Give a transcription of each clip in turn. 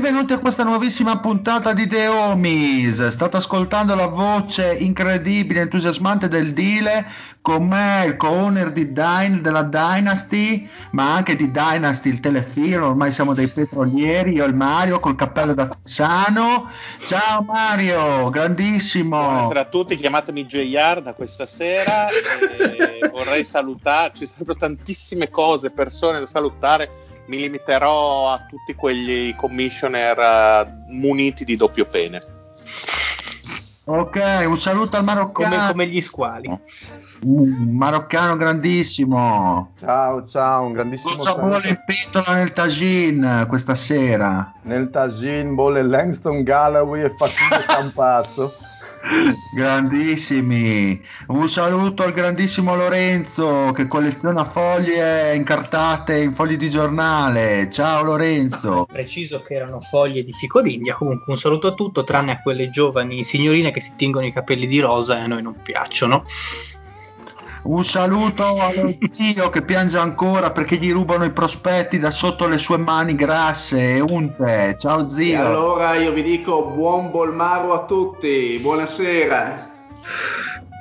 Benvenuti a questa nuovissima puntata di The Homies. State ascoltando la voce incredibile, entusiasmante del Dile con me, il co-owner di Dyn, della Dynasty, ma anche di Dynasty, il telefilm. Ormai siamo dei petrolieri. Io e il Mario col cappello da Tiziano. Ciao Mario, grandissimo. Buonasera a tutti, chiamatemi JR da questa sera. Vorrei salutare, ci sarebbero tantissime cose, persone da salutare mi limiterò a tutti quegli commissioner uh, muniti di doppio pene. Ok, un saluto al maroccano. Come, come gli squali. Un maroccano grandissimo. Ciao, ciao, un grandissimo Cosa vuole in pentola nel Tajin questa sera? Nel Tajin vuole Langston Galloway e Fatino Campazzo. Grandissimi, un saluto al grandissimo Lorenzo che colleziona foglie incartate in fogli di giornale. Ciao Lorenzo. Preciso che erano foglie di ficodiglia. Comunque un saluto a tutto, tranne a quelle giovani signorine che si tingono i capelli di rosa e a noi non piacciono. Un saluto allo zio che piange ancora perché gli rubano i prospetti da sotto le sue mani grasse e unte. Ciao zio. E allora io vi dico buon Bolmaro a tutti, buonasera.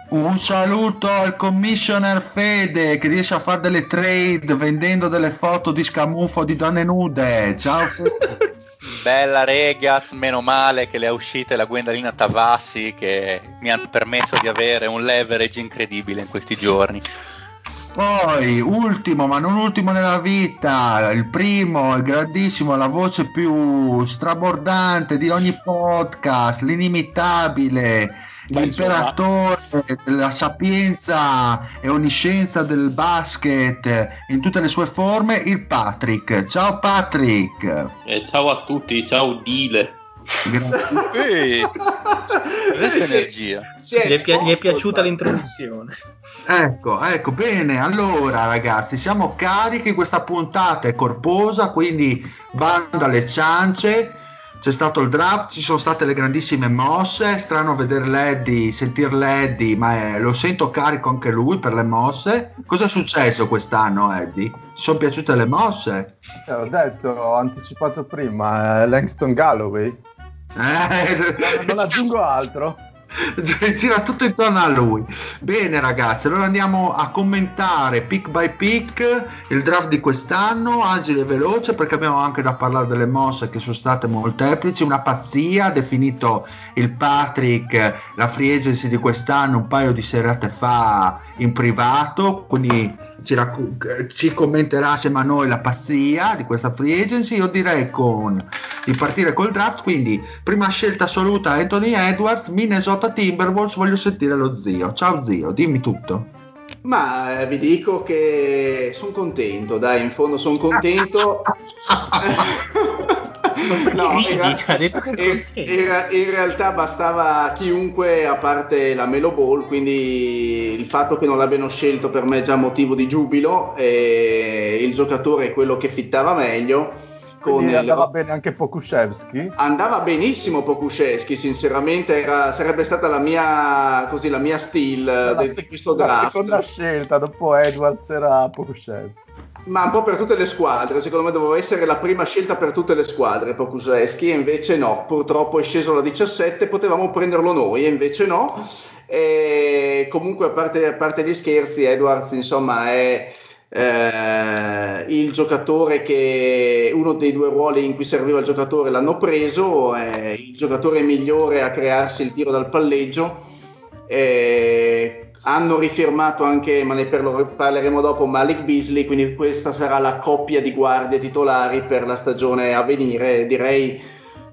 Un saluto al commissioner Fede che riesce a fare delle trade vendendo delle foto di scamuffo di donne nude. Ciao Fede. Bella Regaz, meno male che le è uscite la Gwendalina Tavassi che mi hanno permesso di avere un leverage incredibile in questi giorni. Poi, ultimo, ma non ultimo nella vita, il primo, il grandissimo, la voce più strabordante di ogni podcast, l'inimitabile, l'imperatore della sapienza e onniscienza del basket in tutte le sue forme, il Patrick. Ciao Patrick. Eh, ciao a tutti, ciao Dile. Ehi, questa energia. Gli è, pi- gli è piaciuta l'introduzione. Ecco, ecco, bene. Allora, ragazzi, siamo carichi. Questa puntata è corposa, quindi banda alle ciance. C'è stato il draft, ci sono state le grandissime mosse. Strano vedere Leddy, sentir Leddy, ma è, lo sento carico anche lui per le mosse. Cosa è successo quest'anno, Eddie? Ti sono piaciute le mosse? Eh, ho detto, ho anticipato prima, eh, Langston Galloway. Eh, non aggiungo altro. Gira tutto intorno a lui. Bene, ragazzi, allora andiamo a commentare pick by pick il draft di quest'anno, agile e veloce, perché abbiamo anche da parlare delle mosse che sono state molteplici. Una pazzia, ha definito il Patrick la free agency di quest'anno un paio di serate fa in privato, quindi ci, racc- ci commenterà assieme a noi la pazzia di questa free agency. Io direi con, di partire col draft. Quindi, prima scelta assoluta Anthony Edwards, Minnesota Timberwolves. Voglio sentire lo zio. Ciao zio, dimmi tutto. Ma eh, vi dico che sono contento, dai, in fondo sono contento. no, in, in, in, in, realtà bastava chiunque a parte la Melo Ball, quindi il fatto che non l'abbiano scelto per me è già motivo di giubilo. il giocatore è quello che fittava meglio. Quindi andava il... bene anche Pokushevski? Andava benissimo Pokushevski, sinceramente era, sarebbe stata la mia, così, la mia stile di questo draft. La seconda scelta dopo Edwards era Pokushevski. Ma un po' per tutte le squadre, secondo me doveva essere la prima scelta per tutte le squadre Pokusevski e invece no, purtroppo è sceso alla 17, potevamo prenderlo noi e invece no. E comunque a parte, a parte gli scherzi, Edwards insomma è eh, il giocatore che uno dei due ruoli in cui serviva il giocatore l'hanno preso, è il giocatore migliore a crearsi il tiro dal palleggio. Eh, hanno rifirmato anche, ma ne parleremo dopo, Malik Beasley, quindi questa sarà la coppia di guardie titolari per la stagione a venire. Direi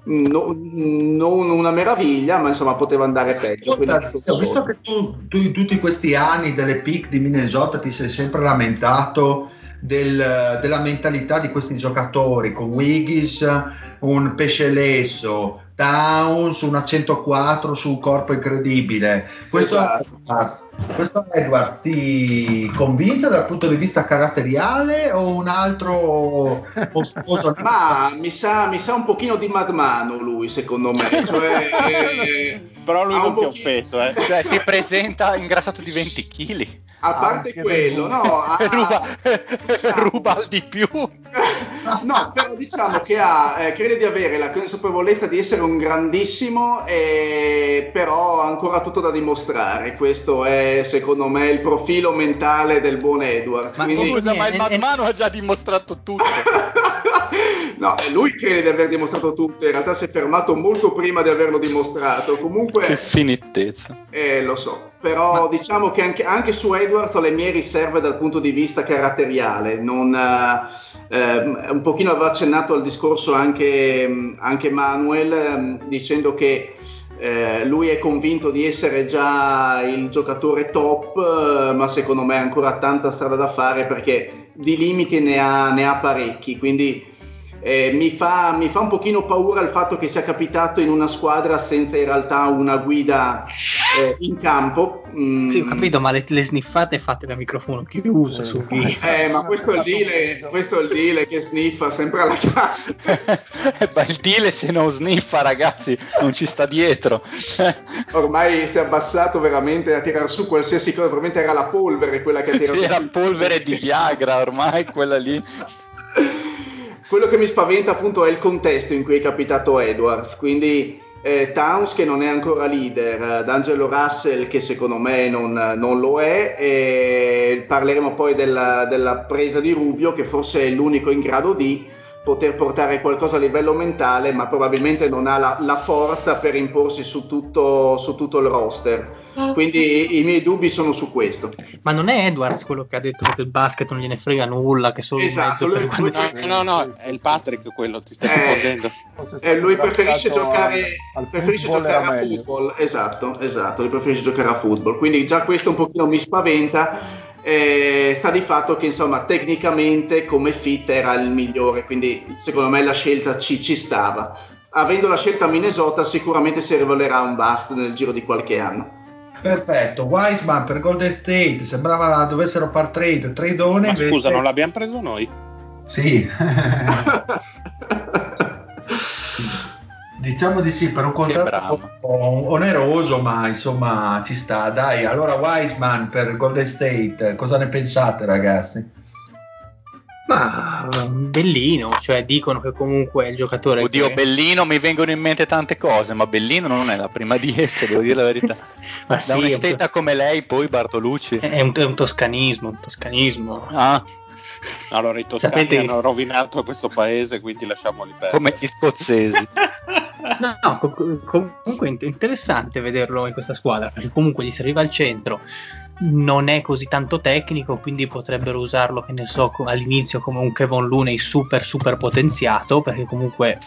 no, non una meraviglia, ma insomma poteva andare peggio. Ascolta, ho visto che tu, tu in tutti questi anni delle pick di Minnesota ti sei sempre lamentato del, della mentalità di questi giocatori con Wiggins, un pesce lesso, Towns, una 104 su un corpo incredibile. Questo, esatto. Questo Edwards ti convince dal punto di vista caratteriale o un altro sposo? Ma mi sa, mi sa, un pochino di Madmano lui, secondo me. Cioè, eh, Però lui non ti ha offeso, eh. cioè, si presenta ingrassato di 20 kg. A parte Anche quello, no, ha, ruba, diciamo, ruba di più. no, però diciamo che ha, eh, crede di avere la consapevolezza di essere un grandissimo, eh, però ha ancora tutto da dimostrare. Questo è, secondo me, il profilo mentale del buon Edward. Ma Quindi... scusa, ma il Madmano ha già dimostrato tutto. no, lui crede di aver dimostrato tutto, in realtà si è fermato molto prima di averlo dimostrato. Comunque, che finitezza. Eh, lo so, però ma... diciamo che anche, anche, su Edwards ho le mie riserve dal punto di vista caratteriale. Non, eh, eh, un pochino aveva accennato al discorso anche, anche Manuel ehm, dicendo che eh, lui è convinto di essere già il giocatore top, eh, ma secondo me ha ancora tanta strada da fare perché di limiti ne ha, ne ha parecchi. Quindi eh, mi, fa, mi, fa, un pochino paura il fatto che sia capitato in una squadra senza in realtà una guida eh, in campo. Mm. Sì, ho capito, ma le, le sniffate fatte da microfono chiuso su via. Eh, ma questo è il deal, questo è il deal che sniffa sempre alla classe. ma il deal se non sniffa, ragazzi, non ci sta dietro. Ormai si è abbassato veramente a tirare su qualsiasi cosa, probabilmente era la polvere quella che ha tirato sì, su. Era polvere di Viagra, ormai quella lì. Quello che mi spaventa appunto è il contesto in cui è capitato Edwards, quindi eh, Towns che non è ancora leader, D'Angelo Russell che secondo me non, non lo è, e parleremo poi della, della, presa di Rubio che forse è l'unico in grado di poter portare qualcosa a livello mentale, ma probabilmente non ha la, la forza per imporsi su tutto, su tutto il roster. Quindi i miei dubbi sono su questo. Ma non è Edwards quello che ha detto che del basket non gliene frega nulla, che solo esatto, lui, lui, no, no, no, è il Patrick quello, ti stai eh, confondendo. Eh, lui preferisce giocare, al, al preferisce giocare a football, esatto, esatto, lui preferisce giocare a football. Quindi già questo un pochino mi spaventa. Eh, sta di fatto che insomma tecnicamente come fit era il migliore, quindi secondo me la scelta ci, ci stava. Avendo la scelta a Minnesota sicuramente si rivelerà un bust nel giro di qualche anno. Perfetto, Wiseman per Golden State, sembrava dovessero far trade, tradone. Ma invece... scusa, non l'abbiamo preso noi? Sì. diciamo di sì, per un contratto oneroso, ma insomma ci sta. Dai, allora Wiseman per Golden State, cosa ne pensate ragazzi? Ma bellino, cioè dicono che comunque il giocatore. Oddio, che... bellino, mi vengono in mente tante cose, ma bellino non è la prima di esse, devo dire la verità. ma da sì, un'esteta un... come lei, poi Bartolucci. È un, è un toscanismo, un toscanismo. Ah. Allora i toscani Sapete... hanno rovinato questo paese, quindi lasciamoli perdere. Come gli scozzesi. no, no, comunque è interessante vederlo in questa squadra, perché comunque gli serviva al centro non è così tanto tecnico, quindi potrebbero usarlo, che ne so, all'inizio come un Kevon Looney super super potenziato, perché comunque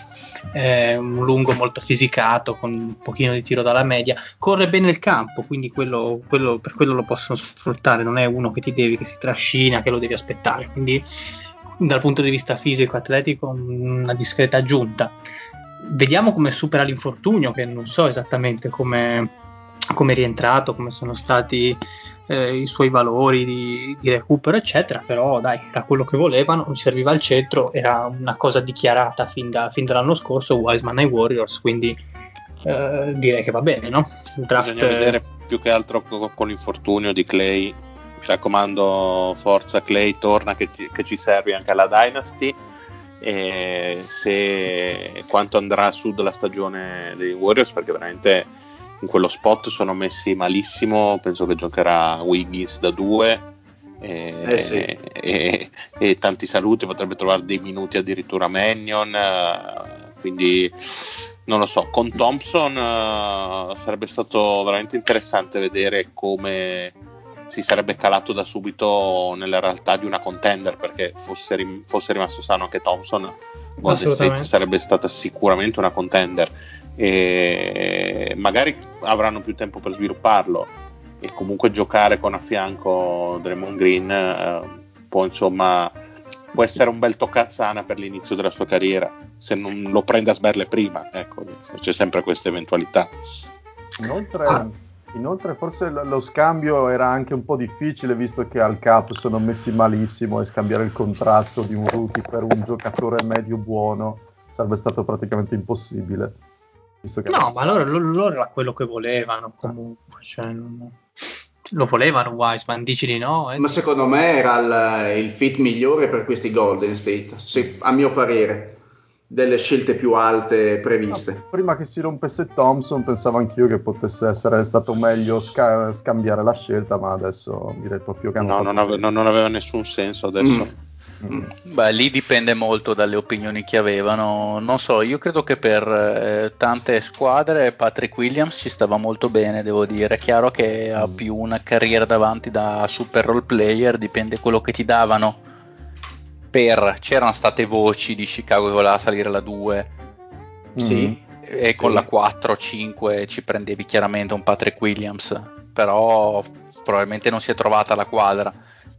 è un lungo molto fisicato, con un pochino di tiro dalla media, corre bene il campo, quindi quello, quello, per quello lo possono sfruttare, non è uno che ti devi, che si trascina, che lo devi aspettare, quindi dal punto di vista fisico atletico una discreta aggiunta. Vediamo come supera l'infortunio, che non so esattamente come, come è rientrato, come sono stati eh, i suoi valori di, di, recupero, eccetera. Però dai, era quello che volevano, gli serviva al centro, era una cosa dichiarata fin, da, fin dall'anno scorso, Wiseman ai Warriors, quindi eh, direi che va bene, no? Il draft... Bisogna vedere più che altro con, l'infortunio di Clay mi raccomando, forza Clay, torna che, ti, che ci servi anche alla Dynasty. E se quanto andrà su della stagione dei Warriors, perché veramente in quello spot sono messi malissimo. Penso che giocherà Wiggins da due. E, Eh sì. e- e tanti saluti, potrebbe trovare dei minuti addirittura Mannion. eh, quindi non lo so. Con Thompson eh, sarebbe stato veramente interessante vedere come si sarebbe calato da subito nella realtà di una contender perché fosse, rim- fosse rimasto sano anche Thompson Golden State sarebbe stata sicuramente una contender e magari avranno più tempo per svilupparlo e comunque giocare con a fianco Draymond Green eh, può insomma può essere un bel toccasana per l'inizio della sua carriera se non lo prende a sberle prima ecco c'è sempre questa eventualità Inoltre, Ah. inoltre forse lo, lo scambio era anche un po' difficile visto che al cap sono messi malissimo e scambiare il contratto di un rookie per un giocatore medio buono sarebbe stato praticamente impossibile. Visto che No, ma loro, loro- loro era quello che volevano comunque. Cioè, non- lo volevano Wiseman, dici di no? eh? Ma secondo me era il, il fit migliore per questi Golden State, se- a mio parere, delle scelte più alte previste. No, prima che si rompesse Thompson pensavo anch'io che potesse essere stato meglio sca- scambiare la scelta, ma adesso direi proprio che no, non, ave- non aveva nessun senso adesso Mm. Mm. Beh, lì dipende molto dalle opinioni che avevano. Non so, io credo che per eh, tante squadre Patrick Williams ci stava molto bene, devo dire. È chiaro che ha Mm. più una carriera davanti da super role player, dipende quello che ti davano. Per c'erano state voci di Chicago che voleva salire la 2 Sì. e con Sì. la 4-5 ci prendevi chiaramente un Patrick Williams, però probabilmente non si è trovata la quadra.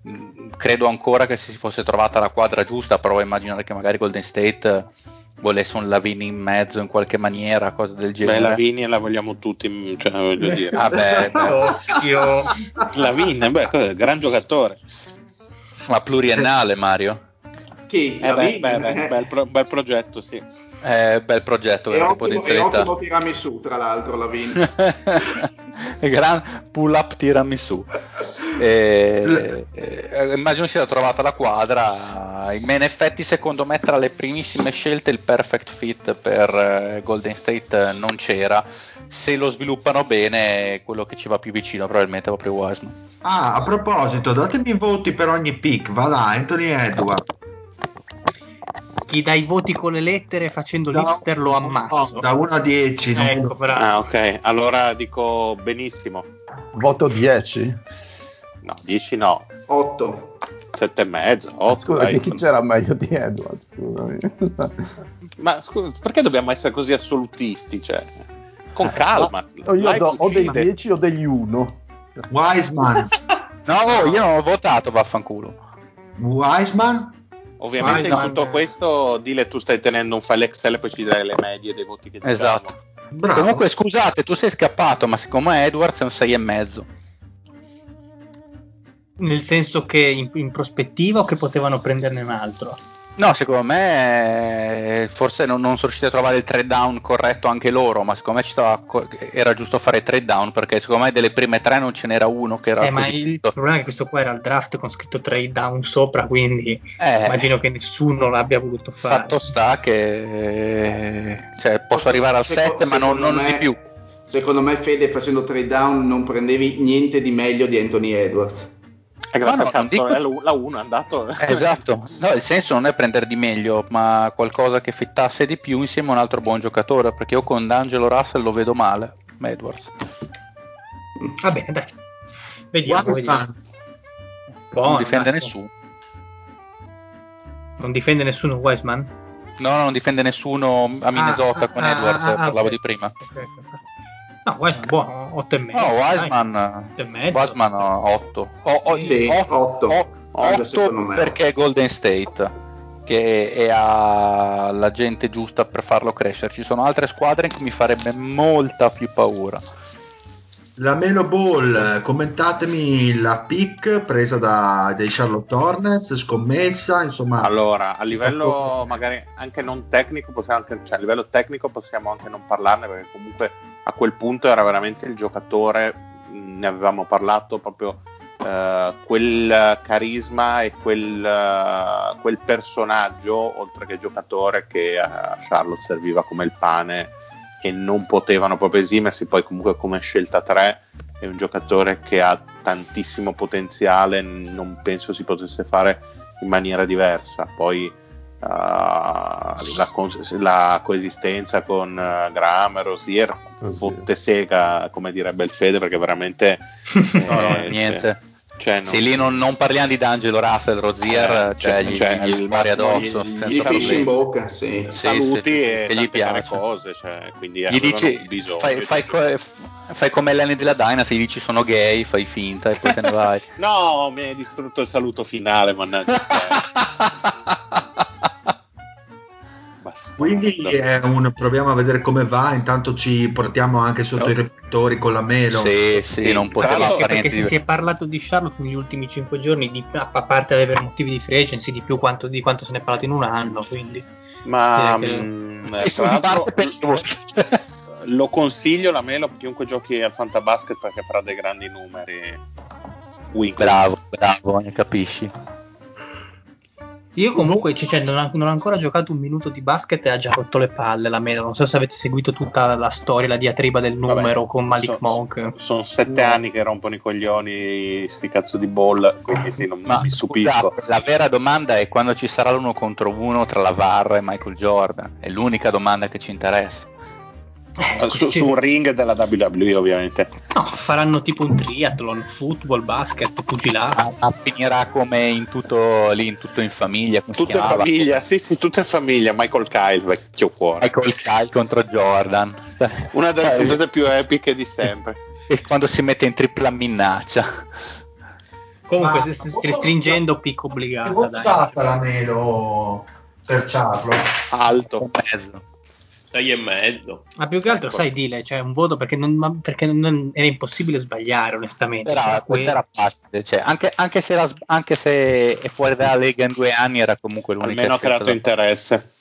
Mm, Credo ancora che se si fosse trovata la quadra giusta, provo a immaginare che magari Golden State volesse un Lavini in mezzo in qualche maniera, cosa del Beh, genere. Lavini la vogliamo tutti, cioè, voglio dire. Ah, beh, beh. Occhio. Lavini, beh, cosa- gran giocatore. Ma pluriennale, Mario. Chi? Eh, beh, beh, beh, bel, pro- bel progetto, sì. Eh, bel progetto, E grande ottimo, e potenzialità. ottimo tiramisù, tra l'altro, Lavin. Gran pull up tiramisù. E, eh, immagino sia trovata la quadra. In effetti, secondo me, tra le primissime scelte, il perfect fit per eh, Golden State eh, non c'era. Se lo sviluppano bene, quello che ci va più vicino, probabilmente è proprio Wiseman. Ah, a proposito, datemi i voti per ogni pick. Va là, Anthony Edward. Chi dà i voti con le lettere facendo No, l'hipster lo no, ammazzo. da 1 a 10. non- Ecco, bravo. Ah, ok. Allora dico benissimo. Voto 10. No, 10 no. 8. 7 e mezzo, 8. Scusa, chi c'era meglio di Edward? Scusami. Ma scusa, perché dobbiamo essere così assolutisti? Cioè, con calma. O io do, o dei uccide. 10 o degli 1. Wiseman. No, io non ho votato, vaffanculo. Wiseman. Ovviamente in tutto questo, Dile, tu stai tenendo un file Excel e poi ci darai le medie dei voti che ti Esatto. Bravo. Comunque, scusate, tu sei scappato, ma secondo me Edwards è un 6 e mezzo. Nel senso che in, in prospettiva o che potevano prenderne un altro? No, secondo me eh, forse non, non sono riusciti a trovare il trade down corretto anche loro, ma secondo me ci stava, era giusto fare trade down perché secondo me delle prime tre non ce n'era uno che era Eh, ma il tutto. problema è che questo qua era il draft con scritto trade down sopra, quindi Eh, immagino che nessuno l'abbia voluto fare. fatto sta che eh, cioè, posso arrivare al Seco- 7 ma non, non me- di più. Secondo me, Fede, facendo trade down non prendevi niente di meglio di Anthony Edwards. E grazie No, al no, cazzo, non è la- la 1 è andato. Eh, esatto, no, il senso non è prendere di meglio, ma qualcosa che fittasse di più insieme a un altro buon giocatore, perché io con D'Angelo Russell lo vedo male, Edwards. Va bene, dai. Vediamo. vediamo. Wiseman. Buono, non difende dai. nessuno. Non difende nessuno Wiseman? No, no, non difende nessuno a Minnesota Ah, con ah, Edwards, ah, ah, parlavo ok. di prima. Ok, ok, ok. No, Wiseman buono, 8 e mezzo. No. Wiseman, Otto e mezzo. Wiseman 8. Sì, otto. Otto, secondo me. perché è Golden State che è- ha la gente giusta per farlo crescere. Ci sono altre squadre in cui mi farebbe molta più paura. La Melo Ball, commentatemi la pick presa da, dai Charlotte Hornets, scommessa, insomma. Allora, a livello magari anche non tecnico, possiamo anche, cioè a livello tecnico possiamo anche non parlarne perché comunque a quel punto era veramente il giocatore, ne avevamo parlato proprio uh, quel carisma e quel, uh, quel, personaggio, oltre che giocatore, che a Charlotte serviva come il pane e non potevano proprio esimersi. Poi, comunque, come scelta 3 è un giocatore che ha tantissimo potenziale, non penso si potesse fare in maniera diversa. Poi Uh, la, la, coesistenza con uh, Graham e Rosier fotte sega come direbbe il Fede perché veramente no, no, eh, niente cioè. Se lì non, non, parliamo di D'Angelo Russell, Rozier, eh, cioè, gli, cioè, gli spari addosso. Gli, gli pisci in bocca, sì. sì Saluti sì, e che gli piace. cose, cioè, quindi gli dici, bisogno, fai, fai, co- fai, come Lenny della Dynasty, gli dici sono gay, fai finta e poi te ne vai. no, mi hai distrutto il saluto finale, mannaggia. Quindi un, proviamo a vedere come va, intanto ci portiamo anche sotto no. i riflettori con la Melo. Sì, sì, non poteva anche perché se si è parlato di Charlotte negli ultimi 5 giorni, di, a parte di avere motivi di free agency, di più quanto, di quanto se ne è parlato in un anno, quindi... Ma mh, che... mm, lo consiglio la Melo a chiunque giochi al Fantabasket perché farà dei grandi numeri. Wink. Bravo, bravo, ne capisci. Io comunque cioè, non, ho, non, ho, ancora giocato un minuto di basket e ha già rotto le palle la Melo. Non so se avete seguito tutta la storia, la diatriba del numero Vabbè, con Malik so, Monk. Sono sette no. anni che rompono i coglioni sti cazzo di ball, quindi sì, non Ma, mi stupisco. Scusa, la vera domanda è quando ci sarà l'uno contro uno tra la VAR e Michael Jordan. È l'unica domanda che ci interessa. Eh, su, su, un ring della WWE ovviamente. No faranno tipo un triathlon football basket pugilato. Ah, finirà come in tutto lì in tutto in famiglia tutto in famiglia sì sì tutto in famiglia. Michael Kyle vecchio cuore. Michael Kyle contro Jordan. Una delle eh, cose più epiche di sempre. e quando si mette in tripla minaccia. Comunque Ma, st- restringendo picco obbligata che dai. la Melo per Charlo alto. Mezzo 6 e mezzo. Ma più che altro, ecco. sai, Dile, cioè un voto perché, non, perché non, era impossibile sbagliare, onestamente. Era, cioè, que... era facile, cioè, anche, anche, se era, anche, se è fuori dalla Lega in due anni, era comunque l'unica. Almeno ha creato interesse.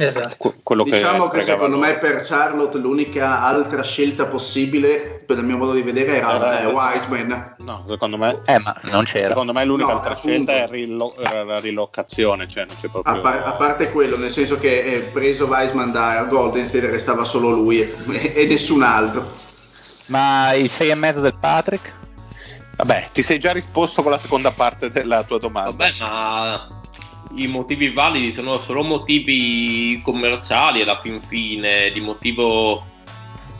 Esatto. diciamo che, che secondo me per Charlotte l'unica altra scelta possibile, per il mio modo di vedere, era, era eh, Wiseman. No, secondo me, eh, ma non c'era. Secondo me l'unica no, altra appunto. scelta è rilo- la rilocazione. Cioè non c'è proprio... a, par- a, parte quello, nel senso che eh, preso Wiseman da Golden State restava solo lui e, e nessun altro. Ma il 6,5 del Patrick? Vabbè, ti sei già risposto con la seconda parte della tua domanda. Vabbè, ma i motivi validi sono solo motivi commerciali alla fin fine, di motivo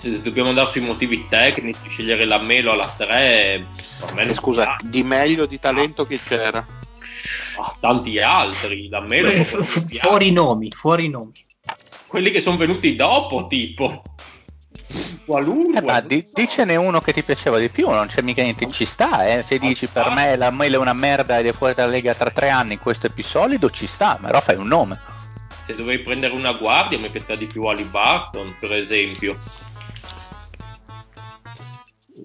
se dobbiamo andare sui motivi tecnici, scegliere la Melo alla 3, per me scusa, di meglio di talento che c'era. Ah, tanti altri, la Melo eh, fuori nomi, fuori nomi. Quelli che sono venuti dopo, tipo qualunque. Eh, ma di, dicene uno che ti piaceva di più, non c'è mica niente, ci sta, eh. Se dici per me la mail è una merda ed è fuori dalla Lega tra tre anni, questo è più solido, ci sta, però fai un nome. Se dovrei prendere una guardia mi piacerebbe di più Ali Barton, per esempio.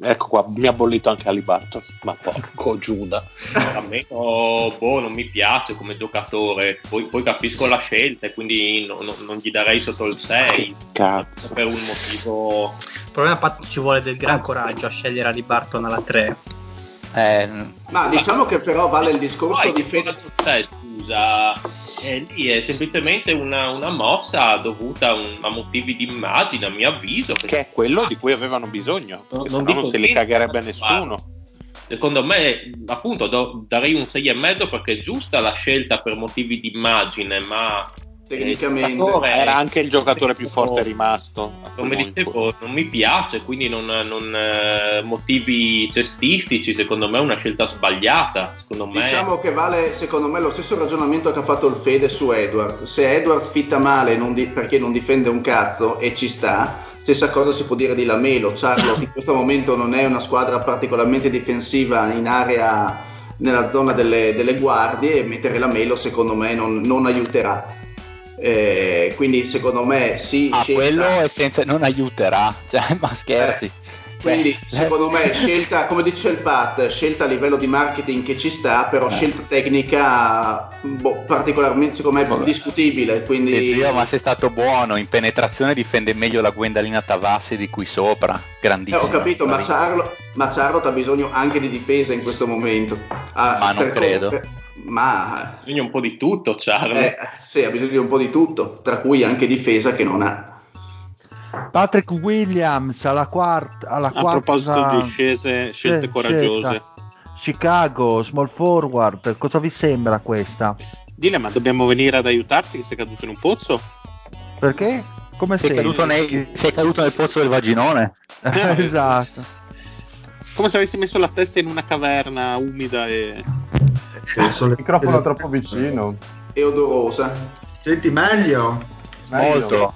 Ecco qua, mi ha bollito anche Alibarton, ma porco Giuda. A me oh, boh, non mi piace come giocatore, poi, poi capisco la scelta e quindi no, no, non gli darei sotto il 6. Cazzo. Per un motivo... Il problema è che ci vuole del gran coraggio a scegliere Alibarton alla 3. Eh, ma diciamo che però vale il discorso di Fede. Scusa, eh, lì è semplicemente una, una mossa dovuta un, a motivi di immagine, a mio avviso. Che è quello di cui avevano bisogno, no, non, non se li cagherebbe nessuno. Secondo me, appunto, do, darei un 6,5 perché è giusta la scelta per motivi di immagine, ma tecnicamente. Era anche il giocatore più forte rimasto come dicevo non mi piace quindi non, non eh, motivi cestistici secondo me è una scelta sbagliata secondo me. Diciamo che vale secondo me lo stesso ragionamento che ha fatto il Fede su Edwards. Se Edwards fitta male non di, perché non difende un cazzo e ci sta Stessa cosa si può dire di Lamelo. Charlotte in questo momento non è una squadra particolarmente difensiva in area nella zona delle, delle guardie e mettere Lamelo secondo me non, non aiuterà. Eh, quindi secondo me sì. Ah, quello è senza, non aiuterà, cioè, ma scherzi. Eh. Quindi secondo me scelta, come dice il Pat, scelta a livello di marketing che ci sta, però scelta tecnica boh, particolarmente secondo me Vabbè. discutibile. Quindi... Sì, zio, ma sei stato buono, in penetrazione difende meglio la Gwendalina Tavassi di qui sopra, Eh, grandissimo. ho capito, ma Charlotte, ma Charlotte ha bisogno anche di difesa in questo momento. Ah, Ma non credo. per- ma Bisogna un po' di tutto, Charlie. eh, sì, ha bisogno di un po' di tutto, tra cui anche difesa che non ha. Patrick Williams alla quarta. Alla A quarta proposito di scese, scelte Sì, coraggiose. scelta. Chicago, small forward, cosa vi sembra questa? Dile, ma dobbiamo venire ad aiutarti che sei caduto in un pozzo? Perché? Come Sei sei? caduto, nei- sei caduto nel pozzo del vaginone? esatto. Come se avessi messo la testa in una caverna umida e... Il microfono è troppo vicino. E odorosa. Senti meglio? Meglio. Molto.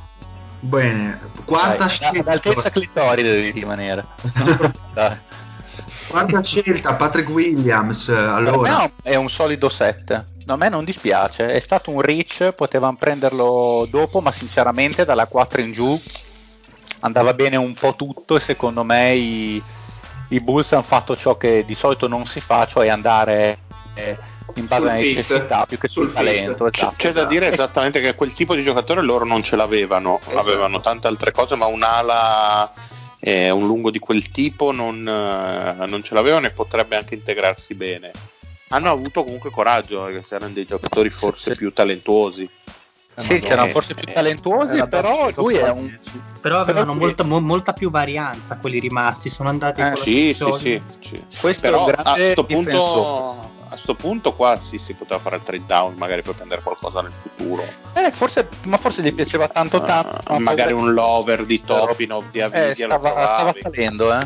Bene. Quarta Dai, scelta. ad altezza clitoride devi rimanere. Quarta scelta, Patrick Williams. Allora, me è un solido 7. A me non dispiace. È stato un reach, potevamo prenderlo dopo, ma sinceramente dalla 4 in giù andava bene un po' tutto e secondo me i, i Bulls hanno fatto ciò che di solito non si fa, cioè andare eh, in base alle necessità più che sul, talento. Esatto. C'è da dire esattamente che quel tipo di giocatore loro non ce l'avevano, Esatto. avevano tante altre cose, ma un'ala e un lungo di quel tipo non, eh, non ce l'avevano e potrebbe anche integrarsi bene. Hanno avuto comunque coraggio, perché erano dei giocatori forse più talentuosi. Sì, Madonna. c'erano forse più talentuosi, Era però lui è un... Però avevano Però- molta, mo- molta più varianza quelli rimasti, sono andati Eh, Sì, sì, sì, sì. Questo è Però un a grande sto difensore. punto, a sto punto qua sì, si poteva fare il trade down magari per prendere qualcosa nel futuro. Eh, forse, ma forse gli piaceva tanto tanto. Ah, magari un lover di Topinov, di Eh, Avidia, lo stava, stava salendo, eh.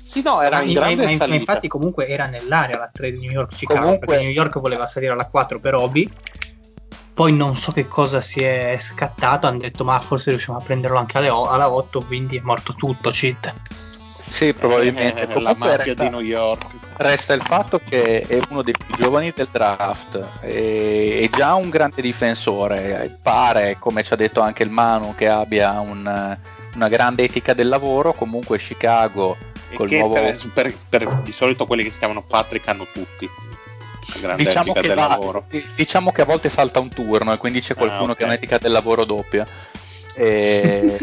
Sì, no, era Ma in in- grande ma salita. infatti comunque era nell'area la trade New York Chicago Comunque- perché New York voleva salire alla 4 per Obi poi non so che cosa si è scattato hanno detto ma forse riusciamo a prenderlo anche alle o- alla 8 quindi è morto tutto cheat Sì, probabilmente. Eh, la mafia resta, di New York. resta il fatto che è uno dei più giovani del draft, è, è già un grande difensore, pare, come ci ha detto anche il Manu, che abbia un- una grande etica del lavoro, comunque Chicago E col nuovo... per, per- per- di solito quelli che si chiamano Patrick hanno tutti. Diciamo che, va- diciamo che a volte salta un turno e quindi c'è qualcuno Ah, ok. che ha un'etica del lavoro doppia. E,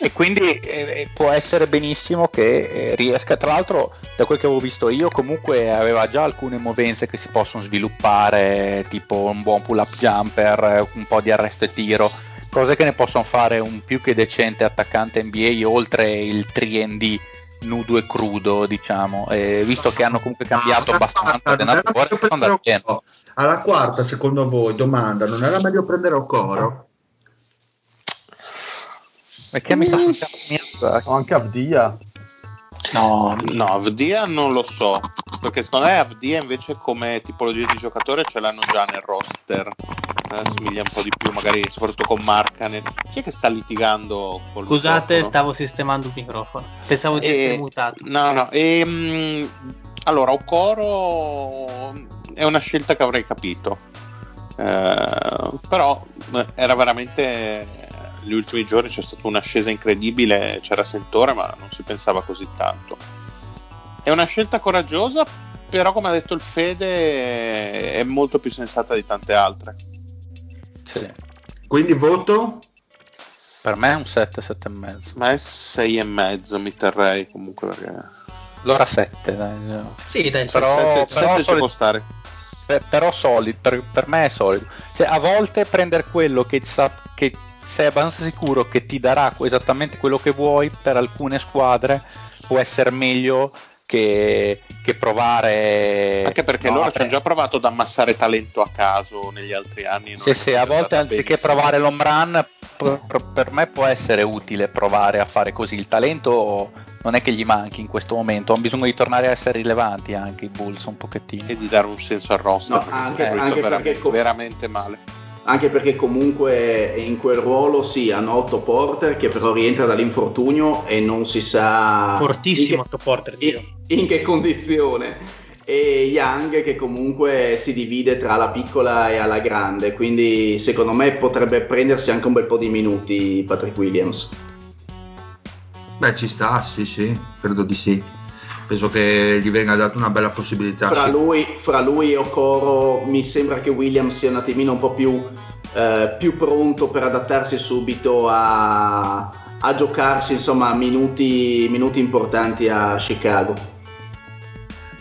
e quindi eh, può essere benissimo che eh, riesca. Tra l'altro, da quel che avevo visto io, comunque aveva già alcune movenze che si possono sviluppare, tipo un buon pull-up jumper, eh, un po' di arresto e tiro, cose che ne possono fare un più che decente attaccante NBA oltre il 3D nudo e crudo, diciamo. E visto che hanno comunque cambiato alla abbastanza allenatore? Alla quarta, secondo voi, domanda, non era meglio prendere Okoro? Perché mi sta succedendo O anche Avdia. No, no, Avdia non lo so. Perché secondo me Avdia invece come tipologia di giocatore ce l'hanno già nel roster. Eh, Assomiglia un po' di più, magari soprattutto con Marcanen. Chi è che sta litigando col scusate microfono? stavo sistemando il microfono pensavo di E- essere mutato No, no. ehm, allora, Okoro è una scelta che avrei capito. Eh, però eh, era veramente gli ultimi giorni c'è stata un'ascesa incredibile, c'era sentore, ma non si pensava così tanto. È una scelta coraggiosa, però come ha detto il Fede è molto più sensata di tante altre. Sì. Quindi voto? Per me è un 7, 7 e mezzo. Ma è 6 e mezzo mi terrei comunque perché Allora 7, dai. sì dai Però- sette- però sette ci solid- può stare. Per- però solido, per, per me è solido. Cioè, a volte prendere quello che, sa, che sei abbastanza sicuro che ti darà esattamente quello che vuoi per alcune squadre può essere meglio che, che provare. Anche perché no, loro ci hanno già provato ad ammassare talento a caso negli altri anni. non Sì, sì, a volte anziché benissimo. provare l'home run, per, per- me può essere utile provare a fare così. Il talento non è che gli manchi in questo momento, hanno bisogno di tornare a essere rilevanti anche i Bulls un pochettino. e di dare un senso al roster No, perché anche- è anche veramente, perché veramente male Anche perché comunque in quel ruolo sì, hanno Otto Porter che però rientra dall'infortunio e non si sa fortissimo in Otto Porter in- in che condizione. E Young che comunque si divide tra la piccola e la grande, quindi secondo me potrebbe prendersi anche un bel po' di minuti Patrick Williams. Beh, ci sta, sì, sì, credo di sì. Penso che gli venga data una bella possibilità. Fra sì. lui, fra lui e Okoro mi sembra che Williams sia un attimino un po' più, eh, più pronto per adattarsi subito a, a giocarsi insomma minuti, minuti importanti a Chicago.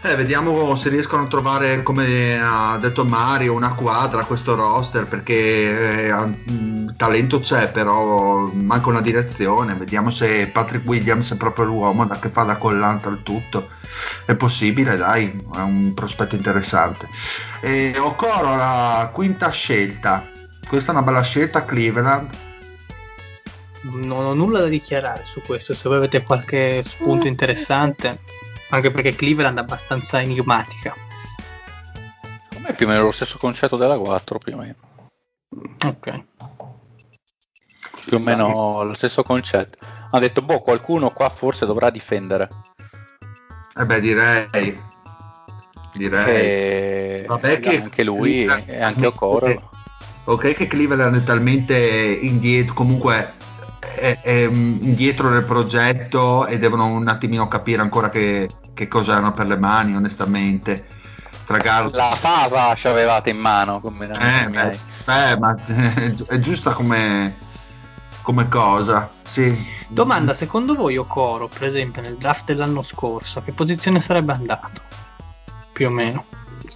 Eh, vediamo se riescono a trovare, come ha detto Mario, una quadra a questo roster perché eh, mh, talento c'è, però manca una direzione. Vediamo se Patrick Williams è proprio l'uomo da che fa da collante al tutto. È possibile, dai, è un prospetto interessante. E Okoro, la quinta scelta. Questa è una bella scelta, Cleveland. Non ho nulla da dichiarare su questo, se voi avete qualche spunto interessante, anche perché Cleveland è abbastanza enigmatica. Secondo me è più o meno lo stesso concetto della 4, più o meno. Ok. Più o meno lo stesso concetto. Ha detto, boh, qualcuno qua forse dovrà difendere. Eh beh, direi. Direi. E... Vabbè che anche lui e anche Okoro. Ok che Cleveland è talmente indietro, comunque è, è indietro nel progetto e devono un attimino capire ancora che, che cosa hanno per le mani, onestamente. Tra Garland... La fava ci avevate in mano. Come eh, ma, eh, ma è giusta come, come cosa. Sì. Domanda, secondo voi Okoro, per esempio, nel draft dell'anno scorso, a che posizione sarebbe andato? Più o meno.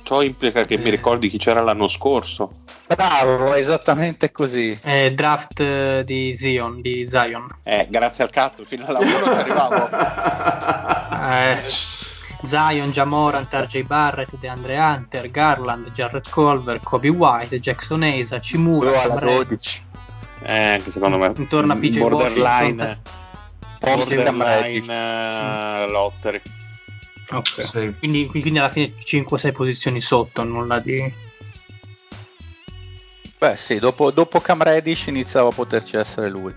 Ciò implica che mi ricordi chi c'era l'anno scorso. Bravo, esattamente così. Eh, draft eh, di Zion, di Zion. Eh, grazie al cazzo, fino alla 1 ci arrivavo. eh, Zion, Jamorant, RJ Barrett, DeAndre Hunter, Garland, Jarrett Culver, Kobe White, Jackson Asa, Cimura, alla 12. Eh, anche secondo me intorno a PJ borderline Washington, borderline uh, lottery. Ok, sì. quindi, quindi alla fine 5-6 posizioni sotto, nulla di... Beh sì, dopo, dopo Cam Reddish iniziava a poterci essere lui.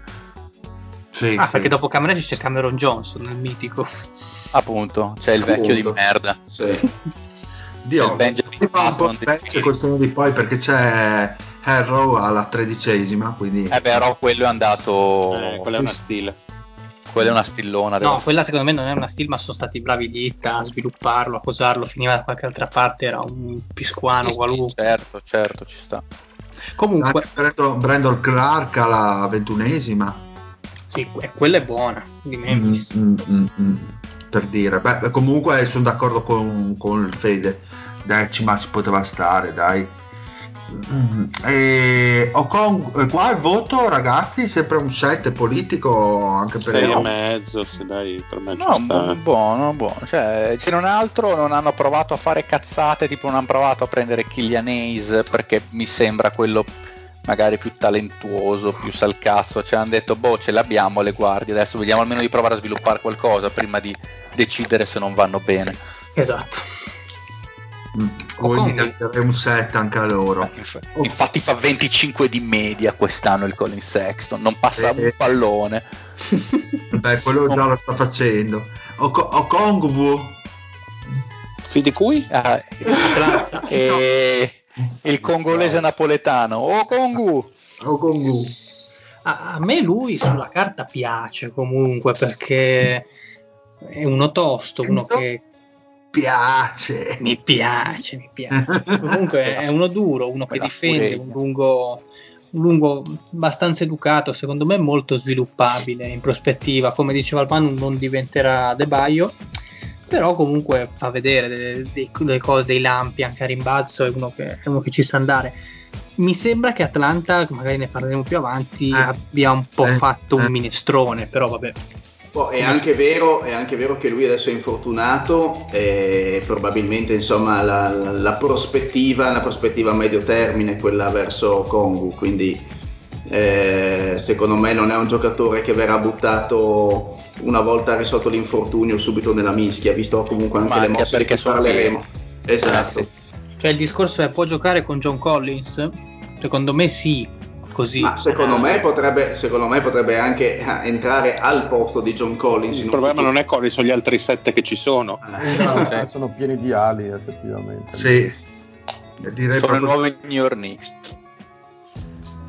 Sì, ah, sì. perché dopo Cam Reddish c'è Cameron Johnson, il mitico. Appunto, c'è il Appunto. vecchio di merda. Sì. Dio, fa un po' invece col segno di poi perché c'è Harrow alla tredicesima, quindi... Eh beh, però quello è andato... Eh, quella è una stile. Quella è una stillona. No, quella secondo me non è una still, ma sono stati bravi lì a svilupparlo, a posarlo, finiva da qualche altra parte, era un piscuano sì, qualunque. Sì, certo, certo, ci sta. Comunque... Brandon, Brandon Clark alla ventunesima. Sì, quella è buona, di Memphis. Mm, mm, mm, per dire, beh, comunque sono d'accordo con, con il Fede, decima ci poteva stare, dai. E, con, qua il voto, ragazzi, sempre un 7 politico anche per 6 e mezzo, sì, dai, per me no, bu- buono, buono. Cioè, se non altro, non hanno provato a fare cazzate, tipo non hanno provato a prendere Killian Hayes perché mi sembra quello magari più talentuoso, più salcazzo. Cioè, hanno detto, boh, ce l'abbiamo le guardie, adesso vediamo almeno di provare a sviluppare qualcosa prima di decidere se non vanno bene. Esatto. Quindi dare un set anche a loro. Oh. Infatti fa 25 di media quest'anno il Colin Sexton, non passa sì. un pallone. Beh, quello già lo sta facendo. Okongwu. Fi di cui? Ah, e il congolese napoletano. Okongwu. Okongwu. A, a me lui sulla carta piace comunque perché è uno tosto, uno che piace. Mi piace, mi piace. Comunque è uno duro, uno che difende, un lungo, un lungo abbastanza educato, secondo me molto sviluppabile in prospettiva. Come diceva Albano, non diventerà De Baio, però comunque fa vedere delle, delle cose, dei lampi anche a rimbalzo, è uno che, è uno che ci sa andare. Mi sembra che Atlanta, magari ne parleremo più avanti, eh, abbia un po' eh, fatto eh. un minestrone, però vabbè, Oh, è, anche vero, è, anche vero, che lui adesso è infortunato e probabilmente insomma, la, la, prospettiva, la prospettiva a medio termine è quella verso Kongu, quindi eh, secondo me non è un giocatore che verrà buttato una volta risolto l'infortunio subito nella mischia, visto comunque anche, anche le mosse di cui parleremo. Esatto. Cioè il discorso è può giocare con John Collins? Secondo me sì, così. Ma secondo me, potrebbe, secondo me potrebbe anche eh, entrare al posto di John Collins. Il problema futuro. non è Collins, sono gli altri sette che ci sono. Eh, no, sì. Sono pieni di ali, effettivamente. Sì. Direi sono proprio... nuovi New York Knicks.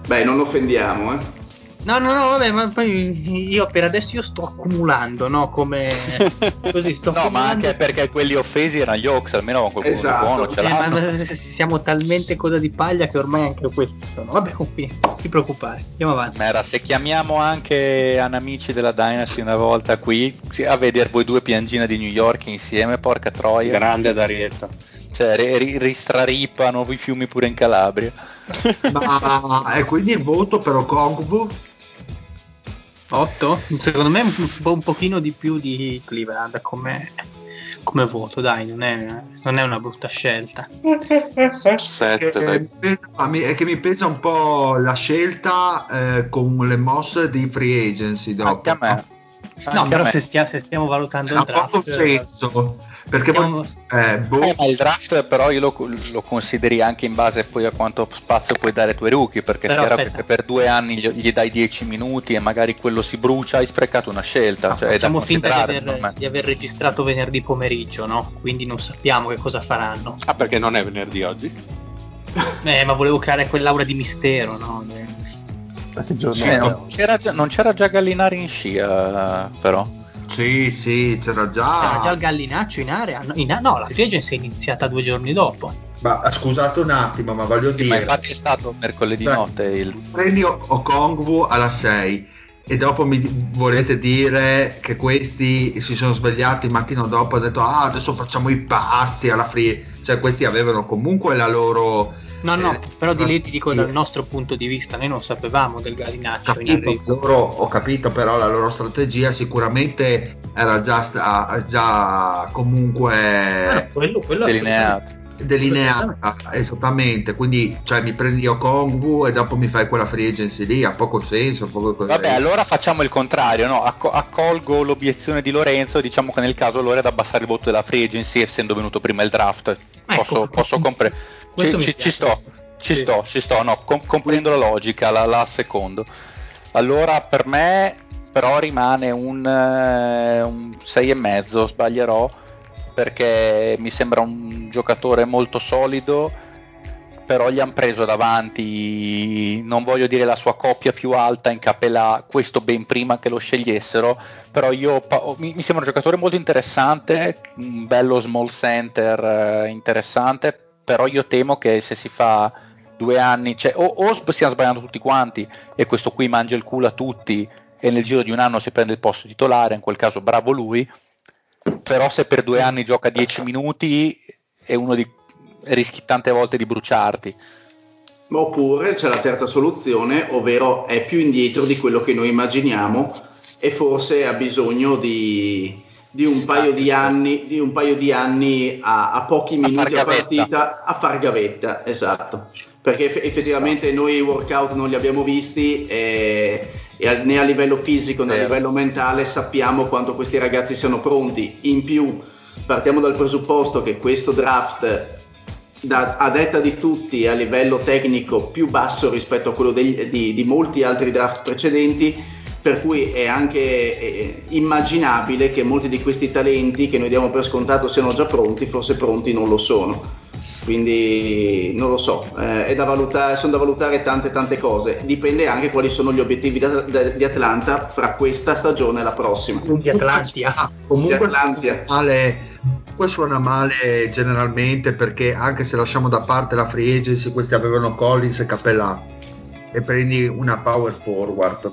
Beh, non offendiamo, eh. No, no, no, vabbè, ma poi io per adesso io sto accumulando, no? Come così sto no, accumulando. ma anche perché quelli offesi erano gli Oaks, almeno con qualcuno Esatto. buono ce Eh, ma l'hanno. ma siamo talmente coda di paglia che ormai anche questi sono. Vabbè, comunque, non ti preoccupare, andiamo avanti. Mera, se chiamiamo anche amici della Dynasty una volta qui a vedere voi due piangine di New York insieme, porca troia. Grande Darietto. Cioè, ri- ri- ristraripano i fiumi pure in Calabria. Ma e quindi il voto per Okongwu? 8? Secondo me un, po- un pochino di più di Cleveland come, come voto, dai, non è, non è una brutta scelta. 7, Eh, dai. è che mi pesa un po' la scelta eh, con le mosse di free agency dopo. Anche a me. No, Anche però me. se, stia- se stiamo valutando il ha draft... poco senso perché stiamo- poi- eh, boh, Eh, ma il draft però io lo, lo consideri anche in base poi a quanto spazio puoi dare ai tuoi rookie perché Però è chiaro aspetta. che se per due anni gli, gli dai 10 minuti e magari quello si brucia hai sprecato una scelta cioè è da Facciamo finta di aver, di aver registrato venerdì pomeriggio, no? Quindi non sappiamo che cosa faranno. Ah, perché non è venerdì oggi? Eh, ma volevo creare quell'aura di mistero, no? Eh, Sì, non, c'era già, non c'era già Gallinari in scia però sì sì c'era già, Era già il gallinaccio in area? No, in- no, la free agency è iniziata due giorni dopo. ma scusate un attimo ma voglio Sì, ma dire infatti è stato mercoledì Cioè, notte il prendi Okongwu alla 6 e dopo mi volete dire che questi si sono svegliati il mattino dopo e hanno detto ah adesso facciamo i passi alla free cioè questi avevano comunque la loro No, no, eh, però di lì ti dico dal nostro punto di vista, noi non sapevamo del gallinaccio in capito, arrivo. loro, ho capito però la loro strategia sicuramente era già, sta- già comunque Ah, quello, quello delineato delineata esattamente quindi cioè mi prendi Okongwu e dopo mi fai quella free agency lì ha poco senso poco Vabbè, allora facciamo il contrario, no? Acco- accolgo l'obiezione di Lorenzo e diciamo che nel caso loro è da abbassare il voto della free agency essendo venuto prima il draft. Posso, Ecco. posso comprendere. Questo Ci, ci- ci sto, ci Sì. sto, ci sto, no, com- comprendo la logica, la, la secondo. Allora per me però rimane un, eh, un 6,5, sbaglierò, perché mi sembra un giocatore molto solido però gli hanno preso davanti, non voglio dire la sua coppia più alta in capella, questo ben prima che lo scegliessero, però io mi sembra un giocatore molto interessante, un bello small center eh, interessante, però io temo che se si fa due anni, cioè, o, o stiamo sbagliando tutti quanti e questo qui mangia il culo a tutti e nel giro di un anno si prende il posto titolare, in quel caso bravo lui, però se per due anni gioca 10 minuti è uno di rischi tante volte di bruciarti. Oppure c'è la terza soluzione, ovvero è più indietro di quello che noi immaginiamo e forse ha bisogno di, di un paio di anni, di un paio di anni a, a pochi A minuti a gavetta. partita a far gavetta, esatto. Perché eff- effettivamente noi i workout non li abbiamo visti e, e a- né a livello fisico né a livello mentale sappiamo quanto questi ragazzi siano pronti. In più partiamo dal presupposto che questo draft da- a detta di tutti a livello tecnico più basso rispetto a quello degli- di, di molti altri draft precedenti, per cui è anche eh, immaginabile che molti di questi talenti che noi diamo per scontato siano già pronti, forse pronti non lo sono. Quindi non lo so, eh, è da valutare, sono da valutare tante tante cose, dipende anche quali sono gli obiettivi da- da- di Atlanta fra questa stagione e la prossima. Quindi Atlantia. Ah, comunque Di Atlantia. suona male, comunque suona male generalmente perché anche se lasciamo da parte la free agency questi avevano Collins e Capellà e prendi una power forward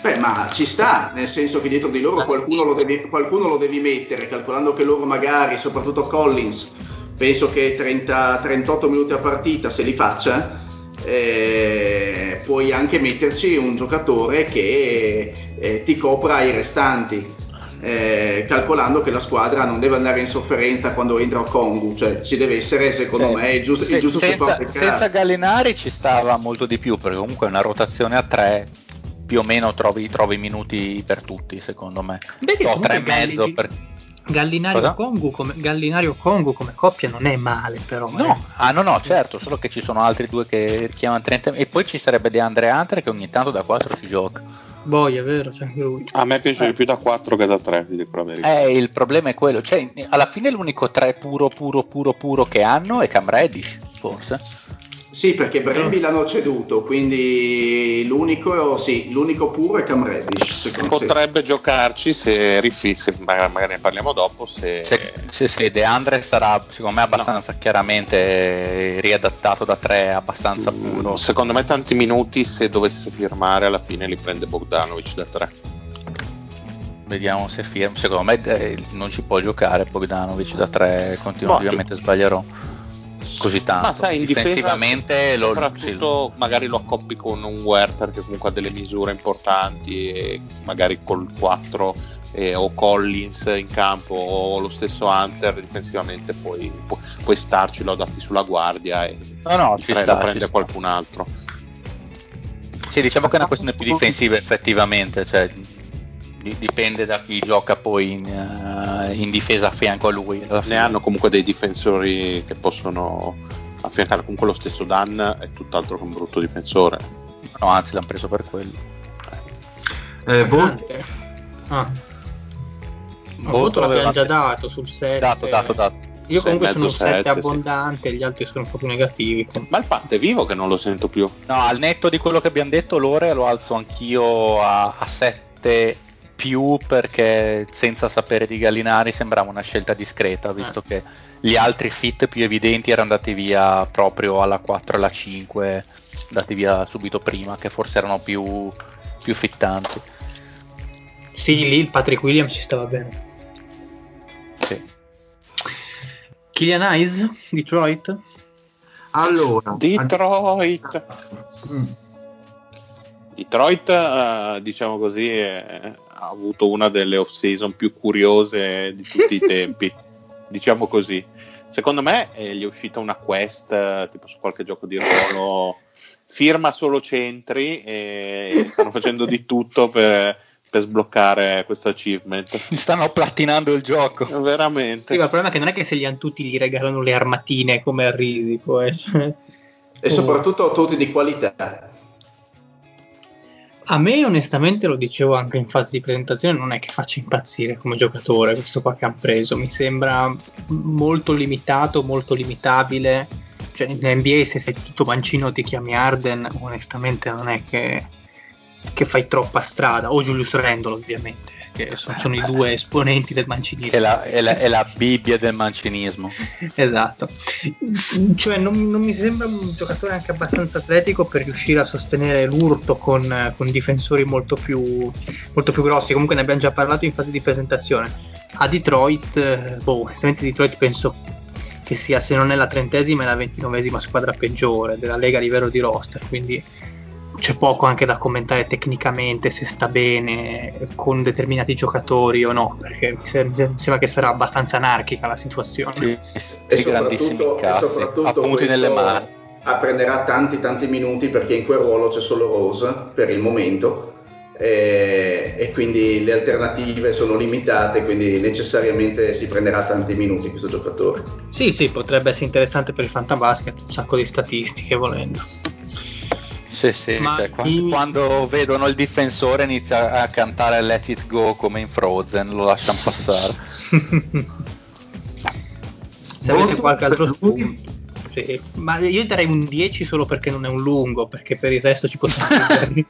Beh, ma ci sta, nel senso che dietro di loro qualcuno lo devi, qualcuno lo devi mettere, calcolando che loro magari, soprattutto Collins, penso che 30, 38 minuti a partita se li faccia, eh, puoi anche metterci un giocatore che eh, ti copra i restanti. eh, calcolando che la squadra non deve andare in sofferenza quando entra Kongu, cioè ci deve essere secondo Cioè, me il giusto, il se- giusto senza, senza. Gallinari ci stava molto di più perché comunque una rotazione a tre più o meno trovi, trovi minuti per tutti secondo me no, comunque tre e mezzo per... Gallinario? Kongu, come, Gallinario Kongu come coppia non è male però. no, eh. ah no no certo solo che ci sono altri due che chiamano 30 e poi ci sarebbe De Andre Hunter che ogni tanto da 4 ci gioca Boh, è vero, c'è anche lui. A me piace Eh. di più da 4 che da 3, vi dico la verità. Eh, il problema è quello, cioè alla fine l'unico 3 puro puro puro puro che hanno è Cam Reddish, forse. Sì, perché Bremby l'hanno ceduto, quindi l'unico, sì, l'unico puro è Cam Reddish. Potrebbe giocarci se rifisse, magari ne parliamo dopo. Se... Se, se, se De Andre sarà secondo me abbastanza no. chiaramente riadattato da tre, abbastanza mm, puro. Secondo me tanti minuti se dovesse firmare alla fine li prende Bogdanovic da tre. Vediamo se firma. Secondo me eh, non ci può giocare Bogdanovic da tre, continuamente boh, sbaglierò così tanto. Ma sai, in difensivamente lo, soprattutto sì. magari lo accoppi con un Werther che comunque ha delle misure importanti e magari col 4 eh, o Collins in campo o lo stesso Hunter difensivamente puoi, pu- puoi starci, lo adatti sulla guardia e no, no, ci sta, lo prende qualcun altro. Sì, diciamo che è una questione più difensiva effettivamente, cioè dipende da chi gioca poi in, uh, in, difesa a fianco a lui. Ne hanno comunque dei difensori che possono affiancare. Comunque lo stesso Dan è tutt'altro che un brutto difensore. No, anzi l'hanno preso per quello. Eh, voto. Ah. Voto l'abbiamo già dato sul 7. Dato, dato, dato. Io comunque sono un 7 abbondante, sì. gli altri sono un po' più negativi. Ma il fatto è vivo che non lo sento più. No, al netto di quello che abbiamo detto, l'ore lo alzo anch'io a, a 7 più perché senza sapere di Gallinari sembrava una scelta discreta, visto eh. che gli altri fit più evidenti erano andati via proprio alla 4 e alla 5, andati via subito prima, che forse erano più, più fittanti. Sì, lì il Patrick Williams ci stava bene. Sì. Killian Eyes, Detroit? Allora, Detroit. Mm. Detroit, uh, diciamo così, è, ha avuto una delle off-season più curiose di tutti i tempi, diciamo così. Secondo me eh, gli è uscita una quest, eh, tipo su qualche gioco di ruolo, firma solo centri e stanno facendo di tutto per, per sbloccare questo achievement. Stanno platinando il gioco. Veramente. Sì, ma il problema è che non è che se gli hanno tutti gli regalano le armatine come a Risico. Eh. E soprattutto tutti di qualità. A me onestamente lo dicevo anche in fase di presentazione, non è che faccia impazzire come giocatore questo qua che hanno preso, mi sembra molto limitato, molto limitabile. Cioè, in NBA se sei tutto mancino ti chiami Arden, onestamente non è che, che fai troppa strada, o Julius Randall ovviamente che sono, sono i due esponenti del mancinismo. È la, è la, è la Bibbia del mancinismo. esatto. Cioè, non, non, mi sembra un giocatore anche abbastanza atletico per riuscire a sostenere l'urto con, con difensori molto più, molto più grossi. Comunque ne abbiamo già parlato in fase di presentazione. A Detroit, boh, onestamente Detroit penso che sia se non è la trentesima è la ventinovesima squadra peggiore della Lega a livello di roster, quindi c'è poco anche da commentare tecnicamente se sta bene con determinati giocatori o no, perché mi sembra che sarà abbastanza anarchica la situazione. Sì, e, soprattutto, e soprattutto appunti nelle mani. prenderà tanti tanti minuti perché in quel ruolo c'è solo Rose per il momento e, e, quindi le alternative sono limitate, quindi necessariamente si prenderà tanti minuti questo giocatore. Sì, sì, potrebbe essere interessante per il fantabasket, un sacco di statistiche volendo. Sì, sì, cioè, quando, in... quando, vedono il difensore inizia a cantare Let It Go come in Frozen, lo lasciano passare. Se avete qualche altro spunto. Sì, ma io darei un 10 solo perché non è un lungo, perché per il resto ci possiamo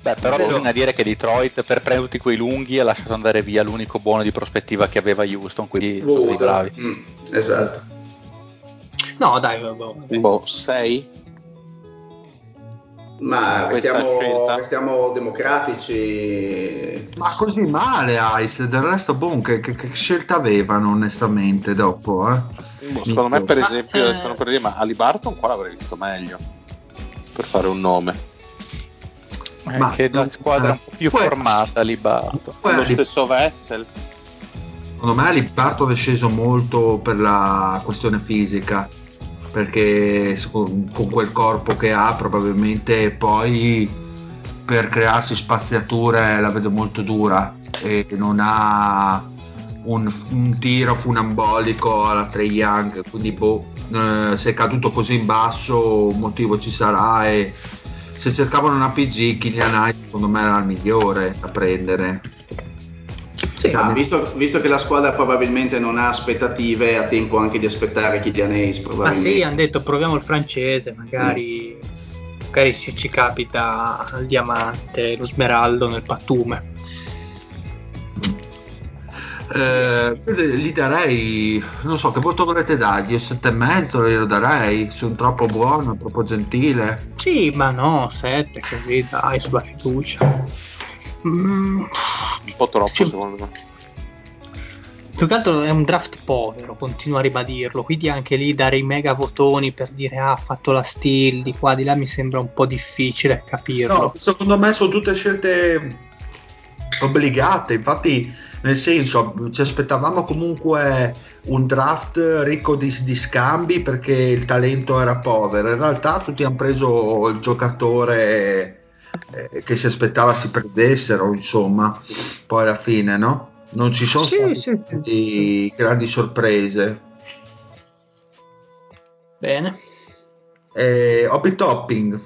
Beh, però Vero. bisogna dire che Detroit per prendere tutti quei lunghi ha lasciato andare via l'unico buono di prospettiva che aveva Houston, quindi sono bravi. Mm, esatto. No, dai, boh, boh 6. Ma restiamo, restiamo, democratici. Ma così male Ice, del resto boh, che, che, che scelta avevano onestamente dopo? Eh? Boh, secondo me per esempio, eh... sono per dire, ma Ali Barton qua l'avrei visto meglio, per fare un nome. Eh, ma che è una squadra un po' più formata Ali Barton. Lo stesso Vessel. Secondo me Ali Barton è sceso molto per la questione fisica perché con, quel corpo che ha probabilmente poi per crearsi spaziature la vedo molto dura e non ha un, un tiro funambolico alla Trey Young quindi boh, eh, se è caduto così in basso un motivo ci sarà e se cercavano una PG Kylian Knight secondo me era il migliore da prendere Sì, ah, visto, visto, che la squadra probabilmente non ha aspettative, ha tempo anche di aspettare Kylian Hayes. Ma sì, hanno detto proviamo il francese, magari, mm. magari ci, ci, capita il diamante, lo smeraldo nel pattume. Eh, gli darei, non so che voto vorrete dargli, 7,5 glielo darei, sono troppo buono, troppo gentile. Sì, ma no, 7 così dai, sulla fiducia. Mm. Un po' troppo cioè, secondo me. Più che altro è un draft povero, continuo a ribadirlo, quindi anche lì dare i mega votoni per dire ah, ha fatto la steal di qua di là mi sembra un po' difficile capirlo. No, secondo me sono tutte scelte obbligate, infatti nel senso ci aspettavamo comunque un draft ricco di, di, scambi perché il talento era povero, in realtà tutti hanno preso il giocatore eh, che si aspettava si perdessero, insomma, poi alla fine, no? Non ci sono sì, state sì. grandi sorprese. Bene. Eh, hobby topping.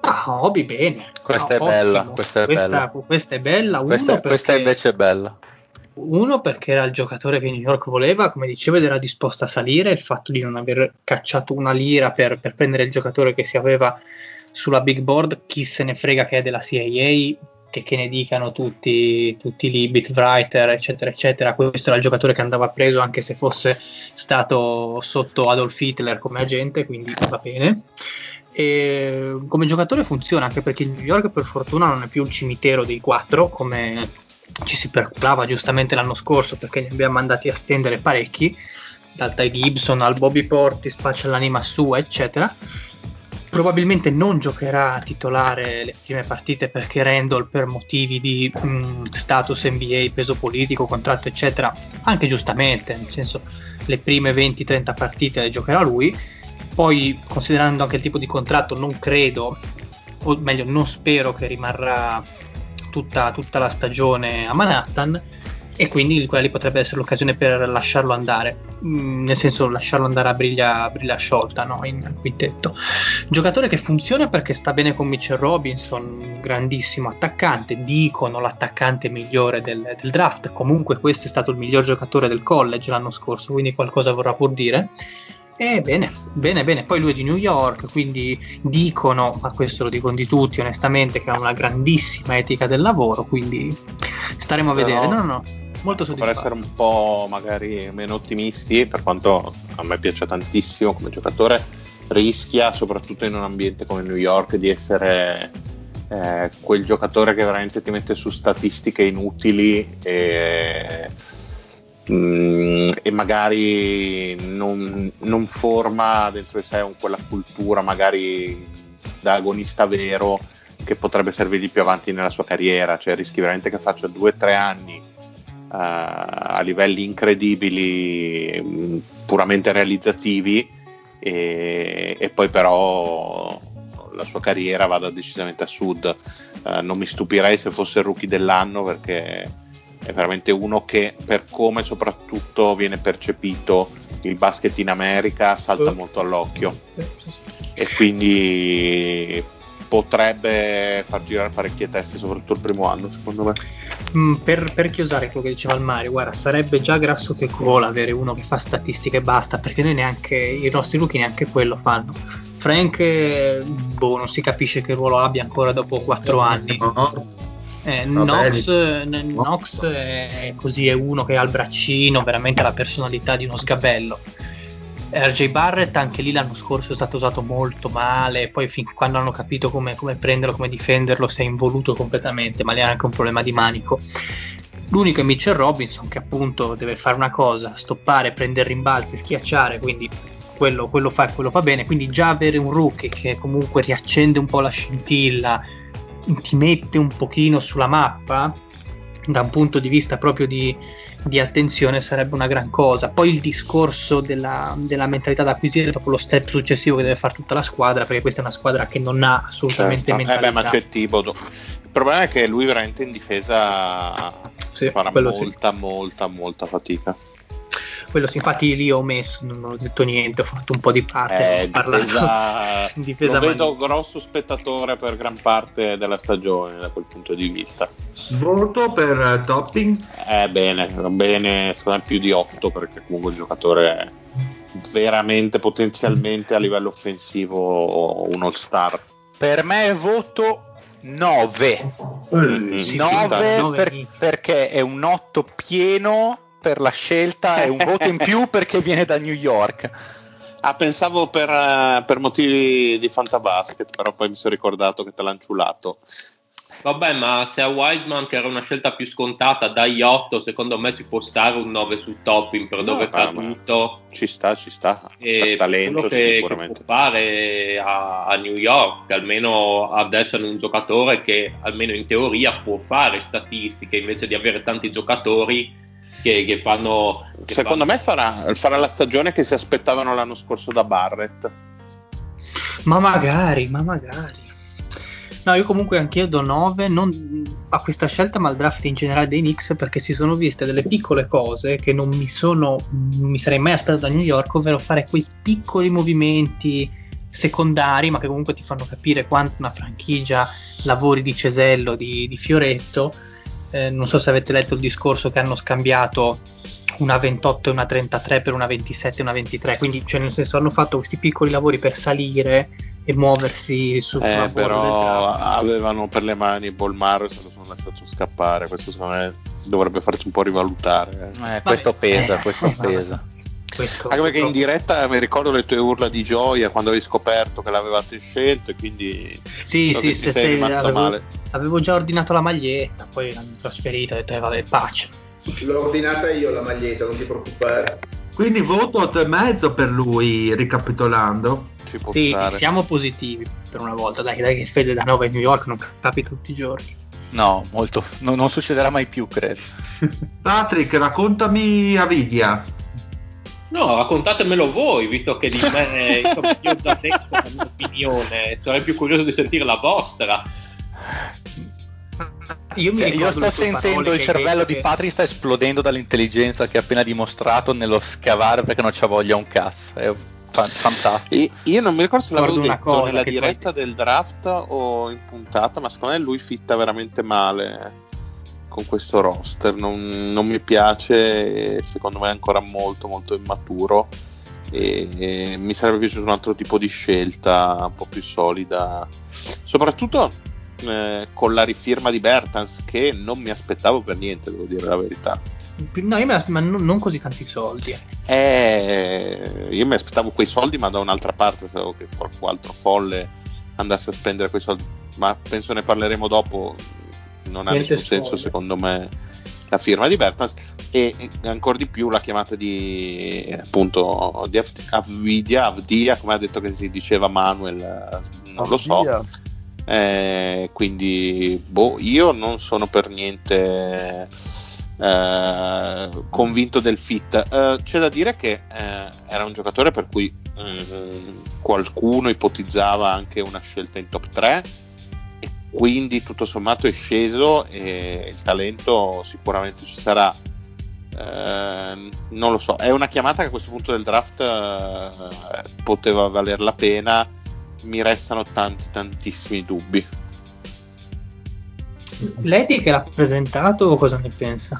Ah, hobby bene. Questa, ah, è, bella, questa è questa, bella. Questa è bella. Questa, perché, questa invece è bella. Uno perché era il giocatore che New York voleva, come dicevo, ed era disposto a salire. Il fatto di non aver cacciato una lira per, per prendere il giocatore che si aveva sulla big board, chi se ne frega che è della CIA, che, che ne dicano tutti, tutti i Bitwriter, eccetera, eccetera. Questo era il giocatore che andava preso anche se fosse stato sotto Adolf Hitler come agente, quindi va bene. E come giocatore funziona anche perché il New York per fortuna non è più il cimitero dei quattro come ci si preoccupava giustamente l'anno scorso perché ne abbiamo mandati a stendere parecchi dal Ty Gibson al Bobby Portis, c'è l'anima sua eccetera probabilmente non giocherà titolare le prime partite perché Randall per motivi di mh, mm, status NBA, peso politico, contratto eccetera, anche giustamente, nel senso le prime 20-30 partite le giocherà lui, poi considerando anche il tipo di contratto non credo, o meglio non spero che rimarrà tutta, tutta la stagione a Manhattan e quindi quella lì potrebbe essere l'occasione per lasciarlo andare, mm, nel senso lasciarlo andare a briglia, a briglia sciolta no? in quintetto. Giocatore che funziona perché sta bene con Mitchell Robinson, grandissimo attaccante, dicono l'attaccante migliore del, del draft, comunque questo è stato il miglior giocatore del college l'anno scorso, quindi qualcosa vorrà pur dire. E bene, bene, bene. Poi lui è di New York, quindi dicono, ma questo lo dicono di tutti onestamente, che ha una grandissima etica del lavoro, quindi staremo a Però... vedere. No, no, no molto soddisfatto. Per essere un po' magari meno ottimisti, per quanto a me piace tantissimo come giocatore, rischia soprattutto in un ambiente come New York di essere eh, quel giocatore che veramente ti mette su statistiche inutili e, mm, e magari non, non, forma dentro di sé un, quella cultura magari da agonista vero che potrebbe servirgli più avanti nella sua carriera, cioè rischi veramente che faccia due o tre anni a livelli incredibili, mm, puramente realizzativi, e, e, poi però la sua carriera vada decisamente a sud. Uh, non mi stupirei se fosse il rookie dell'anno perché è veramente uno che per come soprattutto viene percepito il basket in America salta molto all'occhio. E quindi potrebbe far girare parecchie teste, soprattutto il primo anno, secondo me. Mm, per, per, chiusare quello che diceva il Mario, guarda, sarebbe già grasso che cola avere uno che fa statistiche e basta, perché noi neanche, i nostri rookie neanche quello fanno. Frank, boh, non si capisce che ruolo abbia ancora dopo 4 anni. Eh, Nox, Nox è così, è uno che ha il braccino, veramente la personalità di uno sgabello RJ Barrett anche lì l'anno scorso è stato usato molto male, poi fin quando hanno capito come, come prenderlo, come difenderlo, si è involuto completamente, ma lì ha anche un problema di manico. L'unico è Mitchell Robinson che appunto deve fare una cosa, stoppare, prendere rimbalzi, schiacciare, quindi quello, quello fa e quello fa bene, quindi già avere un rookie che comunque riaccende un po' la scintilla, ti mette un pochino sulla mappa da un punto di vista proprio di, di attenzione sarebbe una gran cosa. Poi il discorso della, della, mentalità da acquisire dopo lo step successivo che deve fare tutta la squadra, perché questa è una squadra che non ha assolutamente certo. mentalità. Eh beh, ma c'è Tibodo. Il problema è che lui veramente in difesa sì, farà molta, sì. molta, molta fatica. Quello sì, infatti lì ho messo, non ho detto niente, ho fatto un po' di parte. Eh, ho parlato difesa, in difesa lo vedo grosso spettatore per gran parte della stagione da quel punto di vista. Voto per eh, Topping? Eh, bene, va bene, secondo me più di 8 perché comunque il giocatore è veramente potenzialmente a livello offensivo un all star. Per me voto 9. Mm, sì, 9 nove. per- perché è un 8 pieno per la scelta e un voto in più perché viene da New York. Ah, pensavo per, eh, per motivi di fantabasket, però poi mi sono ricordato che te l'ha ciulato. Vabbè, ma se a Wiseman, che era una scelta più scontata, dai 8, secondo me ci può stare un 9 sul topping per No, dove fa ma- tutto. Ci sta, ci sta. E per talento quello che, che sicuramente. può fare a, a New York, almeno adesso è un giocatore che almeno in teoria può fare statistiche invece di avere tanti giocatori che, che fanno. che Secondo fanno- me farà, farà la stagione che si aspettavano l'anno scorso da Barrett. Ma magari, ma magari. No, io comunque anch'io do 9 non a questa scelta, ma al draft in generale dei Knicks perché si sono viste delle piccole cose che non mi sono non mi sarei mai aspettato da New York, ovvero fare quei piccoli movimenti secondari, ma che comunque ti fanno capire quanto una franchigia lavori di cesello, di, di fioretto. Eh, non so se avete letto il discorso che hanno scambiato una 28 e una 33 per una 27 e una 23, quindi cioè nel senso hanno fatto questi piccoli lavori per salire e muoversi su sulla Eh, però avevano per le mani Bolmaro e se lo sono lasciato scappare. Questo secondo me dovrebbe farti un po' rivalutare. eh. Questo pesa, eh, questo eh, vabbè. pesa. Questo Anche perché in diretta mi ricordo le tue urla di gioia quando avevi scoperto che l'avevate scelto e quindi Sì, so sì, ti sei rimasto avevo, male. avevo già ordinato la maglietta, poi l'hanno trasferita, ho detto eh, vabbè, pace. L'ho ordinata io la maglietta, non ti preoccupare. Quindi voto 8,5 per lui, ricapitolando. Ci può Sì, stare. siamo positivi per una volta, dai, dai che Fede da 9 a New York non capita tutti i giorni. No, molto, no- non succederà mai più, credo. Patrick, raccontami Avidia. No, raccontatemelo voi, visto che di me insomma, io già detto la mia opinione, sarei più curioso di sentire la vostra. Io, mi Cioè, io sto sentendo il che cervello detto di che- Patrick sta esplodendo dall'intelligenza che ha appena dimostrato nello scavare perché non c'ha voglia un cazzo. È fa- fantastico. E io non mi ricordo se l'avevo una detto cosa nella che diretta del draft o in puntata, ma secondo me lui fitta veramente male con questo roster. Non, non mi piace, secondo me è ancora molto molto immaturo. E, e mi sarebbe piaciuto un altro tipo di scelta un po' più solida, soprattutto eh, con la rifirma di Bertans, che non mi aspettavo per niente, devo dire la verità. No, io me ma non, non così tanti soldi. eh. Eh, io mi aspettavo quei soldi, ma da un'altra parte, pensavo che qualcun altro folle andasse a spendere quei soldi, ma penso ne parleremo dopo. Non ha nessun senso, spoiler. secondo me, la firma di Bertans e e ancora di più la chiamata di appunto di Av- Avvidia, Avdia, come ha detto che si diceva Manuel, eh, non lo so. Eh, quindi, boh, io non sono per niente eh, convinto del fit. Eh, c'è da dire che eh, era un giocatore per cui mm, qualcuno ipotizzava anche una scelta in top 3 e quindi tutto sommato è sceso e il talento sicuramente ci sarà. Eh, non lo so, è una chiamata che a questo punto del draft eh, poteva valer la pena mi restano tanti tantissimi dubbi. Lady che l'ha presentato, cosa ne pensa?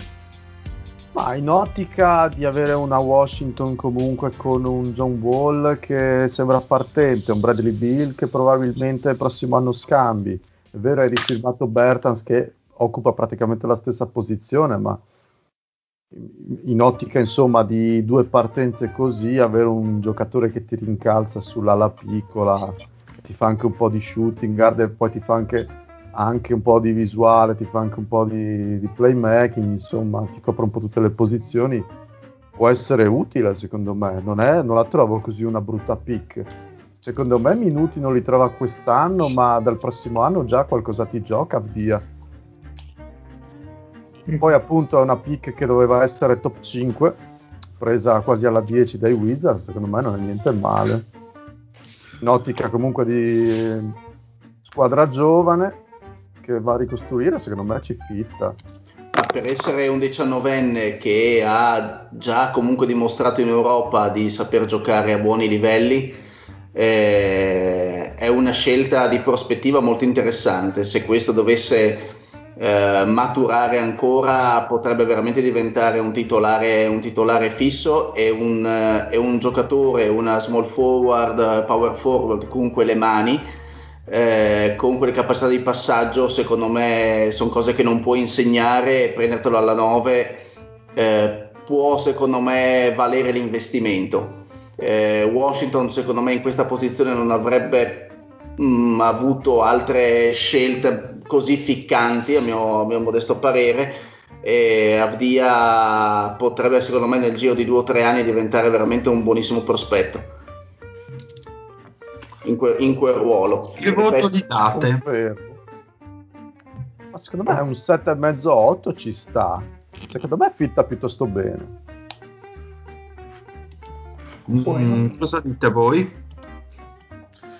Ma in ottica di avere una Washington comunque con un John Wall che sembra partente, un Bradley Bill che probabilmente il prossimo anno scambi. È vero, hai rifirmato Bertans che occupa praticamente la stessa posizione, ma in ottica insomma di due partenze così, avere un giocatore che ti rincalza sull'ala piccola, ti fa anche un po' di shooting guard e poi ti fa anche, anche un po' di visuale, ti fa anche un po' di, di playmaking, insomma ti copre un po' tutte le posizioni, può essere utile secondo me, non, è, non la trovo così una brutta pick. Secondo me minuti non li trova quest'anno, ma dal prossimo anno già qualcosa ti gioca, via. Poi appunto è una pick che doveva essere top 5, presa quasi alla 10 dai Wizards, secondo me non è niente male. In ottica comunque di squadra giovane che va a ricostruire, secondo me ci fitta. per essere un diciannovenne che ha già comunque dimostrato in Europa di saper giocare a buoni livelli, eh, è una scelta di prospettiva molto interessante. Se questo dovesse eh, maturare ancora, potrebbe veramente diventare un titolare, un titolare fisso e un, eh, un giocatore, una small forward, power forward con quelle mani eh, con quelle capacità di passaggio, secondo me sono cose che non puoi insegnare prendertelo alla 9 eh, può secondo me valere l'investimento. Eh, Washington secondo me in questa posizione non avrebbe mh, mm, avuto altre scelte così ficcanti a mio, a mio modesto parere e Avdia potrebbe secondo me nel giro di due o tre anni diventare veramente un buonissimo prospetto in, que- in quel ruolo. Che voto gli date? Ma secondo me un 7,5-8 ci sta. Secondo me fitta piuttosto bene. Mm, cosa dite voi?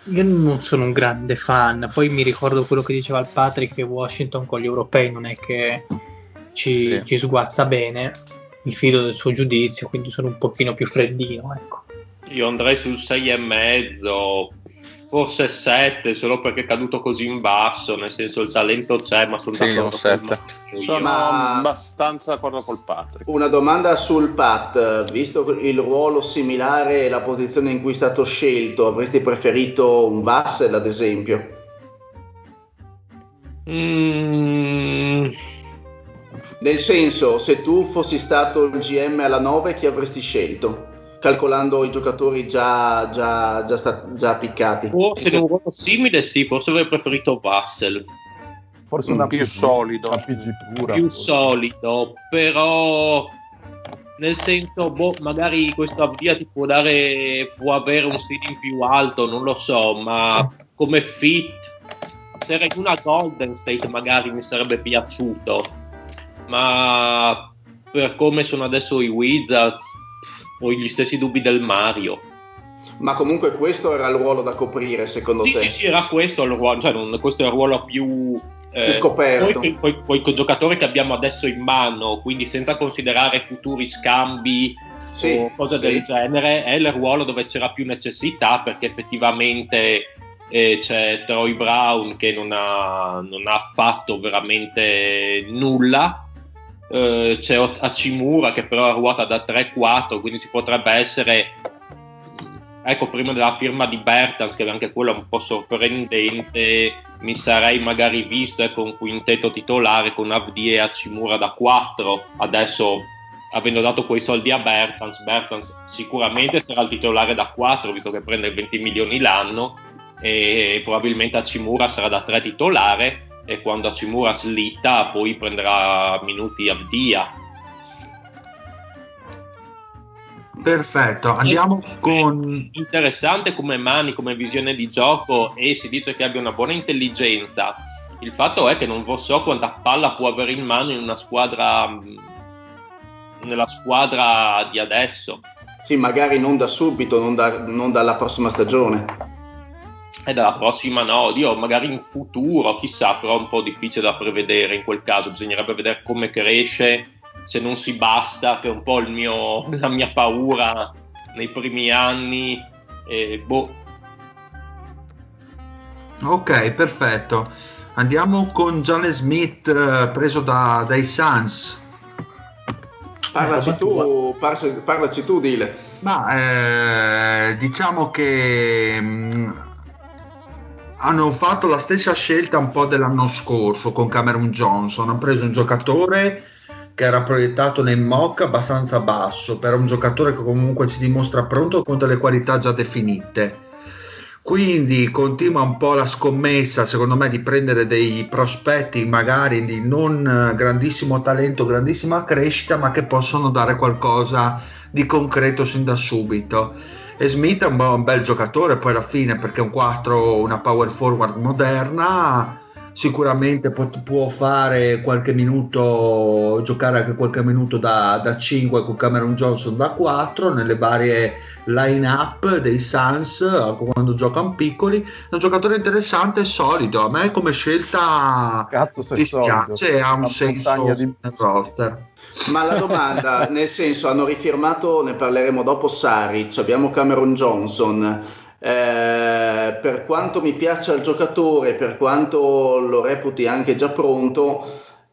Io non sono un grande fan, poi mi ricordo quello che diceva il Patrick che Washington con gli europei non è che ci, sì. ci sguazza bene, mi fido del suo giudizio, quindi sono un pochino più freddino. Ecco. Io andrei sul 6,5 forse 7 solo perché è caduto così in basso nel senso il talento c'è ma sono sì, d'accordo 7 sono ma... abbastanza d'accordo col Patrick. una domanda sul Pat. Visto il ruolo similare e la posizione in cui è stato scelto avresti preferito un Vassel ad esempio? Mm. nel senso se tu fossi stato il GM alla 9 chi avresti scelto? Calcolando i giocatori già, già, già, sta, già piccati. Forse in un ruolo simile, sì, forse avrei preferito Vassel. Forse una più PG, solido. Pura, più forse. solido, però nel senso, boh, magari questo avvia ti può dare, può avere un seeding più alto, non lo so, ma come fit, se era in una Golden State magari mi sarebbe piaciuto, ma per come sono adesso i Wizards ho gli stessi dubbi del Mario. Ma comunque questo era il ruolo da coprire, secondo sì, te? Sì, sì, era questo il ruolo, cioè non, questo è il ruolo più, eh, più scoperto. Poi, poi, poi col giocatore che abbiamo adesso in mano, quindi senza considerare futuri scambi sì, o cose sì. del genere, è il ruolo dove c'era più necessità perché effettivamente eh, c'è Troy Brown che non ha, non ha fatto veramente nulla eh, c'è Hachimura che però ruota da 3-4, quindi ci potrebbe essere, ecco, prima della firma di Bertans, che anche quello è un po' sorprendente, mi sarei magari visto ecco, un quintetto titolare con Avdi e Hachimura da 4, adesso avendo dato quei soldi a Bertans, Bertans sicuramente sarà il titolare da 4, visto che prende 20 milioni l'anno, e probabilmente Hachimura sarà da 3 titolare e quando Hachimura slitta poi prenderà minuti a via. Perfetto, andiamo è con... Interessante come mani, come visione di gioco e si dice che abbia una buona intelligenza. Il fatto è che non so quanta palla può avere in mano in una squadra nella squadra di adesso. Sì, magari non da subito, non, da, non dalla prossima stagione e dalla prossima no, Dio, magari in futuro, chissà, però è un po' difficile da prevedere in quel caso, bisognerebbe vedere come cresce, se non si basta, che è un po' mio, la mia paura nei primi anni, e boh. Ok, perfetto. Andiamo con John Smith eh, preso da, dai Suns. Parlaci tu, parlaci, parlaci tu, Dile. Ma eh, diciamo che mh, mm, hanno fatto la stessa scelta un po' dell'anno scorso con Cameron Johnson. Hanno preso un giocatore che era proiettato nel mock abbastanza basso, però un giocatore che comunque si dimostra pronto con delle qualità già definite. Quindi continua un po' la scommessa, secondo me, di prendere dei prospetti magari di non grandissimo talento, grandissima crescita, ma che possono dare qualcosa di concreto sin da subito e Smith è un, un bel giocatore poi alla fine perché è un 4, una power forward moderna, sicuramente può fare qualche minuto, giocare anche qualche minuto da, da 5 con Cameron Johnson da 4 nelle varie line-up dei Suns quando giocano piccoli. È un giocatore interessante e solido. A me come scelta Cazzo, dispiace, ha un senso di... nel roster. Ma la domanda, nel senso, hanno rifirmato, ne parleremo dopo, Saric, abbiamo Cameron Johnson. Eh, per quanto mi piaccia il giocatore, per quanto lo reputi anche già pronto,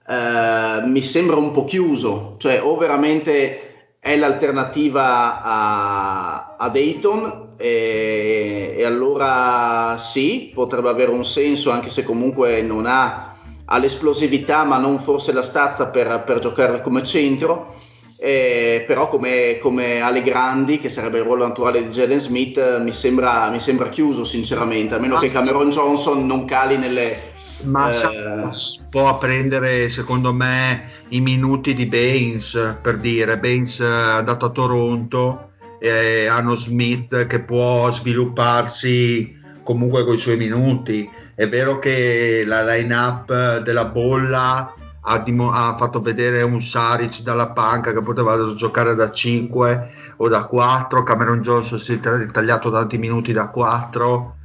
eh, mi sembra un po' chiuso, cioè o veramente è l'alternativa a, a Dayton e, e allora sì, potrebbe avere un senso anche se comunque non ha ha l'esplosività ma non forse la stazza per, per giocare come centro eh, però come, come, Ale Grandi che sarebbe il ruolo naturale di Jalen Smith mi sembra, mi sembra chiuso sinceramente a meno ma che Cameron Johnson non cali nelle ma eh... può prendere secondo me i minuti di Baines per dire. Baines è andato a Toronto e hanno Smith che può svilupparsi comunque con i suoi minuti è vero che la line-up della bolla ha, dim- ha, fatto vedere un Saric dalla panca che poteva giocare da 5 o da 4, Cameron Johnson si è tagliato tanti minuti da 4,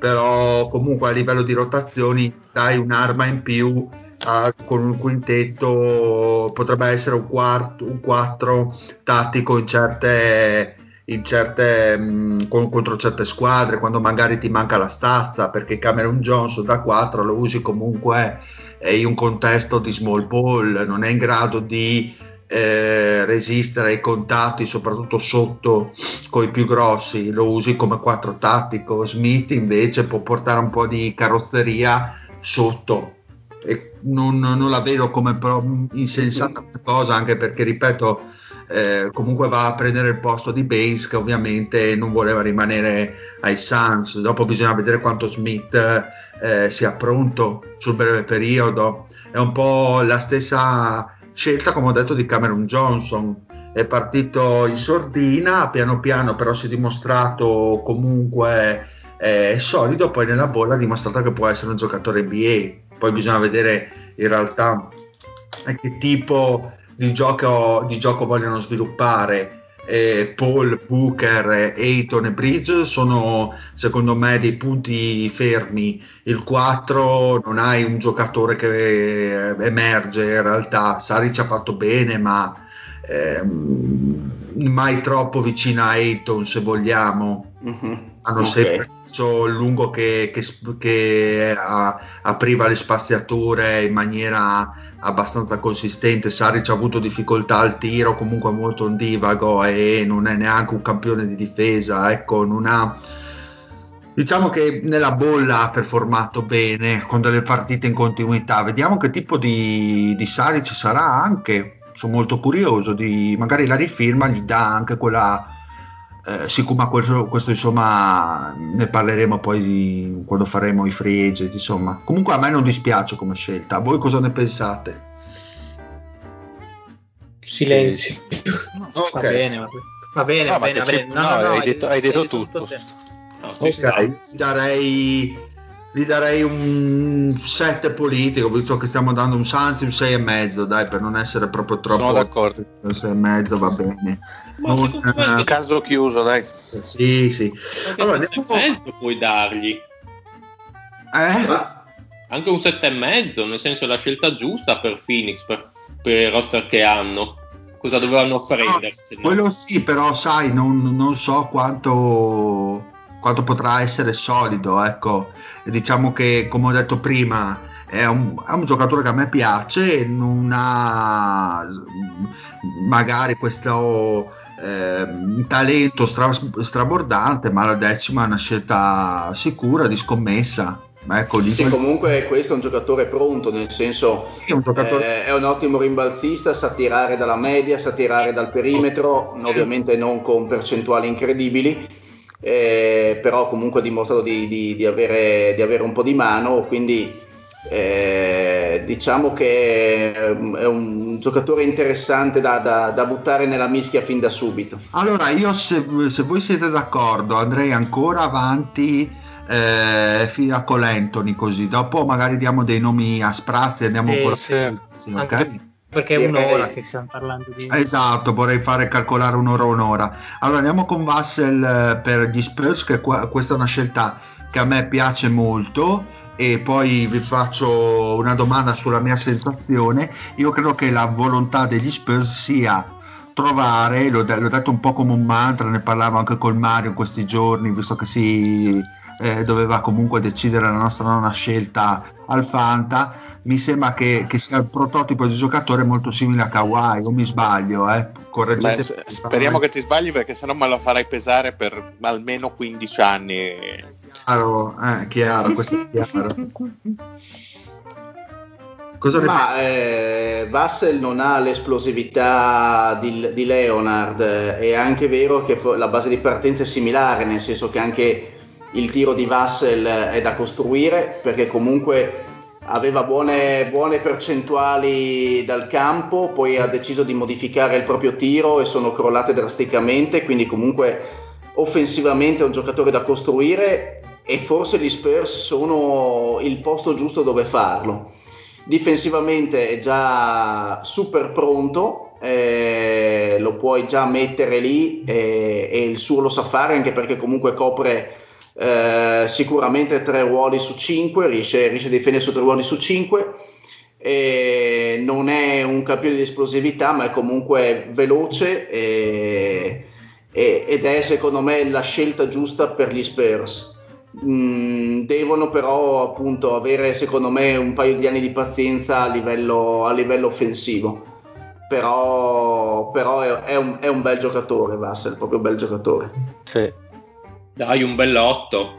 però comunque a livello di rotazioni dai un'arma in più uh, con un quintetto, potrebbe essere un, quarto, un 4 tattico in certe certe, mh, mm, contro certe squadre quando magari ti manca la stazza perché Cameron Johnson da 4 lo usi comunque eh, in un contesto di small ball non è in grado di eh, resistere ai contatti soprattutto sotto con i più grossi lo usi come 4 tattico. Smith invece può portare un po' di carrozzeria sotto. E non, non la vedo come insensata cosa anche perché ripeto eh, comunque va a prendere il posto di Baines che ovviamente non voleva rimanere ai Suns. Dopo bisogna vedere quanto Smith eh, sia pronto sul breve periodo. È un po' la stessa scelta, come ho detto, di Cameron Johnson. È partito in sordina, piano piano però si è dimostrato comunque eh, solido, poi nella bolla ha dimostrato che può essere un giocatore NBA. Poi bisogna vedere in realtà che tipo di gioco, di gioco vogliono sviluppare. Eh, Paul, Booker, Ayton e Bridge sono secondo me dei punti fermi. Il 4 non hai un giocatore che emerge in realtà. Sari ci ha fatto bene, ma ehm, mai troppo vicino a Ayton se vogliamo. Mm-hmm. Hanno okay. sempre il lungo che, che, che apriva le spaziature in maniera abbastanza consistente. Saric ha avuto difficoltà al tiro, comunque molto ondivago e non è neanche un campione di difesa. Ecco, non ha. Diciamo che nella bolla ha performato bene con delle partite in continuità. Vediamo che tipo di, di Saric sarà anche. Sono molto curioso di magari la rifirma gli dà anche quella eh, siccome questo, questo, insomma ne parleremo poi di, quando faremo i free agent insomma comunque a me non dispiace come scelta voi cosa ne pensate? silenzio okay. va bene va bene, va bene, va bene. No, no, no, hai, detto, hai detto, tutto, tutto. ok darei gli darei un 7 politico, visto che stiamo dando un Sansi, un 6 e mezzo, dai, per non essere proprio troppo... Sono d'accordo. Un 6 e mezzo va bene. Ma un uh, caso chiuso, dai. Sì, sì. Allora, andiamo... puoi dargli. Eh? Anche un 7 e mezzo, nel senso la scelta giusta per Phoenix, per, per il roster che hanno. Cosa dovevano prendere? No, quello sì, però sai, non, non so quanto, quanto potrà essere solido, ecco diciamo che come ho detto prima è un, è un, giocatore che a me piace, non ha magari questo eh, talento stra, strabordante, ma la decima è una scelta sicura di scommessa. Ecco, sì, quel... comunque questo è un giocatore pronto, nel senso è un, giocatore... eh, è un ottimo rimbalzista, sa tirare dalla media, sa tirare dal perimetro, ovviamente non con percentuali incredibili eh, però comunque ha dimostrato di, di, di, avere, di, avere, un po' di mano, quindi eh, diciamo che è un giocatore interessante da, da, da, buttare nella mischia fin da subito. Allora, io se, se voi siete d'accordo andrei ancora avanti eh, fino a Colentoni così dopo magari diamo dei nomi a sprazzi andiamo Sì, con la sì. sì, Anche ok? Perché è Direi- un'ora che stiamo parlando di... Esatto, vorrei fare calcolare un'ora un'ora. Allora andiamo con Vassel eh, per gli Spurs, che qua- questa è una scelta che a me piace molto. E poi vi faccio una domanda sulla mia sensazione. Io credo che la volontà degli Spurs sia trovare, l'ho, l'ho detto un po' come un mantra, ne parlavo anche col Mario in questi giorni, visto che si eh, doveva comunque decidere la nostra nona scelta al Fanta. Mi sembra che, che sia il prototipo di giocatore molto simile a Kawhi, o mi sbaglio, eh? Beh, Correggete. s- speriamo che ti sbagli perché sennò me la farai pesare per almeno 15 anni. Chiaro, eh, chiaro, questo è chiaro. Cosa ne Ma eh, Vassel non ha l'esplosività di, di Leonard, eh, è anche vero che la base di partenza è similare, nel senso che anche il tiro di Vassel è da costruire, perché comunque aveva buone, buone percentuali dal campo, poi ha deciso di modificare il proprio tiro e sono crollate drasticamente, quindi comunque offensivamente è un giocatore da costruire e forse gli Spurs sono il posto giusto dove farlo. Difensivamente è già super pronto, eh, lo puoi già mettere lì eh, e il suo lo sa fare anche perché comunque copre eh, sicuramente tre ruoli su cinque, riesce, riesce a difendere su tre ruoli su cinque. Non è un campione di esplosività, ma è comunque veloce e- e- ed è secondo me la scelta giusta per gli Spurs. Mm, devono però appunto avere secondo me un paio di anni di pazienza a livello, a livello offensivo però, però è, è un, è un bel giocatore Vassel, proprio un bel giocatore Sì, Dai un bel 8.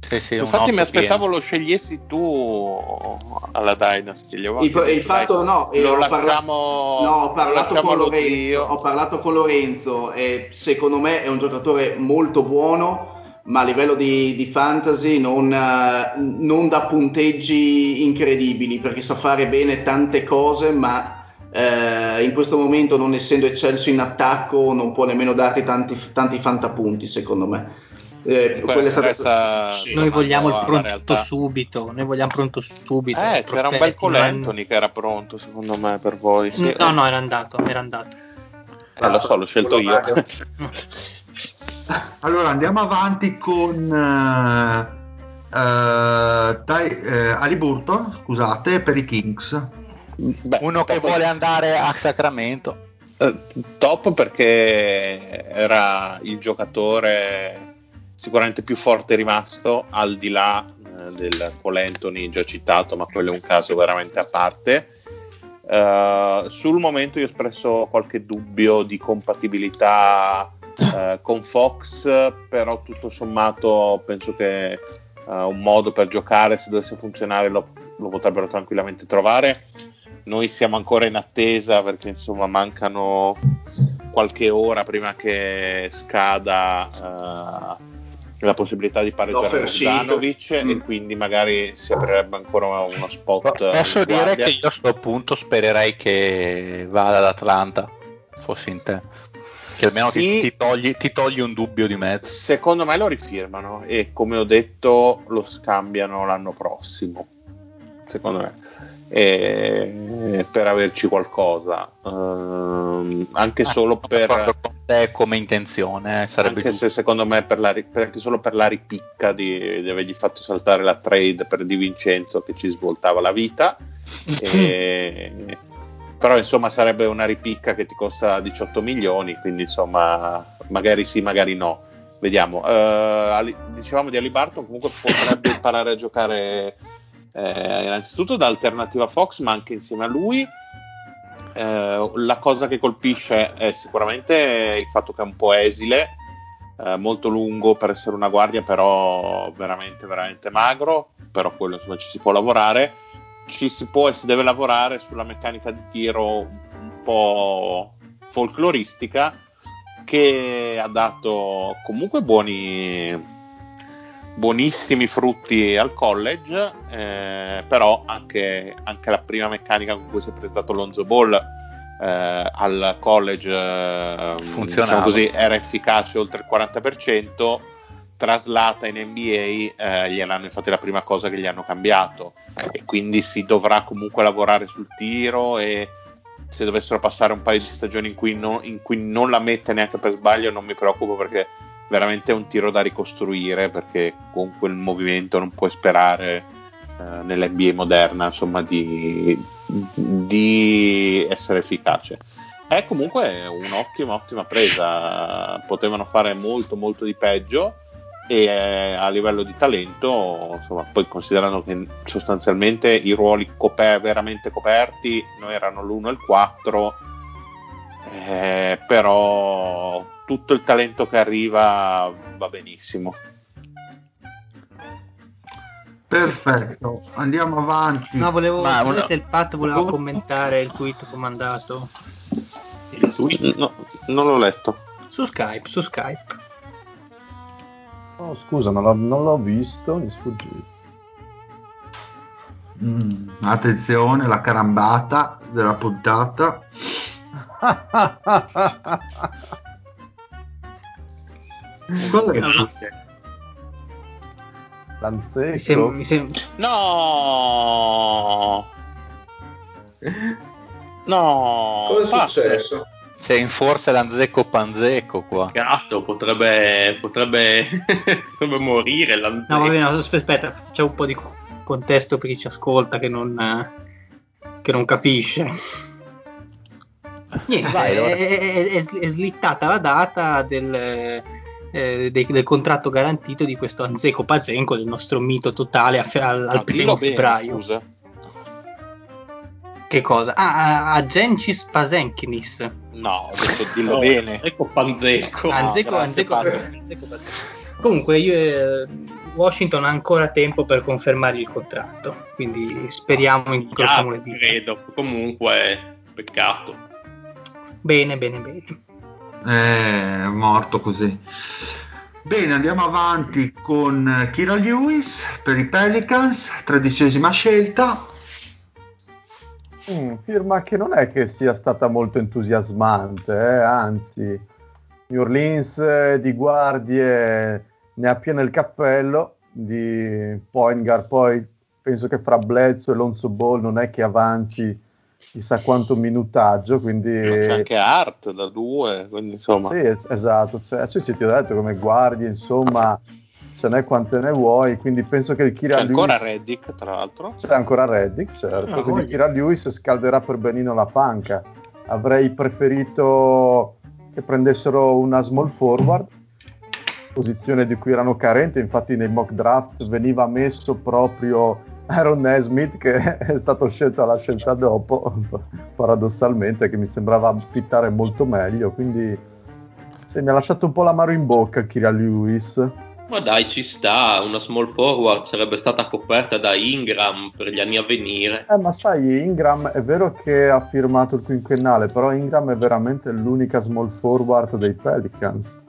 sì, sì, Infatti mi aspettavo pieno. lo scegliessi tu alla Dynasty. Il, il fatto dai, no eh, lo lasciamo, no, ho lo parlato lasciamo con Lorenzo ho parlato con Lorenzo e secondo me è un giocatore molto buono ma a livello di, di fantasy non, eh, non da punteggi incredibili perché sa fare bene tante cose ma eh, in questo momento non essendo eccelso in attacco non può nemmeno darti tanti, tanti fantapunti secondo me Eh, quella è stata- resta- sì. Noi vogliamo il pronto subito, noi vogliamo pronto subito. Eh, c'era un bel prospetti, non- Colentoni che era pronto secondo me per voi. Sì. No, no, era andato, era andato. Eh, lo so, l'ho scelto io. Allora andiamo avanti con eh, eh, Ty- eh, Ali Burton, scusate, per i Kings. Beh, Uno che vuole andare a Sacramento. top perché era il giocatore sicuramente più forte rimasto al di là eh, del Colentoni già citato, ma quello è un caso veramente a parte. Eh, sul momento io ho espresso qualche dubbio di compatibilità eh, con Fox, però tutto sommato penso che eh, un modo per giocare, se dovesse funzionare, lo, lo potrebbero tranquillamente trovare. Noi siamo ancora in attesa perché insomma mancano qualche ora prima che scada la possibilità di pareggiare L'offer sheet. Bogdanovic e Mm. quindi magari si aprirebbe ancora uno spot. Posso dire guardia. che io a questo punto spererei che vada ad Atlanta, fossi in te. Che almeno ti- Sì. ti, togli, ti togli un dubbio di mezzo. Secondo me lo rifirmano e come ho detto lo scambiano l'anno prossimo. Secondo me. E- per averci qualcosa. Ehm, anche solo Sono d'accordo per. te come intenzione, eh, sarebbe Anche giusto. se secondo me per la, per- anche solo per la ripicca di, di avergli fatto saltare la trade per Di Vincenzo che ci svoltava la vita. E- però insomma sarebbe una ripicca che ti costa 18 milioni, quindi insomma magari sì, magari no. Vediamo. Eh, Ali- dicevamo di Ali Barton, comunque potrebbe imparare a giocare eh, innanzitutto da alternativa Fox, ma anche insieme a lui. Eh, la cosa che colpisce è sicuramente il fatto che è un po' esile, eh, molto lungo per essere una guardia, però veramente, veramente magro. Però quello insomma ci si può lavorare. Ci si può e si deve lavorare sulla meccanica di tiro un po' folcloristica che ha dato comunque buoni, buonissimi frutti al college, eh, però anche, anche la prima meccanica con cui si è presentato Lonzo Ball eh, al college eh, Funzionava. diciamo così, era efficace oltre il 40%, traslata in NBA, eh, gliel'hanno infatti la prima cosa che gli hanno cambiato e quindi si dovrà comunque lavorare sul tiro e se dovessero passare un paio di stagioni in cui, no, in cui non la mette neanche per sbaglio non mi preoccupo perché veramente un tiro da ricostruire perché con quel movimento non puoi sperare eh, nell'NBA moderna insomma di, di essere efficace. È comunque un'ottima ottima presa. Potevano fare molto molto di peggio e eh, a livello di talento insomma poi considerando che sostanzialmente i ruoli coper- veramente coperti noi erano l'1 e il 4 eh, però tutto il talento che arriva va benissimo Perfetto, andiamo avanti. No, volevo Ma sapere una- se il Pat voleva commentare il tweet che ho mandato Il tweet No, non l'ho letto su Skype, su Skype. Oh, scusa, non l'ho, non l'ho visto, mi sfuggi. Mm, attenzione, la carambata della puntata. Cosa è No, no. Lanzecco. Mi sem- mi sem- no no Cosa è Pat, successo? Sei in forza l'anzecco panzecco qua. gatto potrebbe, potrebbe, potrebbe morire. l'anzecco. No, va bene, asp- aspetta, facciamo un po' di co- contesto per chi ci ascolta che non, che non capisce. Niente, Vai, è, allora. è- è- è slittata la data del, eh, dei- del contratto garantito di questo Anzeco Pazenko, del nostro mito totale fe- al, al no, primo bene, febbraio. scusa Che cosa? Ah, a, a Gencis Pazenkinis. no detto dillo No, bene. No, Anzeco, grazie, Anzeco, Pazenko. Comunque, io, eh, Washington ha ancora tempo per confermare il contratto, quindi speriamo, le Ah, dita. credo. Comunque, peccato. Bene, bene, bene. È morto così. Bene, andiamo avanti con eh, Kira Lewis per i Pelicans, tredicesima scelta. Mm, firma che non è che sia stata molto entusiasmante, eh, anzi, New Orleans eh, di guardie ne ha pieno il cappello, di point guard poi penso che fra Bledsoe e Lonzo Ball non è che avanzi chissà quanto minutaggio, quindi... c'è anche Art da due quindi insomma Sì, es- esatto, cioè, sì, sì, ti ho detto come guardie, insomma, ce n'è quante ne vuoi, quindi penso che il Kira c'è ancora Lewis... Reddick tra l'altro C'è ancora Reddick, certo. Ah, quindi. Kira Lewis scalderà per benino la panca. Avrei preferito che prendessero una small forward, posizione di cui erano carenti. Infatti, nei mock draft veniva messo proprio Aaron Nesmith, che è stato scelto alla scelta dopo, paradossalmente, che mi sembrava fittare molto meglio. Quindi, sì, mi ha lasciato un po' l'amaro in bocca Kira Lewis. Ma dai, ci sta. Una small forward sarebbe stata coperta da Ingram per gli anni a venire. Eh, ma sai, Ingram è vero che ha firmato il quinquennale, però Ingram è veramente l'unica small forward dei Pelicans.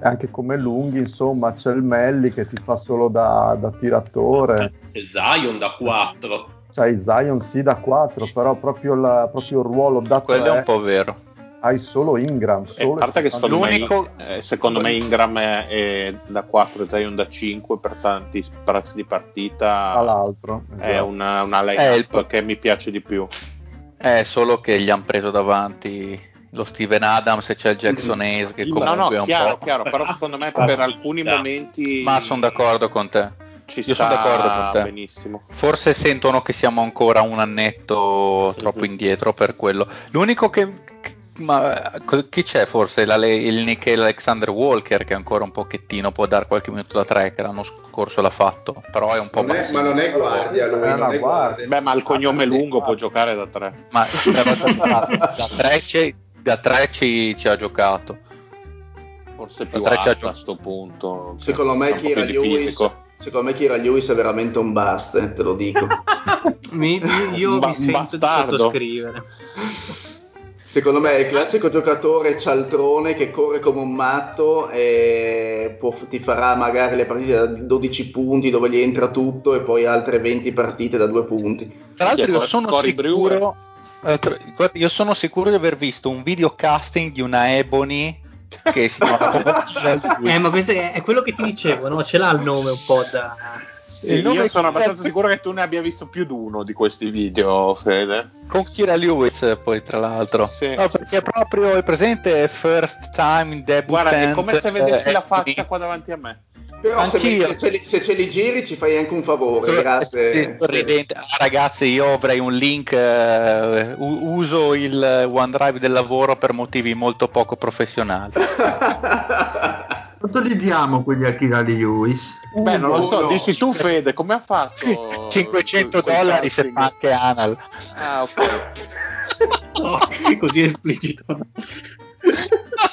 Anche come lunghi, insomma, c'è il Melli che ti fa solo da, da tiratore. C'è Zion da 4. C'hai Zion sì da 4, però proprio, la- proprio il ruolo da Quello è 3 un po' vero. hai solo Ingram. E Solo a parte che secondo me, L'unico- eh, secondo me Ingram è, è da 4 e Zion da 5 per tanti sprazzi di partita all'altro. è esatto. una, una Eh, line-up il- che mi piace di più È solo che gli hanno preso davanti lo Steven Adams e c'è il Jackson Hayes che No, comunque no è no un chiaro po'... chiaro però secondo me per alcuni momenti Ma sono d'accordo con te. ci io sono d'accordo con te. benissimo Forse sentono che siamo ancora un annetto troppo Mhm. indietro per quello. L'unico che... che- Ma chi c'è forse? La- il Nickel Alexander Walker che ancora un pochettino può dare qualche minuto da tre che l'anno scorso l'ha fatto, però è un po' Non è- ma non è guardia lui, È non è guardia. beh ma il cognome Ah, lungo può giocare da 3 Ma da tre, ci, da tre ci, ci ha giocato. forse più Da tre c'è alto a gio- sto punto Secondo me più di Lewis, secondo me Kira Lewis è veramente un bust, eh, te lo dico. Mi- io Ba- mi sento bastardo. di sottoscrivere. Secondo me è il classico giocatore cialtrone che corre come un matto e può- ti farà magari le partite da 12 punti dove gli entra tutto e poi altre 20 partite da 2 punti. Tra l'altro Chi io sono sicuro... eh, io sono sicuro di aver visto un video casting di una Ebony che si chiama Eh, ma questo è, è quello che ti dicevo, no? Ce l'ha il nome un po' da... Sì, io sono abbastanza sicuro che tu ne abbia visto più di uno di questi video, Fede. Con Kira Lewis, poi tra l'altro. Sì, no, perché sì. è proprio il presente first time debut. Guarda, è come se vedessi eh, la faccia qua davanti a me. Però se, Anch'io. se ce li, se ce li giri ci fai anche un favore, grazie. Sì. Ah, ragazzi, io avrei un link, eh, uso il OneDrive del lavoro per motivi molto poco professionali. Quanto li diamo quelli a Kira Lewis? Beh, non lo so, Uno. dici tu, Fede, come ha fatto? 500 quel dollari se anche Anal. Ah, ok. No, così esplicito.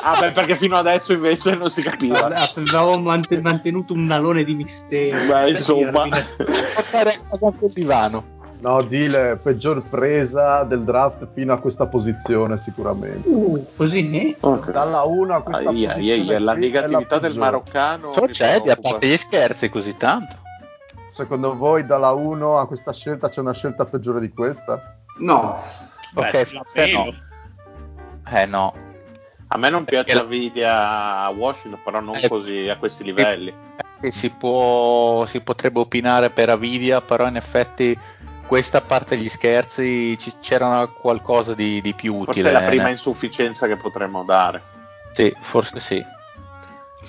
Ah, beh, perché fino adesso invece non si capiva. Avevamo mant- mantenuto un alone di mistero. Beh, insomma. Portare a casa anche il divano. No, Dile, peggior presa del draft fino a questa posizione sicuramente. Uh, così? Dalla 1 a questa Aia, posizione aia, aia, la negatività del peggiore. maroccano. Procedi, a parte gli scherzi, così tanto. Secondo voi dalla 1 a questa scelta c'è una scelta peggiore di questa? No, Ok, Beh, forse no. Eh no. A me non piace la Nvidia a Washington, però non Eh, così a questi livelli. Eh, si, può, si potrebbe opinare per Avidia, però in effetti questa a parte gli scherzi ci- c'era qualcosa di, di più utile. Forse è la prima né? insufficienza che potremmo dare. Sì, forse sì.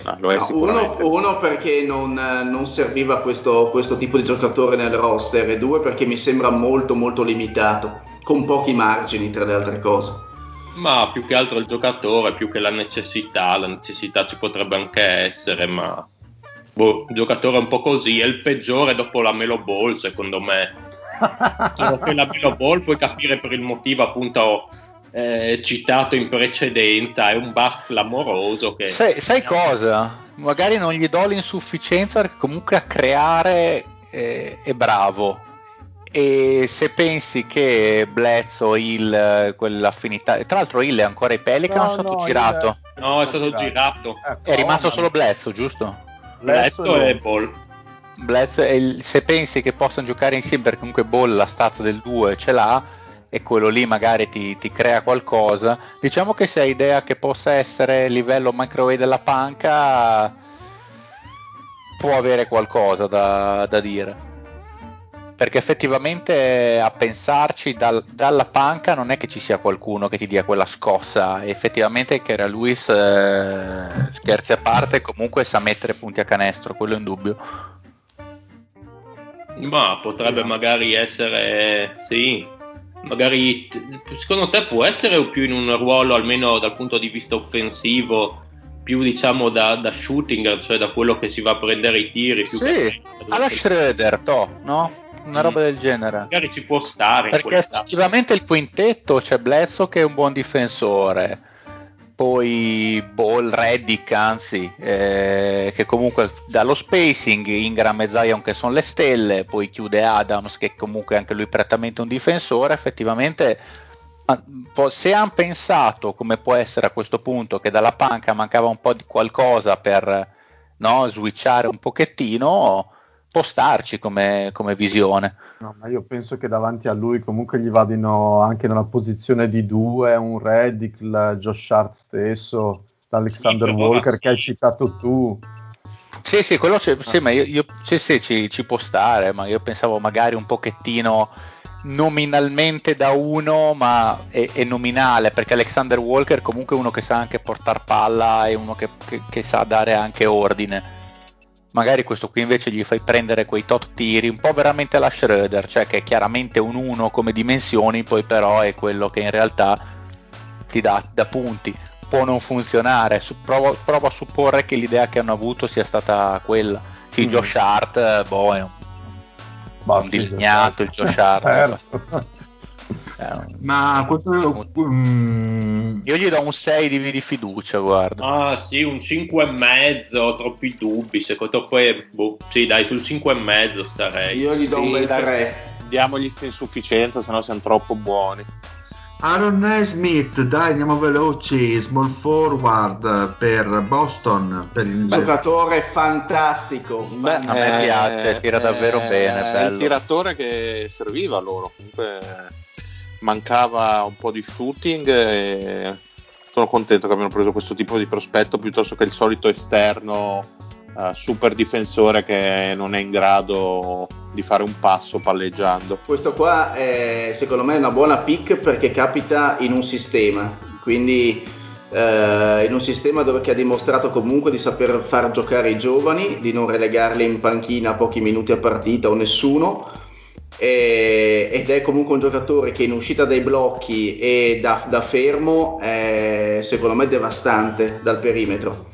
No, lo è No, sicuramente. uno, uno perché non, non serviva questo, questo tipo di giocatore nel roster e due perché mi sembra molto molto limitato, con pochi margini tra le altre cose. Ma più che altro il giocatore, più che la necessità, la necessità ci potrebbe anche essere, ma boh, il giocatore è un po' così, è il peggiore dopo la Melo Ball secondo me. Solo che la Melo Ball puoi capire per il motivo appunto eh, citato in precedenza, è un bust clamoroso che... Sai, sai cosa? Magari non gli do l'insufficienza perché comunque a creare eh, è bravo. E se pensi che Blezzo, Hill, quell'affinità. Tra l'altro, Hill è ancora ai Pelican No, è stato no, girato? Hill No, è stato girato. Ecco, È rimasto ma- solo Blezzo, giusto? Bledsoe e Ball. E il- se pensi che possano giocare insieme, perché comunque Ball la stazza del 2 ce l'ha, e quello lì magari ti, ti crea qualcosa. Diciamo che se hai idea che possa essere livello microwave della panca, può avere qualcosa da, da dire. Perché effettivamente a pensarci dal- dalla panca non è che ci sia qualcuno che ti dia quella scossa. Effettivamente che era Luis, eh, scherzi a parte, comunque sa mettere punti a canestro, quello è in dubbio. Ma potrebbe magari essere, sì, magari secondo te può essere o più in un ruolo almeno dal punto di vista offensivo, più diciamo da, da shooting, cioè da quello che si va a prendere i tiri. Più Sì, che- alla Schroeder, to, no? Una Mm. roba del genere. Magari ci può stare. Perché effettivamente il quintetto c'è Bledsoe che è un buon difensore, poi Ball, Reddick, anzi, eh, che comunque dallo spacing, Ingram e Zion che sono le stelle, poi chiude Adams che comunque anche lui prettamente un difensore, effettivamente se hanno pensato come può essere a questo punto che dalla panca mancava un po' di qualcosa per no, switchare un pochettino, può starci come, come visione. No, ma io penso che davanti a lui comunque gli vadino anche nella posizione di due un Reddick, il Josh Hart stesso, l'Alexander Sì, Walker che hai citato tu. Sì, sì, quello c'è- sì, ma io, io- sì, sì, ci, ci può stare, ma io pensavo magari un pochettino nominalmente da uno, ma è, è nominale, perché Alexander Walker comunque è uno che sa anche portare palla e uno che, che- che sa dare anche ordine. Magari questo qui invece gli fai prendere quei tot tiri, un po' veramente la Schroeder, cioè che è chiaramente un 1 come dimensioni, poi però è quello che in realtà ti dà da punti. Può non funzionare, su- provo, provo a supporre che l'idea che hanno avuto sia stata quella. Sì, Mm. Josh Hart, eh, boh, è un, un sì, disegnato il Josh Hart. Un- Ma quanto, mm, Io gli do un 6 di, di fiducia, guarda. Ah sì, un 5 e mezzo, troppi dubbi, secondo me, boh, sì dai, sul 5 e mezzo starei. Io gli do un Sì, bel dai. 3. Diamogli sta insufficienza, sennò siamo troppo buoni. Aaron Smith, dai, andiamo veloci. Small forward per Boston. Per il Giocatore fantastico. Beh, a me eh, piace, tira davvero bene, È bello. il tiratore che serviva a loro. Comunque mancava un po' di shooting. E sono contento che abbiano preso questo tipo di prospetto piuttosto che il solito esterno uh, super difensore che non è in grado di fare un passo palleggiando. Questo qua è secondo me una buona pick perché capita in un sistema, quindi eh, in un sistema dove che ha dimostrato comunque di saper far giocare i giovani, di non relegarli in panchina a pochi minuti a partita o nessuno. Ed è comunque un giocatore che in uscita dai blocchi e da, da fermo è secondo me devastante dal perimetro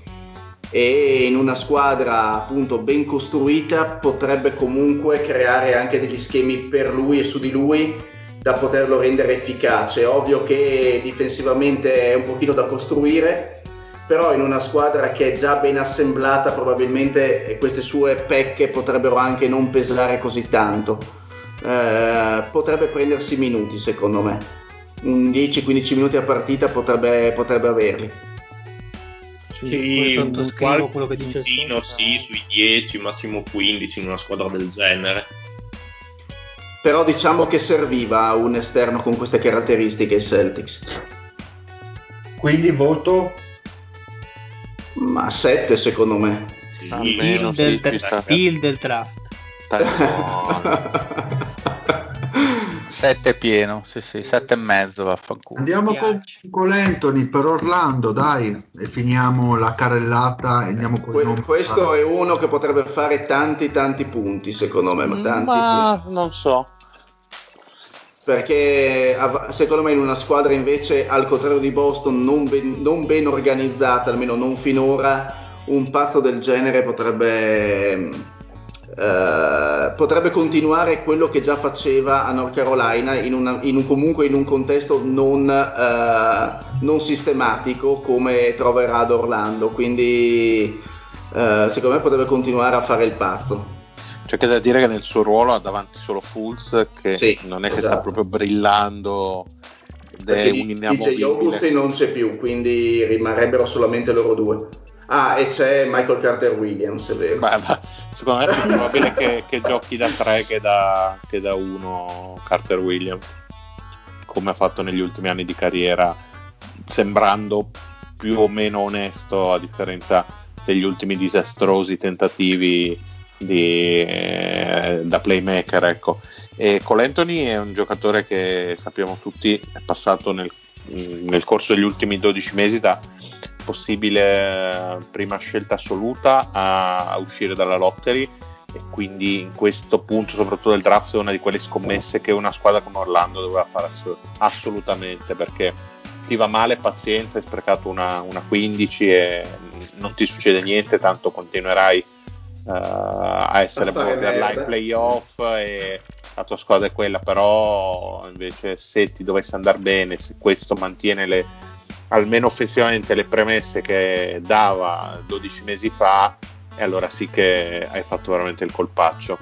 e in una squadra appunto ben costruita potrebbe comunque creare anche degli schemi per lui e su di lui da poterlo rendere efficace. Ovvio che difensivamente è un pochino da costruire, però in una squadra che è già ben assemblata probabilmente queste sue pecche potrebbero anche non pesare così tanto. Eh, potrebbe prendersi minuti secondo me, un 10-15 minuti a partita potrebbe, potrebbe averli. Sì, sottoscrivo quello che dice il sì, sui 10, massimo 15 in una squadra del genere. Però diciamo che serviva un esterno con queste caratteristiche il Celtics. Quindi voto? Ma 7 secondo me. Sì, Almeno, del, sì, tra- del draft. 7 pieno, sì sì, 7 e mezzo vaffanculo. Andiamo con, con Anthony per Orlando, dai, e finiamo la carrellata e andiamo con que- Questo è uno che potrebbe fare tanti tanti punti, secondo me, ma tanti ma punti. non so. Perché secondo me in una squadra invece, al contrario di Boston, non ben, non ben organizzata, almeno non finora, un pazzo del genere potrebbe eh, potrebbe continuare quello che già faceva a North Carolina in, una, in un, comunque in un contesto non, uh, non, sistematico come troverà ad Orlando. Quindi uh, secondo me potrebbe continuare a fare il pazzo. C'è che da dire che nel suo ruolo ha davanti solo Fulz che sì, non è che esatto. sta proprio brillando ed è un inamovibile DJ Augustin non c'è più quindi rimarrebbero solamente loro due Ah, e c'è Michael Carter Williams, è vero. Beh, beh, secondo me è più probabile che, che, giochi da 3 che da, che da 1 Carter Williams, come ha fatto negli ultimi anni di carriera, sembrando più o meno onesto a differenza degli ultimi disastrosi tentativi di, eh, da playmaker. Ecco. E Cole è un giocatore che sappiamo tutti è passato nel, nel corso degli ultimi 12 mesi da possibile prima scelta assoluta a, a uscire dalla lottery e quindi in questo punto soprattutto del draft è una di quelle scommesse che una squadra come Orlando doveva fare assolutamente perché ti va male pazienza hai sprecato una, una 15 e non ti succede niente tanto continuerai uh, a essere borderline playoff e la tua squadra è quella però invece se ti dovesse andare bene se questo mantiene le almeno offensivamente le premesse che dava 12 mesi fa e allora sì che hai fatto veramente il colpaccio.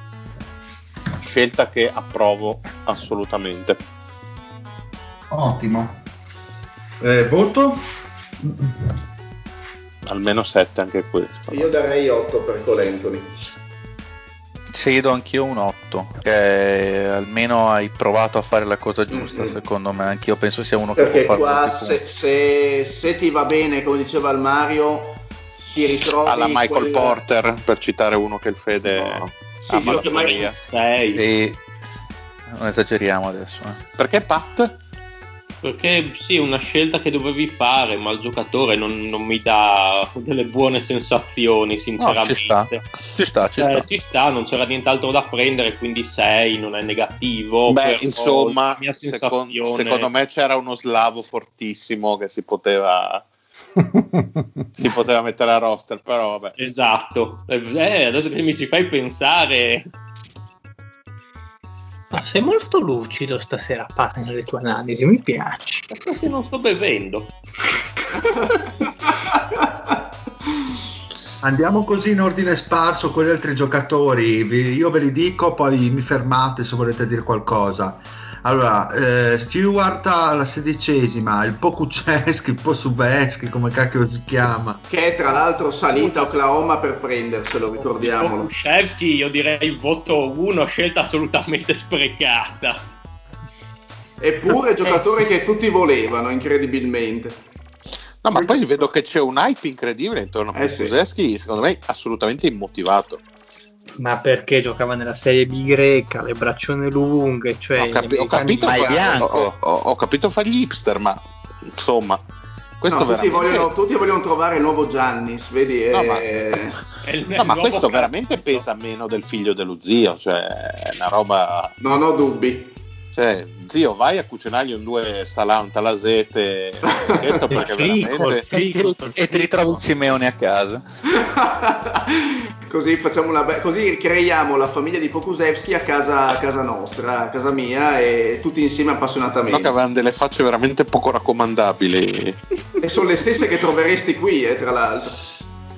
Scelta che approvo assolutamente. Ottimo eh, voto? almeno 7 anche questo. Io darei 8 per Colentoni sì, do anch'io un 8, che almeno hai provato a fare la cosa giusta, mm-hmm. secondo me, anch'io penso sia uno Perché che può fare qua se, se, se, ti va bene, come diceva il Mario, ti ritrovi alla Michael quel... Porter, per citare uno che il Fede no. sì, ha sì, mai... e... non esageriamo adesso. Eh. Perché Pat? Perché sì, è una scelta che dovevi fare, ma il giocatore non, non mi dà delle buone sensazioni, sinceramente. No, ci sta, ci sta, ci, eh, sta. ci sta. non c'era nient'altro da prendere, quindi 6 non è negativo. Beh, insomma, secondo, secondo me c'era uno slavo fortissimo che si poteva si poteva mettere a roster, però vabbè. Esatto. Eh, adesso che mi ci fai pensare, ma sei molto lucido stasera, Pat, nelle tue analisi, mi piace. Perché non sto bevendo. Andiamo così in ordine sparso con gli altri giocatori. Io ve li dico, poi mi fermate se volete dire qualcosa. Allora, eh, Stewart alla sedicesima, il Pokuceschi, il Posubeschi, come cacchio si chiama. Che è tra l'altro salita a Oklahoma per prenderselo, ricordiamolo. Pokuceschi io direi voto 1, scelta assolutamente sprecata. Eppure giocatore che tutti volevano, incredibilmente. No, ma poi vedo che c'è un hype incredibile intorno a Eh sì. Secondo me assolutamente immotivato. Ma perché giocava nella serie B greca, le braccione lunghe, cioè ho, capi- ho capito fa- bianco. ho, ho- ho capito fa gli hipster, ma insomma, questo No, tutti, veramente... vogliono, tutti vogliono trovare il nuovo Giannis, vedi? No, ma- eh, il- No, ma questo veramente pesa meno del figlio dello zio, cioè è una roba... non ho dubbi. Cioè, zio, vai a cucinargli un due salà, un talasete, un perché frico, veramente... sì. E ti, e ti ritrovi il Simeone a casa. così facciamo una be- così creiamo la famiglia di Pokusevski a casa, a casa nostra, a casa mia e tutti insieme No, appassionatamente. che avevano delle facce veramente poco raccomandabili, E sono le stesse che troveresti qui, eh, tra l'altro.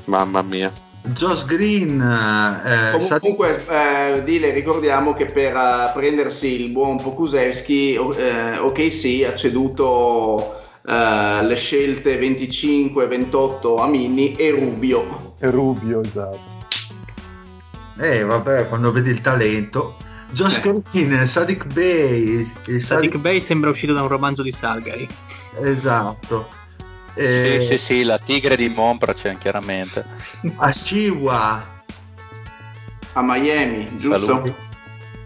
mamma mia. Josh Green, eh, sa- Comunque, eh, Dile, ricordiamo che per eh, prendersi il buon Pokusevski, o- eh, OKC ha ceduto eh, le scelte 25 28 a Mini e Rubio. E Rubio, esatto. eh, vabbè, quando vedi il talento. Josh Green, Sadiq Bey, il Sadiq Sadiq- Bey sembra uscito da un romanzo di Salgari. esatto. Eh, Sì, sì, sì, la tigre di Mompra c'è chiaramente. Ashiwa, A Miami, giusto? Saluti.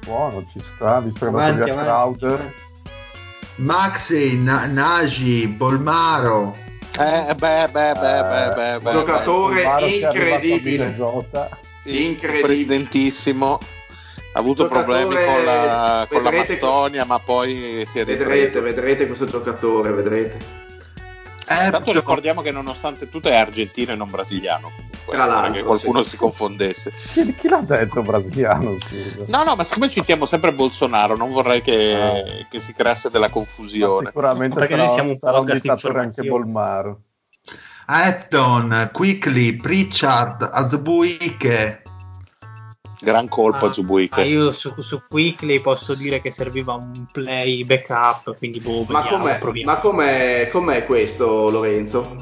Buono, ci sta, che andato via avanti. Crowder. Maxi, Na- Nagy, Bolmaro. Eh, beh, beh, beh, beh, beh, beh, Giocatore che a incredibile. Incredibile. presidentissimo ha avuto Giocatore, problemi con la, con la vedrete- Mazzonia, ma poi si è Vedrete, ripreso. vedrete questo giocatore, vedrete. Eh, Tanto ricordiamo che nonostante tutto è argentino e non brasiliano comunque, Tra l'altro, perché qualcuno sì. si confondesse. Chi, chi l'ha detto brasiliano, scusa? No, no, ma siccome citiamo sempre Bolsonaro, non vorrei che, Ah. che si creasse della Ma confusione. sicuramente Perché sarà, noi siamo un sarà un dittatore anche. Bolmaro. Acton, Quickly, Pritchard, Azubuike. Gran colpo Ah, a Zubuike. ah, io su, su Quickly posso dire che serviva un play backup, quindi boh, Ma com'è, ma com'è, com'è questo, Lorenzo?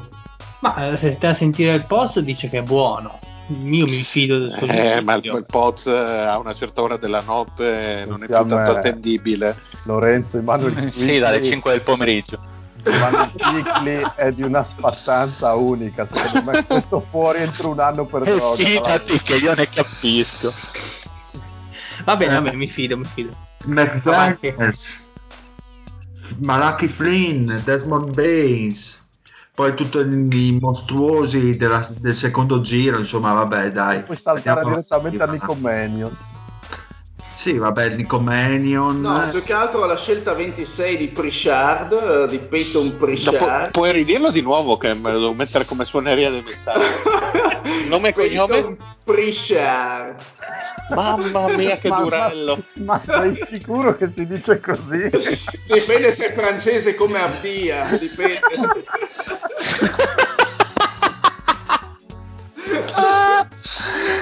Ma eh, se stai a sentire il post dice che è buono. Io mi fido del suo Eh, ma il, il Poz eh, a una certa ora della notte non è più tanto eh, attendibile. Lorenzo Emanuele Sì, dalle Quickly- 5 del pomeriggio. Emanuele Quickly è di una spattanza unica. Secondo me questo fuori entro un anno per Eh, droga. fidati che io ne capisco. Va bene, va bene, mi fido, mi fido. McDaniels, Malachi Flynn, Desmond Baines. Poi tutti i mostruosi della- del secondo giro, insomma, vabbè, dai. Puoi saltare direttamente a Nico Manion. Sì, vabbè, il Nico Manion. No, più che altro la scelta 26 di Pritchard, eh, di Peyton Dopo- Pritchard. puoi ridirlo di nuovo che me lo devo mettere come suoneria del messaggio. Nome e cognome? Peyton Pritchard. Mamma mia che Ma- durello. Ma, ma sei sicuro che si dice così? Dipende se è francese come Abdia, dipende. Bibbia.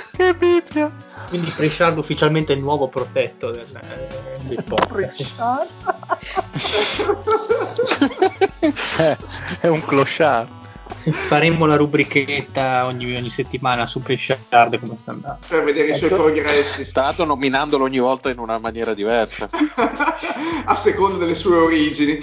Quindi Pritchard ufficialmente il nuovo protetto del, del podcast. Eh, è un clochard. Faremo la rubrichetta ogni, ogni settimana su Pritchard come sta andando. per vedere i suoi progressi Tra l'altro nominandolo ogni volta in una maniera diversa. a seconda delle sue origini.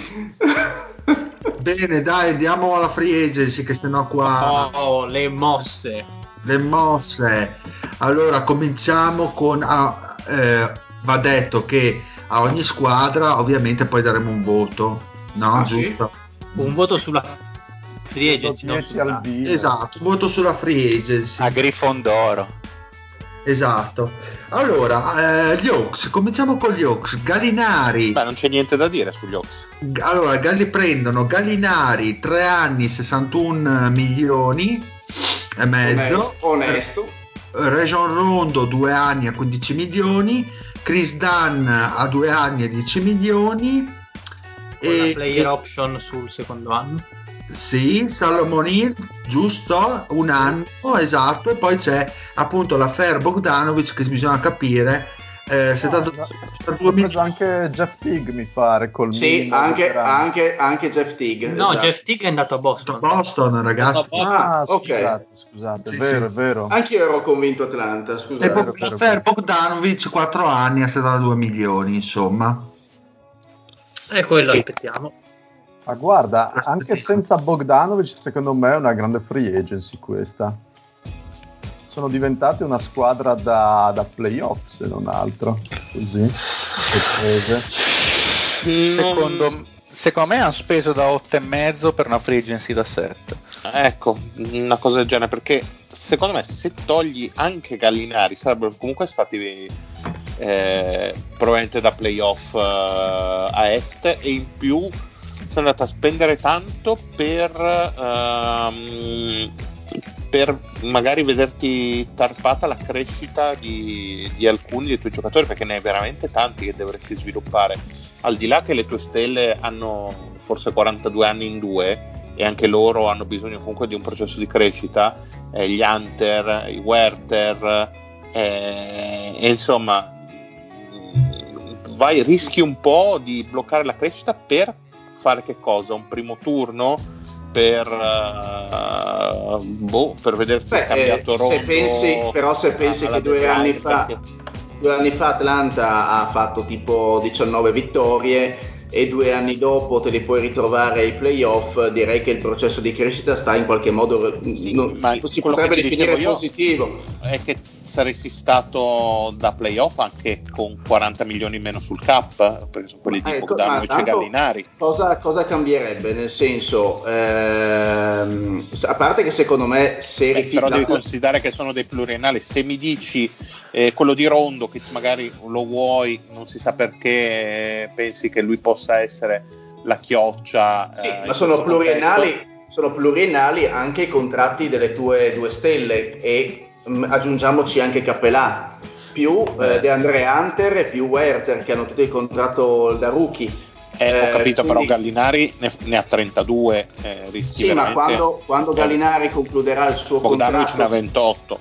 Bene, dai, andiamo alla free agency, che sennò qua Oh, le mosse. Le mosse. Allora, cominciamo con. ah, eh, va detto che a ogni squadra, ovviamente, poi daremo un voto, no? Ah, sì? Giusto? Un voto sulla free agency, non 10 al sulla... Esatto, voto sulla free agency. A Grifondoro. Esatto. Allora, eh, gli Oaks, cominciamo con gli Oaks. Gallinari. Beh, non c'è niente da dire sugli Oaks. Allora, Galli prendono Gallinari 3 anni 61 milioni e mezzo. Onesto. Region Rondo 2 anni a 15 milioni. Chris Dunn a 2 anni a 10 milioni. con la E, player e- option sul secondo anno. sì, Salomon Hill, giusto, un anno, esatto, e poi c'è appunto la Fer Bogdanovic che bisogna capire, eh, 70 No, 72 Ha milioni. preso anche Jeff Tigg, mi pare, col Sì, anche, anche, anche Jeff Tigg. No, esatto. Jeff Teague è andato a Boston. Boston, ragazzi. Ah, Ah, ok. scusate, scusate, Sì, è vero, sì. è vero. Anch'io ero convinto Atlanta, E scusate. poi vero, la vero. Bogdanovic 4 anni a 72 milioni, insomma. E quello aspettiamo. Ma guarda, anche senza Bogdanovic, secondo me è una grande free agency questa. Sono diventati una squadra da, da playoff, se non altro. Così. Secondo, secondo me hanno speso da 8,5 per una free agency da 7. Ecco, una cosa del genere, perché secondo me se togli anche Gallinari sarebbero comunque stati eh, probabilmente da playoff eh, a est e in più sei andato a spendere tanto per, ehm, per magari vederti tarpata la crescita di, di, alcuni dei tuoi giocatori perché ne hai veramente tanti che dovresti sviluppare al di là che le tue stelle hanno forse 42 anni in due e anche loro hanno bisogno comunque di un processo di crescita eh, gli Hunter, i Werther eh, e insomma vai, rischi un po' di bloccare la crescita per fare che cosa? Un primo turno per, uh, boh, per vedere se è cambiato eh, se pensi, Però se pensi che due anni, fa, perché... due anni fa Atlanta ha fatto tipo 19 vittorie e due anni dopo te li puoi ritrovare ai playoff, direi che il processo di crescita sta in qualche modo, sì, non, si potrebbe definire positivo. È che saresti stato da playoff anche con 40 milioni in meno sul cap, perché sono quelli di ecco, Bogdanovic e Gallinari. Cosa, cosa, cambierebbe? Nel senso, ehm, a parte che secondo me se Beh, Però devi considerare che sono dei pluriennali, se mi dici eh, quello di Rondo che magari lo vuoi, non si sa perché pensi che lui possa essere la chioccia. Sì, eh, ma sono pluriennali, sono pluriennali anche i contratti delle tue due stelle e aggiungiamoci anche Cappellà, più eh, De Andre Hunter e più Werther che hanno tutto il contratto da rookie. Eh, ho capito, quindi... però Gallinari ne, ne ha 32. Eh, sì, veramente... ma quando, quando Gallinari concluderà il suo Bogdanovic contratto... ne ha 28.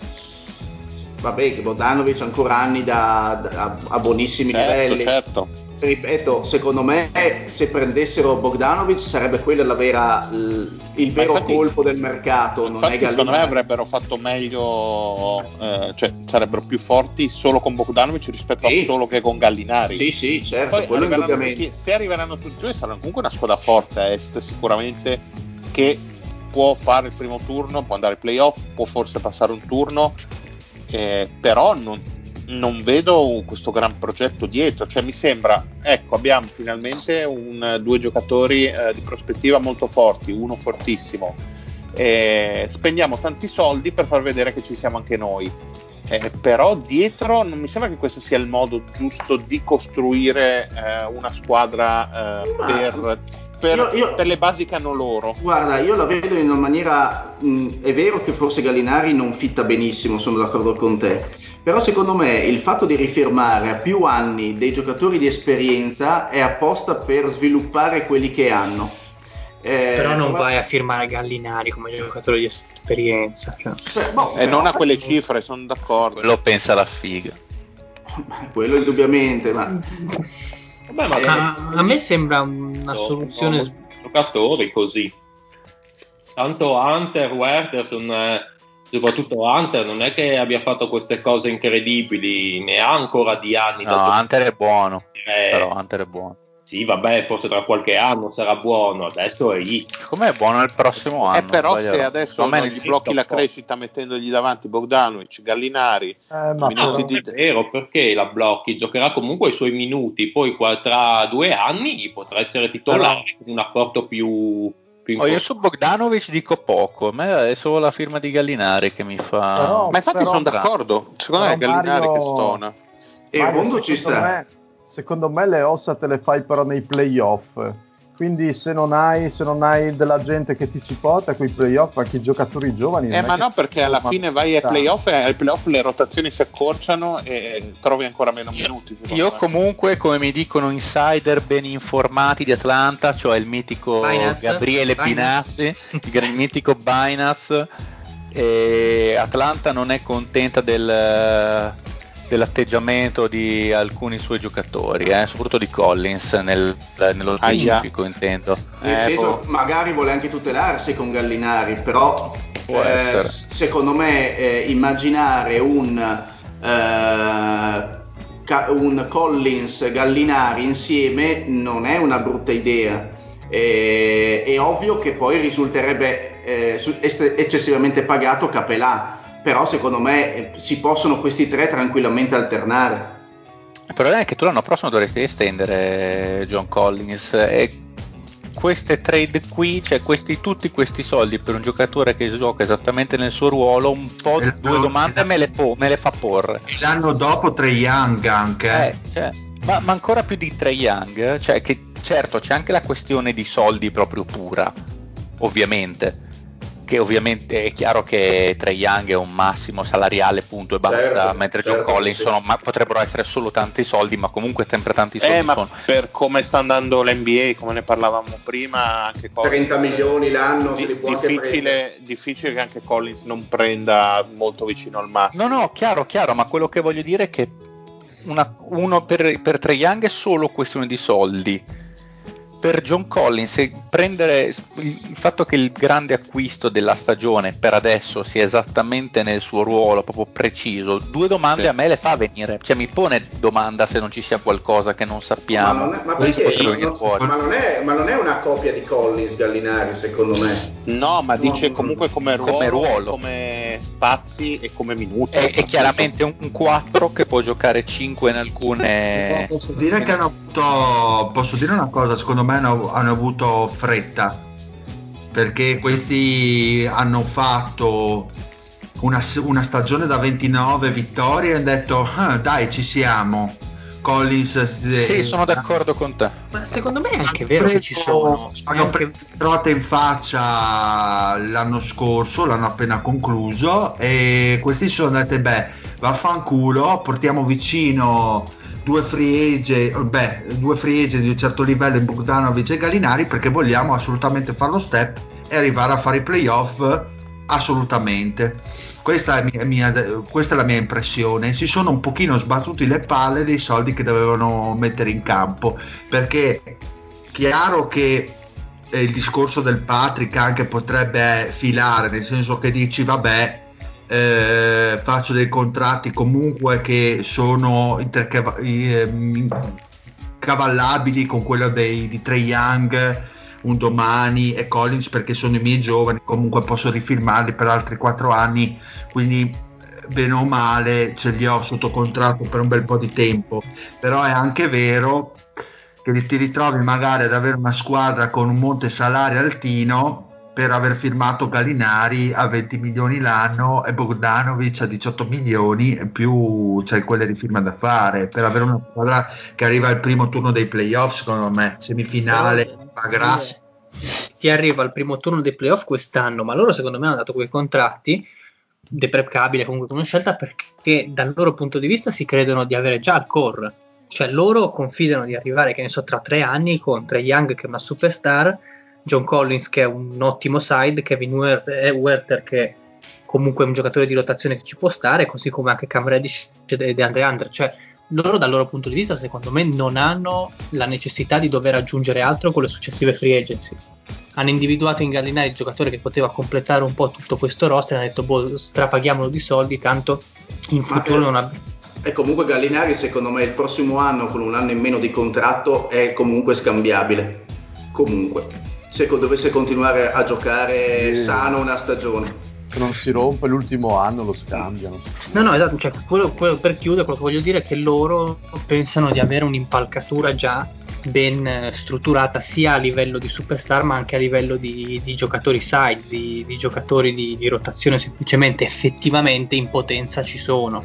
Vabbè, che Bogdanovic ha ancora anni da, da, a buonissimi certo, livelli. Certo ripeto, secondo me se prendessero Bogdanovic sarebbe quello la vera, il vero infatti, colpo del mercato. Non è secondo me avrebbero fatto meglio, eh, cioè sarebbero più forti solo con Bogdanovic rispetto sì. a solo che con Gallinari. Sì, sì, certo, Poi tutti, se arriveranno tutti e due saranno comunque una squadra forte a est sicuramente che può fare il primo turno, può andare ai playoff, può forse passare un turno, eh, però non non vedo questo gran progetto dietro, cioè mi sembra, ecco, abbiamo finalmente un, due giocatori eh, di prospettiva molto forti, uno fortissimo, eh, spendiamo tanti soldi per far vedere che ci siamo anche noi, eh, però dietro non mi sembra che questo sia il modo giusto di costruire eh, una squadra eh, per per, io, io, per, le basi che hanno loro. Guarda, io la vedo in una maniera. Mh, è vero che forse Gallinari non fitta benissimo, sono d'accordo con te. Però secondo me il fatto di rifirmare a più anni dei giocatori di esperienza è apposta per sviluppare quelli che hanno. Eh, però non vai a firmare Gallinari come giocatore di esperienza. Cioè. Cioè, boh, e non a quelle cifre, sono d'accordo. Quello pensa la figa. Quello indubbiamente, ma... Vabbè, ma eh, a, me sembra una no, soluzione... No, giocatori così. Tanto Hunter, Wertherson... Eh soprattutto Hunter non è che abbia fatto queste cose incredibili, ne ha ancora di anni. No, Hunter è buono, eh, però Hunter è buono. Sì, vabbè, forse tra qualche anno sarà buono, adesso è lì. Com'è buono il prossimo anno? Eh, però se adesso non gli blocchi la crescita mettendogli davanti Bogdanovic, Gallinari, eh, ma minuti di... è vero, perché la blocchi? Giocherà comunque i suoi minuti, poi qua, tra due anni potrà essere titolare con un apporto più Oh, io su Bogdanovic dico poco, a me è solo la firma di Gallinari che mi fa. Però, Ma infatti però, sono d'accordo. Secondo me è Gallinari Mario... che stona. E il mondo ci sta. Me, secondo me le ossa te le fai però nei playoff quindi se non hai, se non hai della gente che ti ci porta quei playoff, anche i giocatori giovani. Eh, ma no, perché alla fine vai ai playoff e ai playoff le rotazioni si accorciano e trovi ancora meno minuti. Io me. comunque, come mi dicono insider ben informati di Atlanta, cioè il mitico Binance. Gabriele Binazzi, il mitico Binance, Atlanta non è contenta del dell'atteggiamento di alcuni suoi giocatori, eh, soprattutto di Collins nel, nello specifico, intendo. Nel eh, senso, boh. magari vuole anche tutelarsi con Gallinari, però eh, secondo me eh, immaginare un, eh, un Collins Gallinari insieme non è una brutta idea. È ovvio che poi risulterebbe eh, eccessivamente pagato Capelà, però secondo me eh, si possono questi tre tranquillamente alternare. Il problema è che tu l'anno prossimo dovresti estendere John Collins e queste trade qui, cioè questi, tutti questi soldi per un giocatore che gioca esattamente nel suo ruolo, un po' di due domande me le, po- me le, fa porre. L'anno dopo Trey Young anche. Eh, cioè, ma, ma, ancora più di Trey Young, cioè che certo c'è anche la questione di soldi proprio pura, ovviamente che ovviamente è chiaro che Trey Young è un massimo salariale punto e basta, certo, mentre John certo, Collins sì. sono, ma potrebbero essere solo tanti soldi, ma comunque sempre tanti soldi. Eh, ma sono. per come sta andando l'NBA, come ne parlavamo prima, anche Collins, 30 milioni l'anno di, difficile, difficile che anche Collins non prenda molto vicino al massimo. No, no, chiaro, chiaro, ma quello che voglio dire è che una, uno per, per Trey Young è solo questione di soldi per John Collins prendere il fatto che il grande acquisto della stagione per adesso sia esattamente nel suo ruolo proprio preciso due domande sì. a me le fa venire. Cioè mi pone domanda se non ci sia qualcosa che non sappiamo. Ma non è, ma perché, non, ma non, è, ma non è una copia di Collins Gallinari secondo me? No ma dice comunque come ruolo, come, ruolo. come spazi e come minuti è, è chiaramente un 4 che può giocare 5 in alcune posso dire che hanno avuto posso dire una cosa secondo me me hanno, hanno avuto fretta perché questi hanno fatto una, una, stagione da 29 vittorie e hanno detto ah, dai ci siamo. Collins sì sono d'accordo con te. Ma secondo me è anche vero preso, che ci sono hanno anche... preso in faccia l'anno scorso l'hanno appena concluso e questi sono andati beh vaffanculo portiamo vicino due free agent, beh, due free agent di un certo livello in Bogdanovic e Gallinari perché vogliamo assolutamente fare lo step e arrivare a fare i playoff assolutamente. Questa è, mia, mia, questa è, la mia impressione. Si sono un pochino sbattuti le palle dei soldi che dovevano mettere in campo perché chiaro che il discorso del Patrick anche potrebbe filare, nel senso che dici vabbè eh, faccio dei contratti comunque che sono intercavallabili con quello dei, di Trey Young un domani e Collins perché sono i miei giovani comunque posso rifilmarli per altri 4 anni quindi eh, bene o male ce li ho sotto contratto per un bel po' di tempo. Però è anche vero che ti ritrovi magari ad avere una squadra con un monte salario altino per aver firmato Gallinari a 20 milioni l'anno e Bogdanovic a 18 milioni e più c'è quelle di firma da fare per avere una squadra che arriva al primo turno dei playoff secondo me semifinale a grasso. ti arriva al primo turno dei playoff quest'anno ma loro secondo me hanno dato quei contratti deprecabile comunque come scelta perché dal loro punto di vista si credono di avere già il core. Cioè loro confidano di arrivare che ne so tra tre anni con Trey Young che è una superstar John Collins che è un ottimo side, Kevin Werther che comunque è un giocatore di rotazione che ci può stare, così come anche Cam Reddish e DeAndre Hunter, cioè loro dal loro punto di vista secondo me non hanno la necessità di dover aggiungere altro con le successive free agency. Hanno individuato in Gallinari il giocatore che poteva completare un po' tutto questo roster e hanno detto boh, strapaghiamolo di soldi, tanto in futuro non abbiamo... E comunque Gallinari secondo me il prossimo anno con un anno in meno di contratto è comunque scambiabile. Comunque se dovesse continuare a giocare sì. sano una stagione. Se non si rompe l'ultimo anno lo scambiano. No, no, esatto, cioè, quello, quello per chiudere, quello che voglio dire è che loro pensano di avere un'impalcatura già ben strutturata sia a livello di superstar ma anche a livello di, di giocatori side, di, di giocatori di, di, rotazione semplicemente effettivamente in potenza ci sono.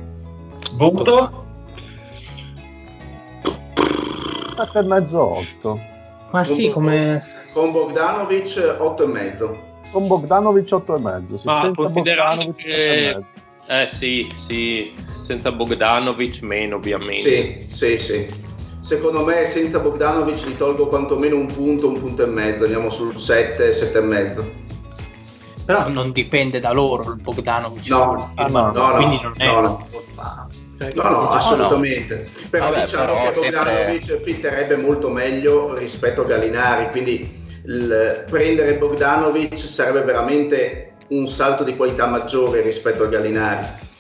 Voto? 7,5 8. Ma sì, come con Bogdanovic 8,5. Con Bogdanovic 8,5. Sì, Ma considerando che... Eh sì, sì, senza Bogdanovic meno ovviamente. Sì, sì, sì. Secondo me senza Bogdanovic gli tolgo quantomeno un punto, un punto e mezzo, andiamo sul 7, 7 e mezzo. Però non dipende da loro il Bogdanovic. No, no, no, no, quindi non è no, no. No, no, assolutamente. No. Però Vabbè, diciamo però che Bogdanovic sempre... fitterebbe molto meglio rispetto a Gallinari, quindi il, prendere Bogdanovic sarebbe veramente un salto di qualità maggiore rispetto a Gallinari.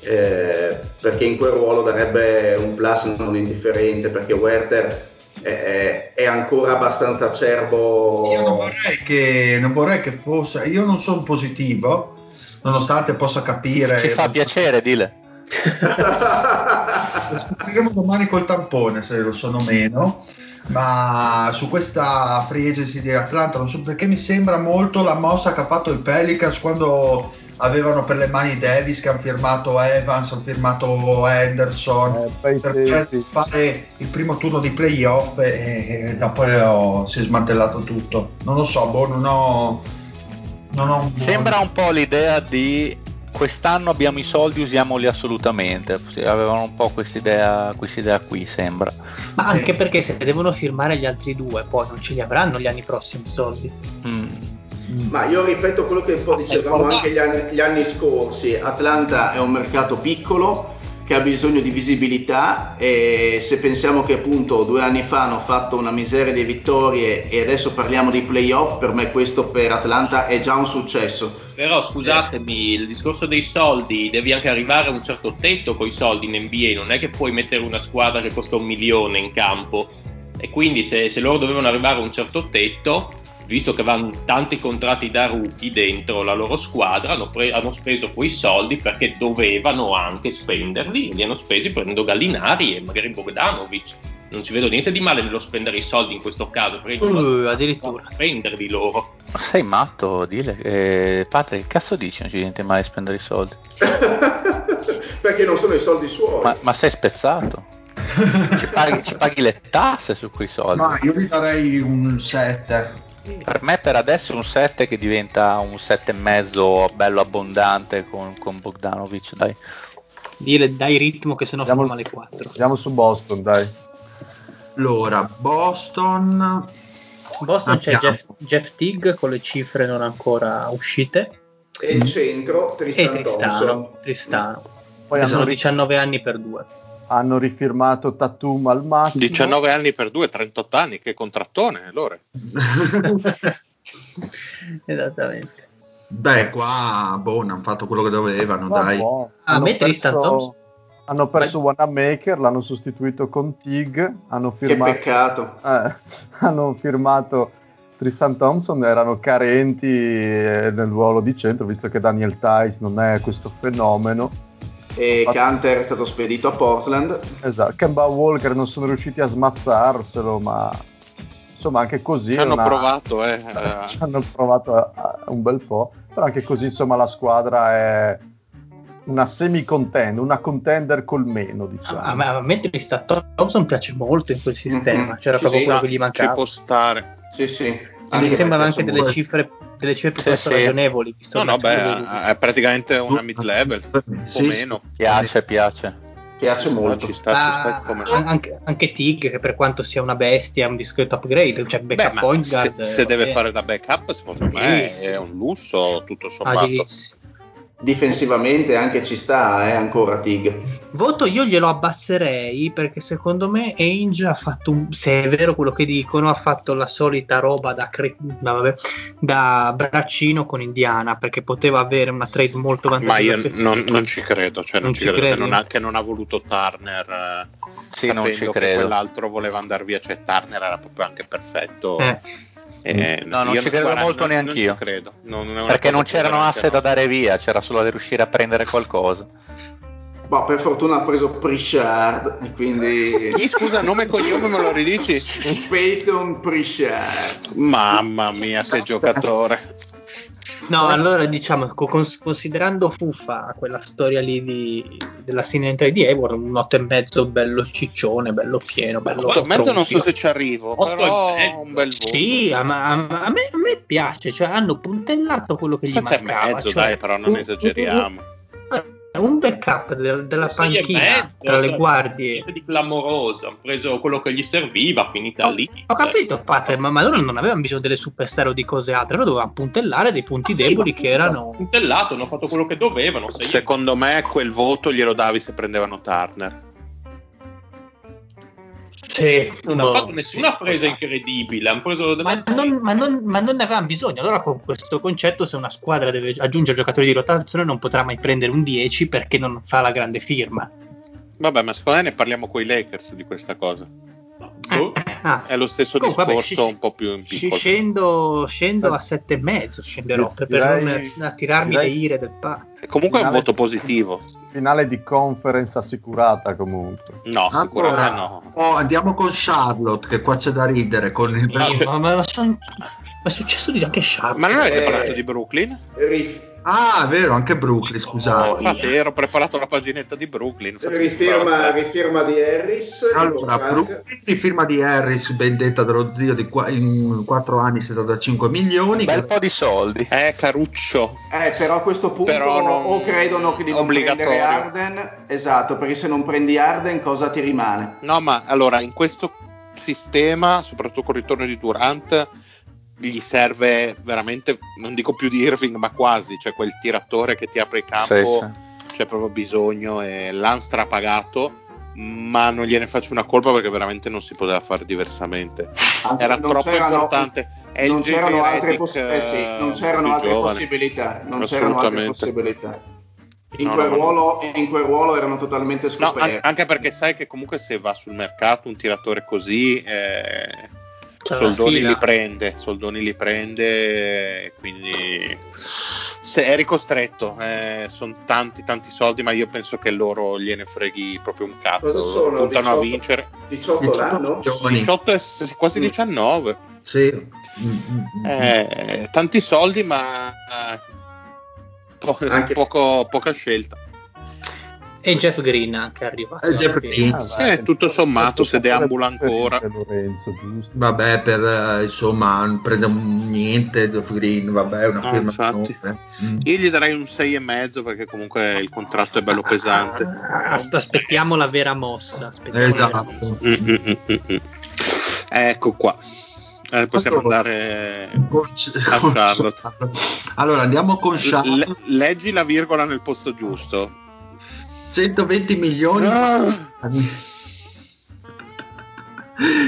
Eh, perché in quel ruolo darebbe un plus non indifferente perché Werther è, è ancora abbastanza acerbo. Io non vorrei, che, non vorrei che fosse, io non sono positivo, nonostante possa capire. Ci fa piacere, dile. Lo scopriremo domani col tampone se lo sono meno. Ma su questa free agency di Atlanta non so perché mi sembra molto la mossa che ha fatto il Pelicans quando avevano per le mani Davis che hanno firmato Evans, hanno firmato Henderson Eh, per sì. fare il primo turno di playoff e, e dopo oh, si è smantellato tutto. Non lo so, boh, non ho, non ho un buon- Sembra un po' l'idea di quest'anno abbiamo i soldi, usiamoli assolutamente. Avevano un po' quest'idea, quest'idea qui, sembra. Ma anche perché se devono firmare gli altri due, poi non ce li avranno gli anni prossimi i soldi. Mm. Ma io ripeto quello che un po' dicevamo anche gli anni, gli anni scorsi, Atlanta è un mercato piccolo che ha bisogno di visibilità e se pensiamo che appunto due anni fa hanno fatto una miseria di vittorie e adesso parliamo di playoff, per me questo per Atlanta è già un successo. Però scusatemi, il discorso dei soldi, devi anche arrivare a un certo tetto con i soldi in NBA, non è che puoi mettere una squadra che costa un milione in campo. E quindi se, se loro dovevano arrivare a un certo tetto, visto che avevano tanti contratti da rookie dentro la loro squadra, hanno, pre- hanno speso quei soldi perché dovevano anche spenderli, li hanno spesi prendendo Gallinari e magari Bogdanovic. Non ci vedo niente di male nello spendere i soldi in questo caso, perché Uh, addirittura. spenderli loro. Ma sei matto, dile. Eh, Patrick, che cazzo dici? Non ci niente male a spendere i soldi. perché non sono i soldi suoi. Ma, ma sei spezzato? Ci paghi, ci paghi le tasse su quei soldi? Ma io gli darei un 7. Per me per adesso un 7 che diventa un 7,5 bello abbondante con, con Bogdanovic, dai. Dire dai ritmo che sennò Andiamo- male 4. Andiamo su Boston, dai. Allora, Boston. Boston c'è Abbiamo- Jeff, Jeff Tigg con le cifre non ancora uscite E il centro, e Tristan Tristano. Thompson. Tristano. Poi Che sono hanno, 19 anni per due. Hanno rifirmato Tatum al massimo. 19 anni per 2, 38 anni, che contrattone, allora. Esattamente. Beh, qua boh, hanno fatto quello che dovevano, Ma dai. buono. A Hanno me Tristan perso- Thompson- Hanno perso Wanamaker, l'hanno sostituito con Tig, hanno Che firmato, peccato. eh, hanno firmato Tristan Thompson, erano carenti eh, nel ruolo di centro, visto che Daniel Tice non è questo fenomeno. E Canter è stato spedito a Portland. Esatto, Kemba Walker non sono riusciti a smazzarselo, ma insomma anche così... Ci hanno una- provato, eh. ci hanno provato a- a- un bel po', però anche così insomma la squadra è una semi-contender, una contender col meno, diciamo. A me, a me Tristan Thompson piace molto in quel sistema, Mhm. c'era Sì, proprio sì, quello no, che gli Ci mancava. può stare. Sì, sì. Mi sembrano anche delle cifre, delle cifre Sì, piuttosto sì. ragionevoli. visto No, no, beh, è praticamente una mid-level, un Sì, po' sì. meno. Piace, piace. Piace molto. Ci sta, ci sta Ah, come... an- anche, anche Tig, che per quanto sia una bestia, è un discreto upgrade, cioè Beh, backup ma point se, guard. se va deve bene. fare da backup, secondo Sì, me sì. è un lusso tutto sommato. Agilissimo. Difensivamente anche ci sta, eh, ancora Tig. Voto io glielo abbasserei perché secondo me Ainge ha fatto, un, se è vero quello che dicono, ha fatto la solita roba da, cre- da, vabbè, da braccino con Indiana perché poteva avere una trade molto Ma vantaggiosa. io non, non ci credo, cioè non, Non ci ci credo che non, ha, che non ha voluto Turner. eh, Sì, non ci sapendo che credo. quell'altro voleva andare via, cioè Turner era proprio anche perfetto. Eh, Eh, No, non io ci credo guarda, molto non- neanch'io. Non ci credo. Non- non è una Perché non c'erano veramente asse da no. dare via, c'era solo da riuscire a prendere qualcosa. Boh, per fortuna ha preso Pritchard, e quindi... Chi scusa, nome e cognome me lo ridici? Peyton Pritchard. Mamma mia, sei giocatore. No, allora diciamo, co- cons- considerando Fuffa quella storia lì di, della sinetria di Eivor, un 8 e mezzo bello ciccione, bello pieno, bello Otto e mezzo non so se ci arrivo, Otto però e mezzo. un bel voto. Sì, a, a- a me, a me piace, cioè hanno puntellato quello che gli Sette e mancava. mezzo, cioè, dai, però non esageriamo. Un, un backup del- della panchina mezzo, tra le cioè, guardie. di clamoroso, hanno preso quello che gli serviva, finita Ho, lì. ho capito, Pater, ma, ma loro non avevano bisogno delle superstar o di cose altre, loro dovevano puntellare dei punti Ah, sì, deboli ma che erano... puntellato, hanno fatto quello che dovevano. Secondo me quel voto glielo davi se prendevano Turner. Sì, non hanno fatto nessuna presa incredibile, hanno preso Ma non, ma, non, ma non ne avevano bisogno. Allora, con questo concetto, se una squadra deve aggiungere giocatori di rotazione, non potrà mai prendere un 10 perché non fa la grande firma. Vabbè, ma secondo me ne parliamo con i Lakers di questa cosa. Boh. Eh, ah. è lo stesso Comunque, vabbè, discorso sci- un po' più in sci- piccolo. Scendo, scendo a sette e mezzo, scenderò per, per Direi- non attirarmi direi- le ire del pa. Comunque è un Finale- voto positivo. Finale di conference assicurata comunque. No, sicuramente no. oh, andiamo con Charlotte, che qua c'è da ridere. Con il No, cioè- ma, ma, ma son- ma è successo di anche Sharp. Ma non avete Eh. parlato di Brooklyn? Rif- Ah, è vero, anche Brooklyn, scusate. No, infatti ero preparato la paginetta di Brooklyn. rifirma, rifirma di Harris. Allora. Brooklyn di firma di Harris, vendetta dello zio di qua- in 4 anni 75 milioni. Un bel po' di soldi. Eh, Caruccio. Eh, però a questo punto Però non- o credono che di non prendere Arden, esatto, perché se non prendi Arden cosa ti rimane? No, ma allora in questo sistema, soprattutto con il ritorno di Durant, gli serve veramente, non dico più di Irving, ma quasi, cioè quel tiratore che ti apre il campo, Sì, sì. c'è proprio bisogno e l'han strapagato, ma non gliene faccio una colpa perché veramente non si poteva fare diversamente. Anche Era non troppo c'erano- importante. Non c'erano altre, poss- eh sì, non eh, c'erano più altre possibilità. Non c'erano altre possibilità. In, No, quel no, no. ruolo, in quel ruolo erano totalmente No, scoperti. an- anche perché sai che comunque se va sul mercato un tiratore così, eh, Soldoni la fila. li prende, Soldoni li prende, quindi se è ricostretto, sono tanti tanti soldi, ma io penso che loro gliene freghi proprio un cazzo, Cosa sono? puntano a 18? vincere. 18 18 l'anno? milioni. 18 e quasi 19, Sì. Eh, tanti soldi ma eh, po- Anche- poco- poca scelta. E Jeff Green anche è arrivato. E Jeff Green. Ah, Sì, vai. tutto sommato, se deambula ancora. Lorenzo, giusto? Vabbè, per eh, insomma, non prende un- niente. Jeff Green, vabbè, una No, firma infatti. Mm. Io gli darei un 6 e mezzo perché comunque il contratto è bello pesante. As- aspettiamo la vera mossa. aspettiamo la vera Esatto. mossa. Mm, mm, mm. Ecco qua. Eh, possiamo Allora, andare Con- a con Charlotte. Allora andiamo con Charlotte. Le- leggi la virgola nel posto giusto. 120 milioni. Ah,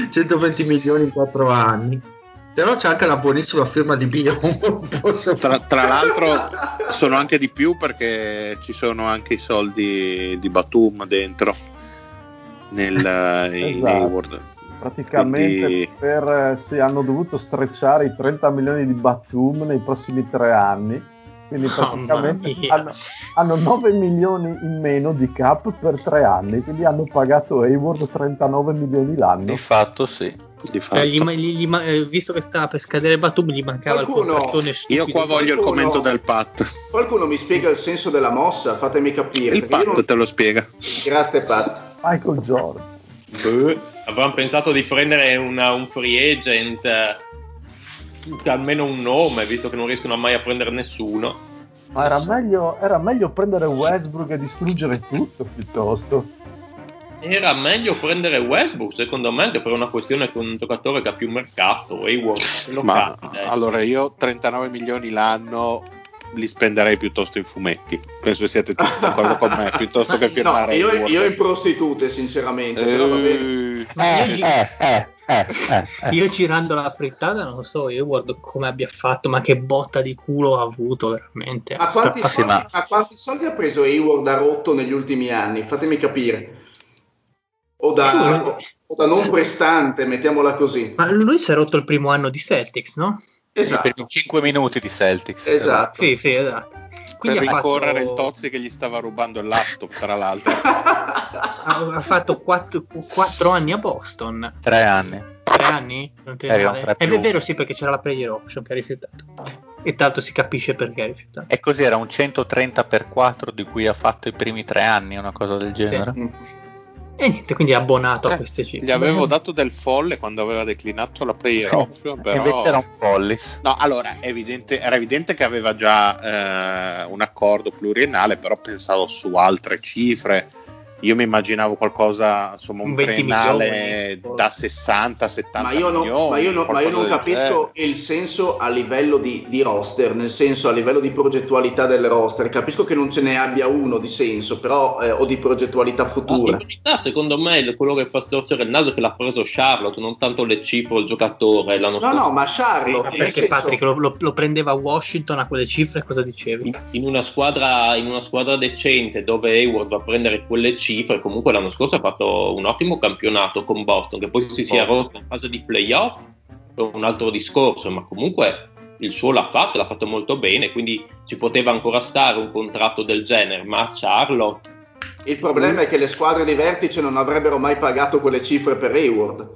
120 milioni in 4 anni. Però c'è anche la buonissima firma di Bio. tra, tra l'altro sono anche di più perché ci sono anche i soldi di Batum dentro nel, in Esatto. Hayward. Praticamente Quindi- per, eh, sì, hanno dovuto strecciare i 30 milioni di Batum nei prossimi tre anni. Quindi praticamente hanno, hanno 9 milioni in meno di cap per tre anni. Quindi hanno pagato Hayward 39 milioni l'anno. Di fatto sì. Di Eh, fatto. gli ma- gli- gli ma- eh, visto che stava per scadere Batum, gli mancava Qualcuno- il contrattone Io stupido. qua voglio il Qualcuno- commento del Pat. Qualcuno mi spiega il senso della mossa, fatemi capire. Il io Pat non- te lo spiega. Grazie Pat. Michael Jordan. Boh, avevamo pensato di prendere una- un free agent, eh, almeno un nome, visto che non riescono mai a prendere nessuno. Ma era meglio, era meglio prendere Westbrook e distruggere tutto piuttosto. Era meglio prendere Westbrook, secondo me, che per una questione con un giocatore che ha più mercato. Hayward, lo Ma eh. allora io 39 milioni l'anno li spenderei piuttosto in fumetti. Penso che siete tutti d'accordo con me, piuttosto che No, firmare io, Hayward. io in prostitute, sinceramente. però va bene. Eh, io, Eh, eh, eh, eh, eh, io girando la frittata non so, io guardo come abbia fatto, ma che botta di culo ha avuto veramente. Ma quanti, sì, soldi, ma- ma quanti soldi ha preso Hayward da rotto negli ultimi anni? Fatemi capire. O da, o- o da non prestante, mettiamola così. Ma lui si è rotto il primo anno di Celtics, no? Esatto. primi 5 minuti di Celtics. esatto. Sì, sì, esatto. Per Quindi ha rincorrere fatto, il Tozzi che gli stava rubando il laptop, tra l'altro. ha, ha fatto 4, anni a Boston. 3 anni. Tre anni? Non ti tre È vero, sì, perché c'era la player option che ha rifiutato. E tanto si capisce perché ha rifiutato. E così era un 130 per 4 di cui ha fatto i primi 3 anni, una cosa del genere. Mm. E niente, quindi è abbonato a Eh, queste cifre. Gli avevo dato del folle quando aveva declinato la player option, però... Invece era un pollis. No, allora, evidente- era evidente che aveva già eh, un accordo pluriennale, però pensavo su altre cifre. Io mi immaginavo qualcosa, insomma, un, Un 20 triennale da forse. 60-70 Ma io, non, milioni. ma io non- ma io non capisco il senso a livello di, di roster, nel senso a livello di progettualità del roster. Capisco che non ce ne abbia uno di senso, però, eh, o di progettualità No, futura. in verità, secondo me, il- quello che fa storcere il naso è che l'ha preso Charlotte, non tanto le cifre il giocatore. L'anno No, no, ma Charlotte, Ma perché senso- Patrick lo, lo- lo prendeva Washington a quelle cifre? Cosa dicevi? in, in una squadra, in una squadra decente dove Hayward va a prendere quelle cifre, cifre, comunque l'anno scorso ha fatto un ottimo campionato con Boston, che poi si sia rotto in fase di playoff, è un altro discorso, ma comunque il suo l'ha fatto, l'ha fatto molto bene, quindi ci poteva ancora stare un contratto del genere, ma Charlotte... Il problema è che le squadre di vertice non avrebbero mai pagato quelle cifre per Hayward.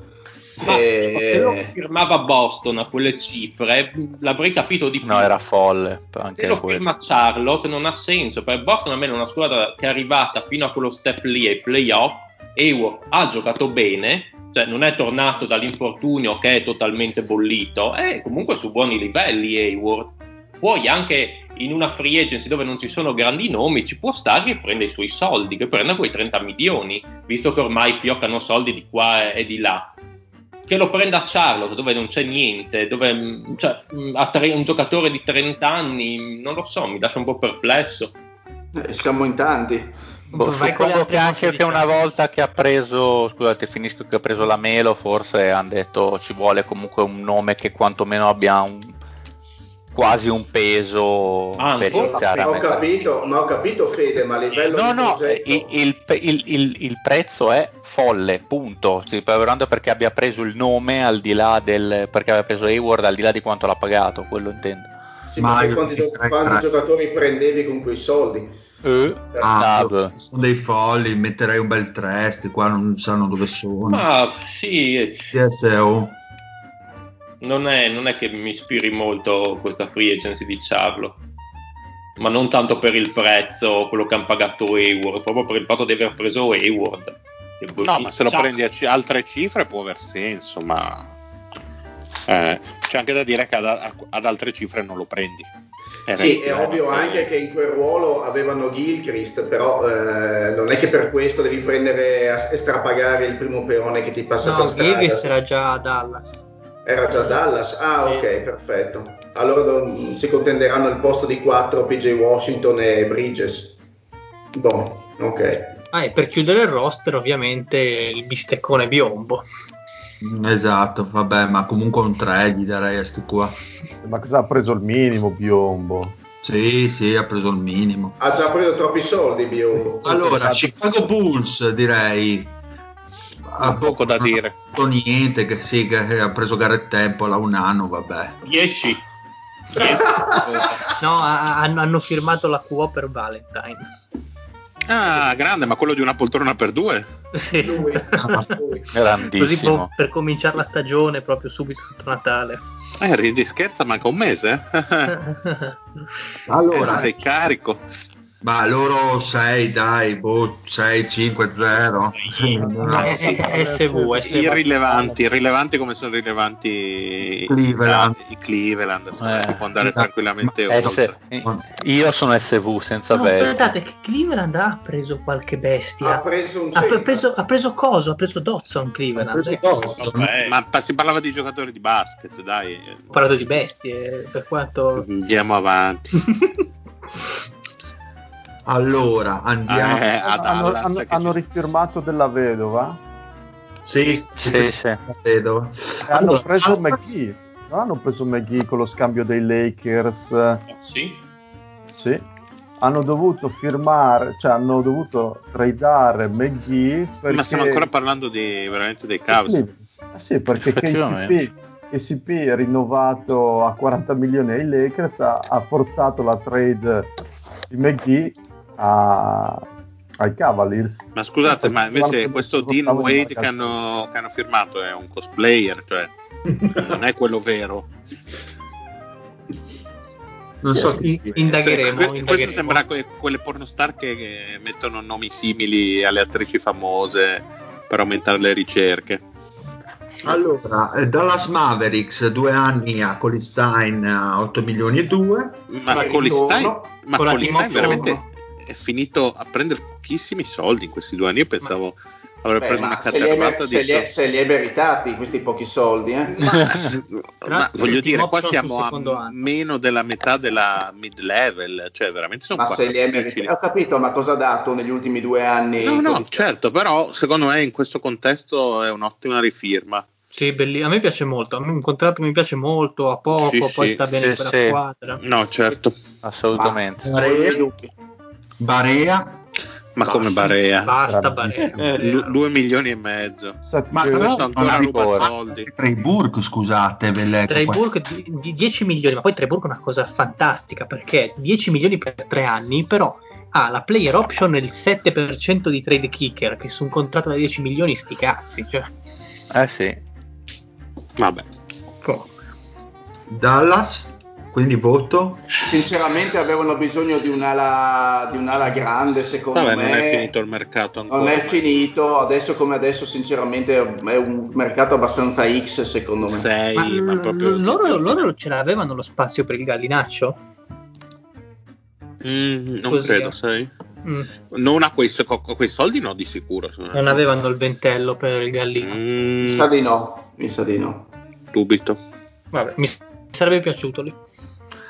Ma Eh, se lo firmava Boston a quelle cifre, l'avrei capito di più. No, era folle. Se Anche lo quello. firma Charlotte non ha senso, perché Boston almeno è una squadra che è arrivata fino a quello step lì ai playoff. Hayward ha giocato bene, cioè non è tornato dall'infortunio che è totalmente bollito, è comunque su buoni livelli Hayward. Poi anche in una free agency dove non ci sono grandi nomi ci può stare e prende i suoi soldi, che prenda quei 30 milioni, visto che ormai fioccano soldi di qua e di là. Che lo prenda a Charlotte dove non c'è niente, dove cioè, ha tre- un giocatore di 30 anni, non lo so, mi lascia un po' perplesso. eh, siamo in tanti. Boh, suppongo che anche che una volta che ha preso, scusate, finisco che ha preso la Melo, forse hanno detto ci vuole comunque un nome che quantomeno abbia un, quasi un peso Ah, per iniziare a Ho mettere. capito, ma ho capito Fede, ma a livello No, di no, progetto... il, il- il- il- il prezzo è folle, punto. Stiamo parlando perché abbia preso il nome al di là del. perché aveva preso Hayward al di là di quanto l'ha pagato, quello intendo. Sì, ma Ma quanti, gio- tre- quanti tre. giocatori prendevi con quei soldi? Eh, Ah, Ah, beh. sono dei folli, metterei un bel 3, sti qua non sanno dove sono. Ma sì, eh, TSO. non è, non è che mi ispiri molto questa free agency di Charlotte. Ma non tanto per il prezzo, quello che hanno pagato Hayward, proprio per il fatto di aver preso Hayward. No, ma se lo prendi a ci- altre cifre può aver senso, ma eh, c'è anche da dire che ad, ad altre cifre non lo prendi. E Sì, è ovvio anche che in quel ruolo avevano Gilchrist, però eh, non è che per questo devi prendere a- e strapagare il primo peone che ti passa No, per strada. Gilchrist era già a Dallas. Era già Dallas? Ah, ok, perfetto. Allora do- si contenderanno il posto di 4 PJ Washington e Bridges. Boh, ok. Ah, e per chiudere il roster, ovviamente il bisteccone biombo. Mm, Esatto, vabbè, ma comunque un 3 gli darei a sti qua. Ma cosa ha preso il minimo Biombo? Sì, sì, ha preso il minimo. Ha già preso troppi soldi, Bio. Allora, Chicago Bulls direi. Ha poco da non ha dire. fatto niente, che sì, che ha preso Garrett Temple a un anno, vabbè. 10. No, ha- hanno, hanno firmato la QO per Valentine. Ah, grande, ma quello di una poltrona per due? Sì. Lui. Lui. Così Grandissimo. po- per cominciare la stagione proprio subito sotto Natale. Eh, ridi scherza, manca un mese. eh? Allora, sei carico. Ma loro 6, dai, boh, 6, 5, 0. Ma è- è- è SV, SV. Irrilevanti, irrilevanti come sono rilevanti Cleveland. i Cleveland, insomma, Eh. può andare Ma- tranquillamente. S- io sono SV senza No, bello. aspettate, che Cleveland ha preso qualche Ha bestia. preso un Ha, pre- centro. preso, ha preso coso? Ha preso Dodson Cleveland. Eh, Vabbè. Ma si parlava di giocatori di basket, dai. Ho parlato di bestie, per quanto... Andiamo avanti. Allora, andiamo. Eh, hanno, hanno- hanno rifirmato della vedova Sì, Sì, sì. la vedo. e hanno Allora, preso Alfa- McGee. Non hanno preso McGee con lo scambio dei Lakers. Sì. Sì. Hanno dovuto firmare, cioè hanno dovuto tradare McGee perché... Ma stiamo ancora parlando di, veramente dei Cavs. Sì, eh sì, perché. KCP, KCP rinnovato a 40 milioni ai Lakers ha, ha forzato la trade di McGee a- ai Cavaliers. Ma scusate, ma invece questo Dean Wade che hanno, che hanno firmato è un cosplayer, cioè non è quello vero. Non so indagheremo, Se- indagheremo. Questo sembra que- quelle pornostar che, che mettono nomi simili alle attrici famose per aumentare le ricerche. Allora, eh, Dallas Mavericks, due anni a Colistein a 8 milioni e 2. Ma Colistein, ma Colistein veramente è finito a prendere pochissimi soldi in questi due anni. Io pensavo avrebbe Beh, preso ma una se li, hai, catervata se, li, hai- soldi. se li hai meritati questi pochi soldi, eh? Ma, ma voglio dire, qua siamo a anno. meno della metà della mid level, cioè veramente sono Ma se li difficili. meritati. Ho capito, ma cosa ha dato negli ultimi due anni? No, no, certo, però secondo me in questo contesto è un'ottima rifirma. Sì, belli- a me piace molto, a me è un contratto che mi piace molto, a poco, Sì, poi sì, sta bene sì, per sì. la squadra. No, certo. Assolutamente. Ma- Barea, Barea, Ma come Barea? Basta Barea. Eh, 2 milioni e mezzo. Ma tra Questo l'altro ancora non ruba soldi. Freiburg, scusate, ve qua. Freiburg di, di 10 milioni, ma poi Freiburg è una cosa fantastica perché 10 milioni per 3 anni, però ha la player option e il 7% di trade kicker, che su un contratto da 10 milioni sti cazzi. Cioè, Eh sì. Vabbè. boh. Dallas, quindi voto. Sinceramente avevano bisogno di un'ala, di un'ala grande, secondo Vabbè, me. non è finito il mercato ancora. Non è finito, adesso come adesso sinceramente è un mercato abbastanza X secondo me. Sei, Ma, ma, l- proprio. loro, loro ce l'avevano lo spazio per il gallinaccio? Mm, non Così, credo, eh. sai. Mm, Non a quei, co- co- quei soldi, no, di sicuro. non avevano il ventello per il gallino. Mm, Mi sa di no, mi sa di no. dubito. Vabbè, mi sarebbe piaciuto lì.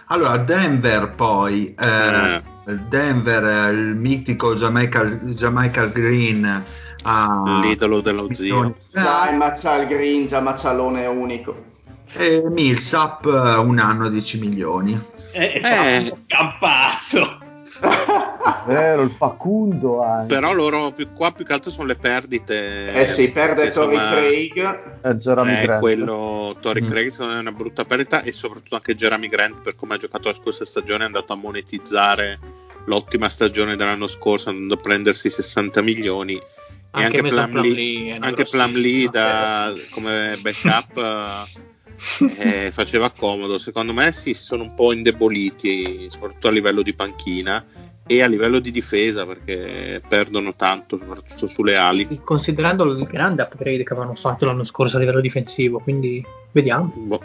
Allora, Denver poi, eh, Eh. Denver, eh, il mitico Jamaica, Jamaica Green a L'idolo dello zio. Dai, Mazzal Green, già Mazzalone unico. e Millsap eh, un anno 10 milioni. Eh, Eh. Campazzo. Vero, il Facundo anche. Però loro più, qua più che altro sono le perdite. Eh sì, perde insomma, Craig. È Jeremy Eh, Grant. quello Tori Mm. Craig secondo me è una brutta perdita e soprattutto anche Jeremy Grant per come ha giocato la scorsa stagione è andato a monetizzare l'ottima stagione dell'anno scorso andando a prendersi 60 milioni e Anche anche Mason Plumlee, anche Plumlee da, come backup eh, faceva comodo. Secondo me si sono un po' indeboliti soprattutto a livello di panchina e a livello di difesa perché perdono tanto soprattutto sulle ali. Considerando il grande upgrade che avevano fatto l'anno scorso a livello difensivo, quindi vediamo. Boh.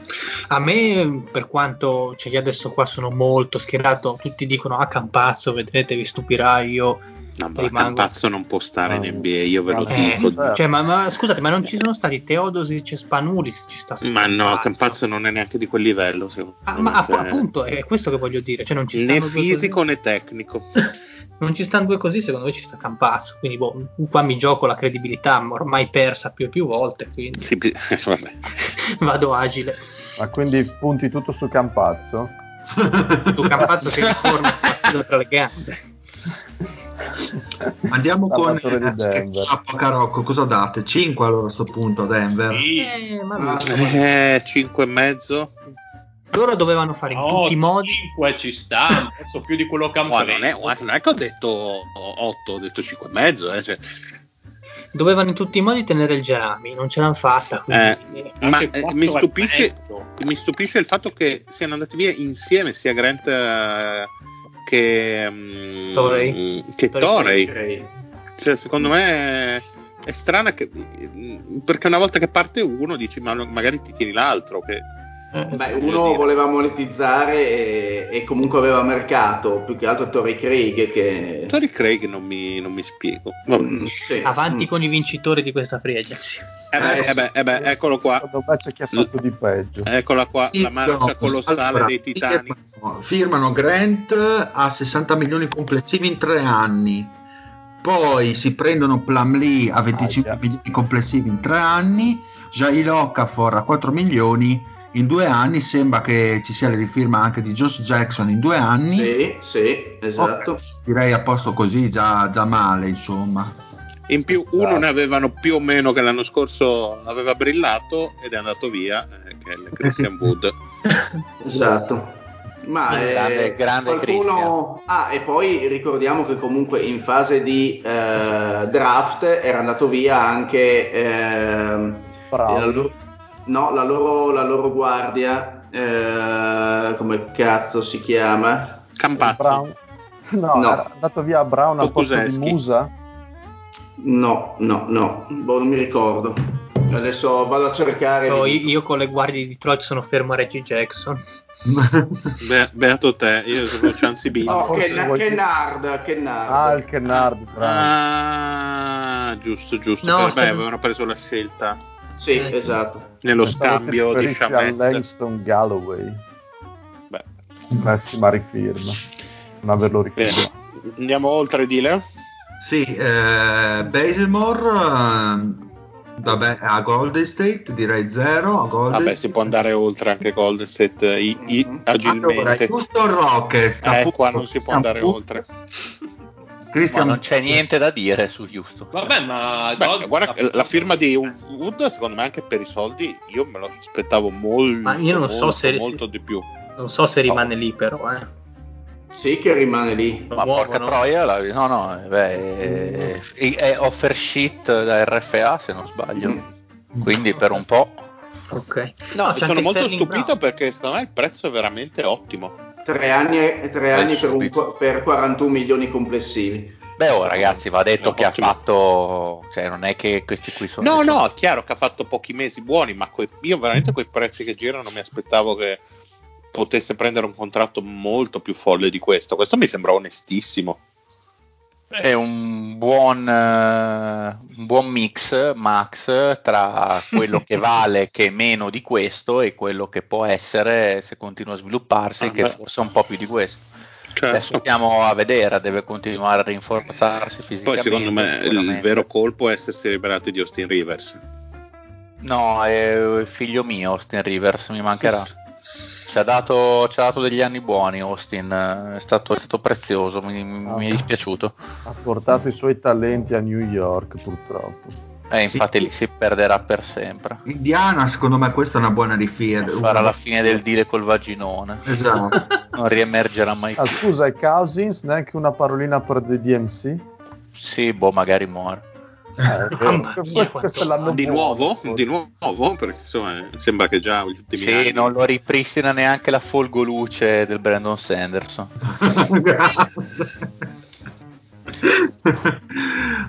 A me, per quanto cioè, io adesso qua sono molto schierato, tutti dicono ah Campazzo, vedrete, vi stupirà, io No, ma Rimango- Campazzo non può stare No. in NBA, io ve lo Eh, dico. Eh. Cioè, ma, ma scusate, ma non ci sono stati Teodosic e Spanulis? Ci sta Ma no, Campazzo. Campazzo non è neanche di quel livello. Ah, ma app- cioè, appunto, è questo che voglio dire. Ccioè, non ci né fisico così. né tecnico. Non ci stanno due così, secondo me ci sta Campazzo. Quindi, boh, qua mi gioco la credibilità, ormai persa più e più volte. Quindi Sì, vado agile. Ma quindi punti tutto su Campazzo? Tu Campazzo che ritorna il tra le gambe. Andiamo con Salvatore di Denver. a Pocarocco, cosa date? 5 allora a sto punto a Denver. Sì. Eh, ma Ah, Eh, 5 e mezzo. Loro dovevano fare in No, tutti i modi. 5 ci sta, pezzo più di quello che hanno Guarda, non, è, non che ho detto 8, ho detto 5 e mezzo. Eh, cioè. Dovevano in tutti i modi tenere il Gerami, non ce l'hanno fatta. Quindi, Eh, ma Anche eh, quattro mi, stupisce, mezzo. mi stupisce il fatto che siano andati via insieme sia Grant eh, che, mm, Torrey. che Torrey. Cioè, secondo me è, strana che, perché una volta che parte uno dici ma magari ti tiri l'altro. Che, Beh, voglio uno voleva monetizzare e, e comunque aveva mercato, più che altro Torrey Craig che... Tori Craig non mi, non mi spiego. Mm, sì. avanti Mm. con i vincitori di questa free agency. Eh beh, Eh, eh beh, eh beh, eccolo qua. Chi ha fatto di peggio. Eccola qua, la marcia colossale Allora, dei titani. Firmano, Grant a 60 milioni complessivi in tre anni. Poi si prendono Plumlee a 25 Aia. milioni complessivi in tre anni. Jail Okafor a 4 milioni in due anni. Sembra che ci sia la rifirma anche di Josh Jackson in due anni. Sì, sì, esatto. Ok, direi a posto così, già, già male, insomma. In più, uno Esatto. ne avevano più o meno che l'anno scorso aveva brillato ed è andato via, eh, che è il Christian Wood. Esatto. Ma Grande- eh, grande qualcuno... Ah, e poi ricordiamo che comunque in fase di eh, draft era andato via anche ehm, Bravo. No, la loro, la loro guardia, eh, come cazzo si chiama? Campazzo. Brown. No, No. era andato via Brown al posto di. Musa. No, no, no, boh, non mi ricordo. Adesso vado a cercare. No, io, io con le guardie di Detroit sono fermo a Reggie Jackson. Be- beato te, io sono Chancy B. No, forse Ken- Kennard, Kennard. Ah, il Kennard. bravo. Ah, giusto, giusto. No, Beh, aspetta. avevano preso la scelta Sì, Eh. esatto. nello scambio di Shamet. Langston Galloway. Beh, Pessima rifirma. Non averlo ricordato. Andiamo oltre, Dile. Sì, eh, Basemore, eh, vabbè, a Golden State direi zero. A Golden Vabbè, State. si può andare oltre anche Golden State i- i- Mhm. Allora, agilmente. Houston Rockets, Eh, appunto, qua non si può andare appunto, oltre. Christian, Ma non c'è niente da dire su Houston. Vabbè, ma Beh, guarda, la firma di Wood, secondo me, anche per i soldi, io me lo aspettavo molto, Ma io non so molto, se- molto di più. Non so se rimane lì, però. Eh. Sì, che rimane lì. Ma Muovono. porca troia, la- no, no, beh, è, è offer sheet da RFA se non sbaglio. Quindi per un po'. Ok. No, c'è sono molto Sterling stupito Brown. perché secondo me il prezzo è veramente ottimo. Tre anni, e- tre anni per, un- per 41 milioni complessivi. Beh, oh, ragazzi, va detto che ha fatto. Cioè, non è che questi qui sono. No, no, è chiaro che ha fatto pochi mesi buoni, ma coi- io veramente quei prezzi che girano mi aspettavo che potesse prendere un contratto molto più folle di questo. Questo mi sembra onestissimo. È un buon, eh, un buon mix, Max, tra quello che vale, che è meno di questo, e quello che può essere, se continua a svilupparsi, Ah, che beh. forse è un po' più di questo. Certo. Adesso stiamo a vedere, deve continuare a rinforzarsi Poi fisicamente. secondo me il vero colpo è essersi liberati di Austin Rivers. No, è figlio mio, Austin Rivers, mi mancherà. Ci ha dato, ci ha dato degli anni buoni, Austin, eh, è stato, è stato prezioso, mi, mi è dispiaciuto. Ha portato i suoi talenti a New York, purtroppo. E infatti lì si perderà per sempre. Indiana, secondo me questa è una buona rifirma. Farà la fine del deal col vaginone. Esatto. Non riemergerà mai Ah, più. scusa, e Cousins neanche una parolina per The DMC? Sì, boh, magari muore. Eh, questo, Di nuovo? forse. Di nuovo? Perché insomma sembra che già gli ultimi Sì, anni... non lo ripristina neanche la folgoluce del Brandon Sanderson.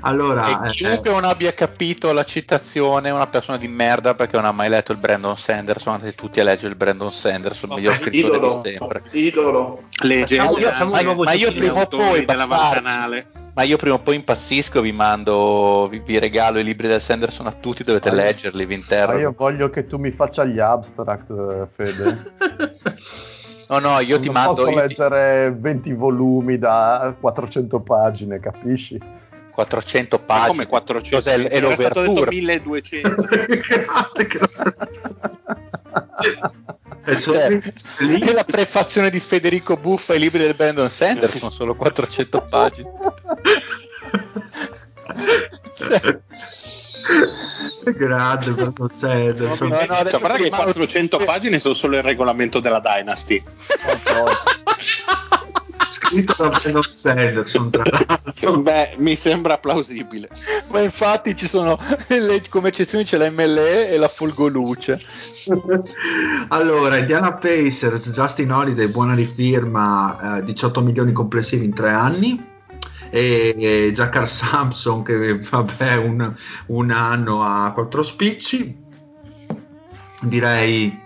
allora, e eh, chiunque non abbia capito la citazione è una persona di merda perché non ha mai letto il Brandon Sanderson, andate tutti a leggere il Brandon Sanderson, il miglior scrittore Idolo, di sempre. idolo. Facciamo Ma, nuovo ma io prima o poi Mancanale. Ma io prima o poi impazzisco vi mando, vi, vi regalo i libri del Sanderson a tutti, dovete Ma io- leggerli, vi Ma interrogo. io voglio che tu mi faccia gli abstract, eh, Fede. No, no, io ti non mando posso io ti- leggere 20 volumi da 400 pagine, capisci? 400 Ma pagine. come 400? Cos'è l- è Era stato detto l'overture? 1200. e so- Cioè, lì- è la prefazione di Federico Buffa ai libri del Brandon Sanderson, solo 400 pagine. Grande Brandon Sanderson. No, no, adesso Cioè, guarda che prima- 400 pagine sono solo il regolamento della Dynasty. Scritto da Brandon Sanderson, tra l'altro. Beh, mi sembra plausibile. Ma infatti ci sono le- come eccezioni c'è la MLE e la Folgoluce. Allora, Indiana Pacers, Justin Holiday, buona rifirma, eh, 18 milioni complessivi in tre anni. E, Jackar Sampson che vabbè un, un anno a quattro spicci. Direi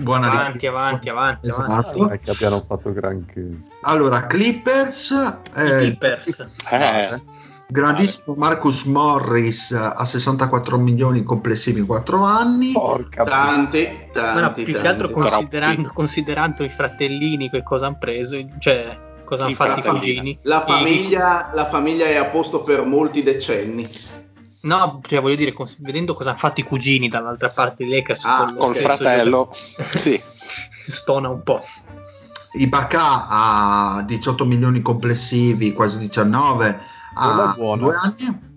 buona Avanti, avanti, avanti, avanti. Esatto. Non è che abbiano fatto granché. Allora, Clippers, eh, Clippers. Eh, grandissimo Marcus Morris a 64 milioni complessivi in 4 anni. Porca Tanti, Ma no, tanti, più che altro tanti. considerando, considerando i fratellini, che cosa hanno preso, cioè cosa hanno fatto i cugini. La famiglia, la famiglia è a posto per molti decenni. No, cioè voglio dire, cons- vedendo cosa hanno fatto i cugini dall'altra parte dei Lakers Ah, con lo col fratello. giocatore, Sì. stona un po'. Ibaka a 18 milioni complessivi, quasi 19 Quello a è buono. due anni.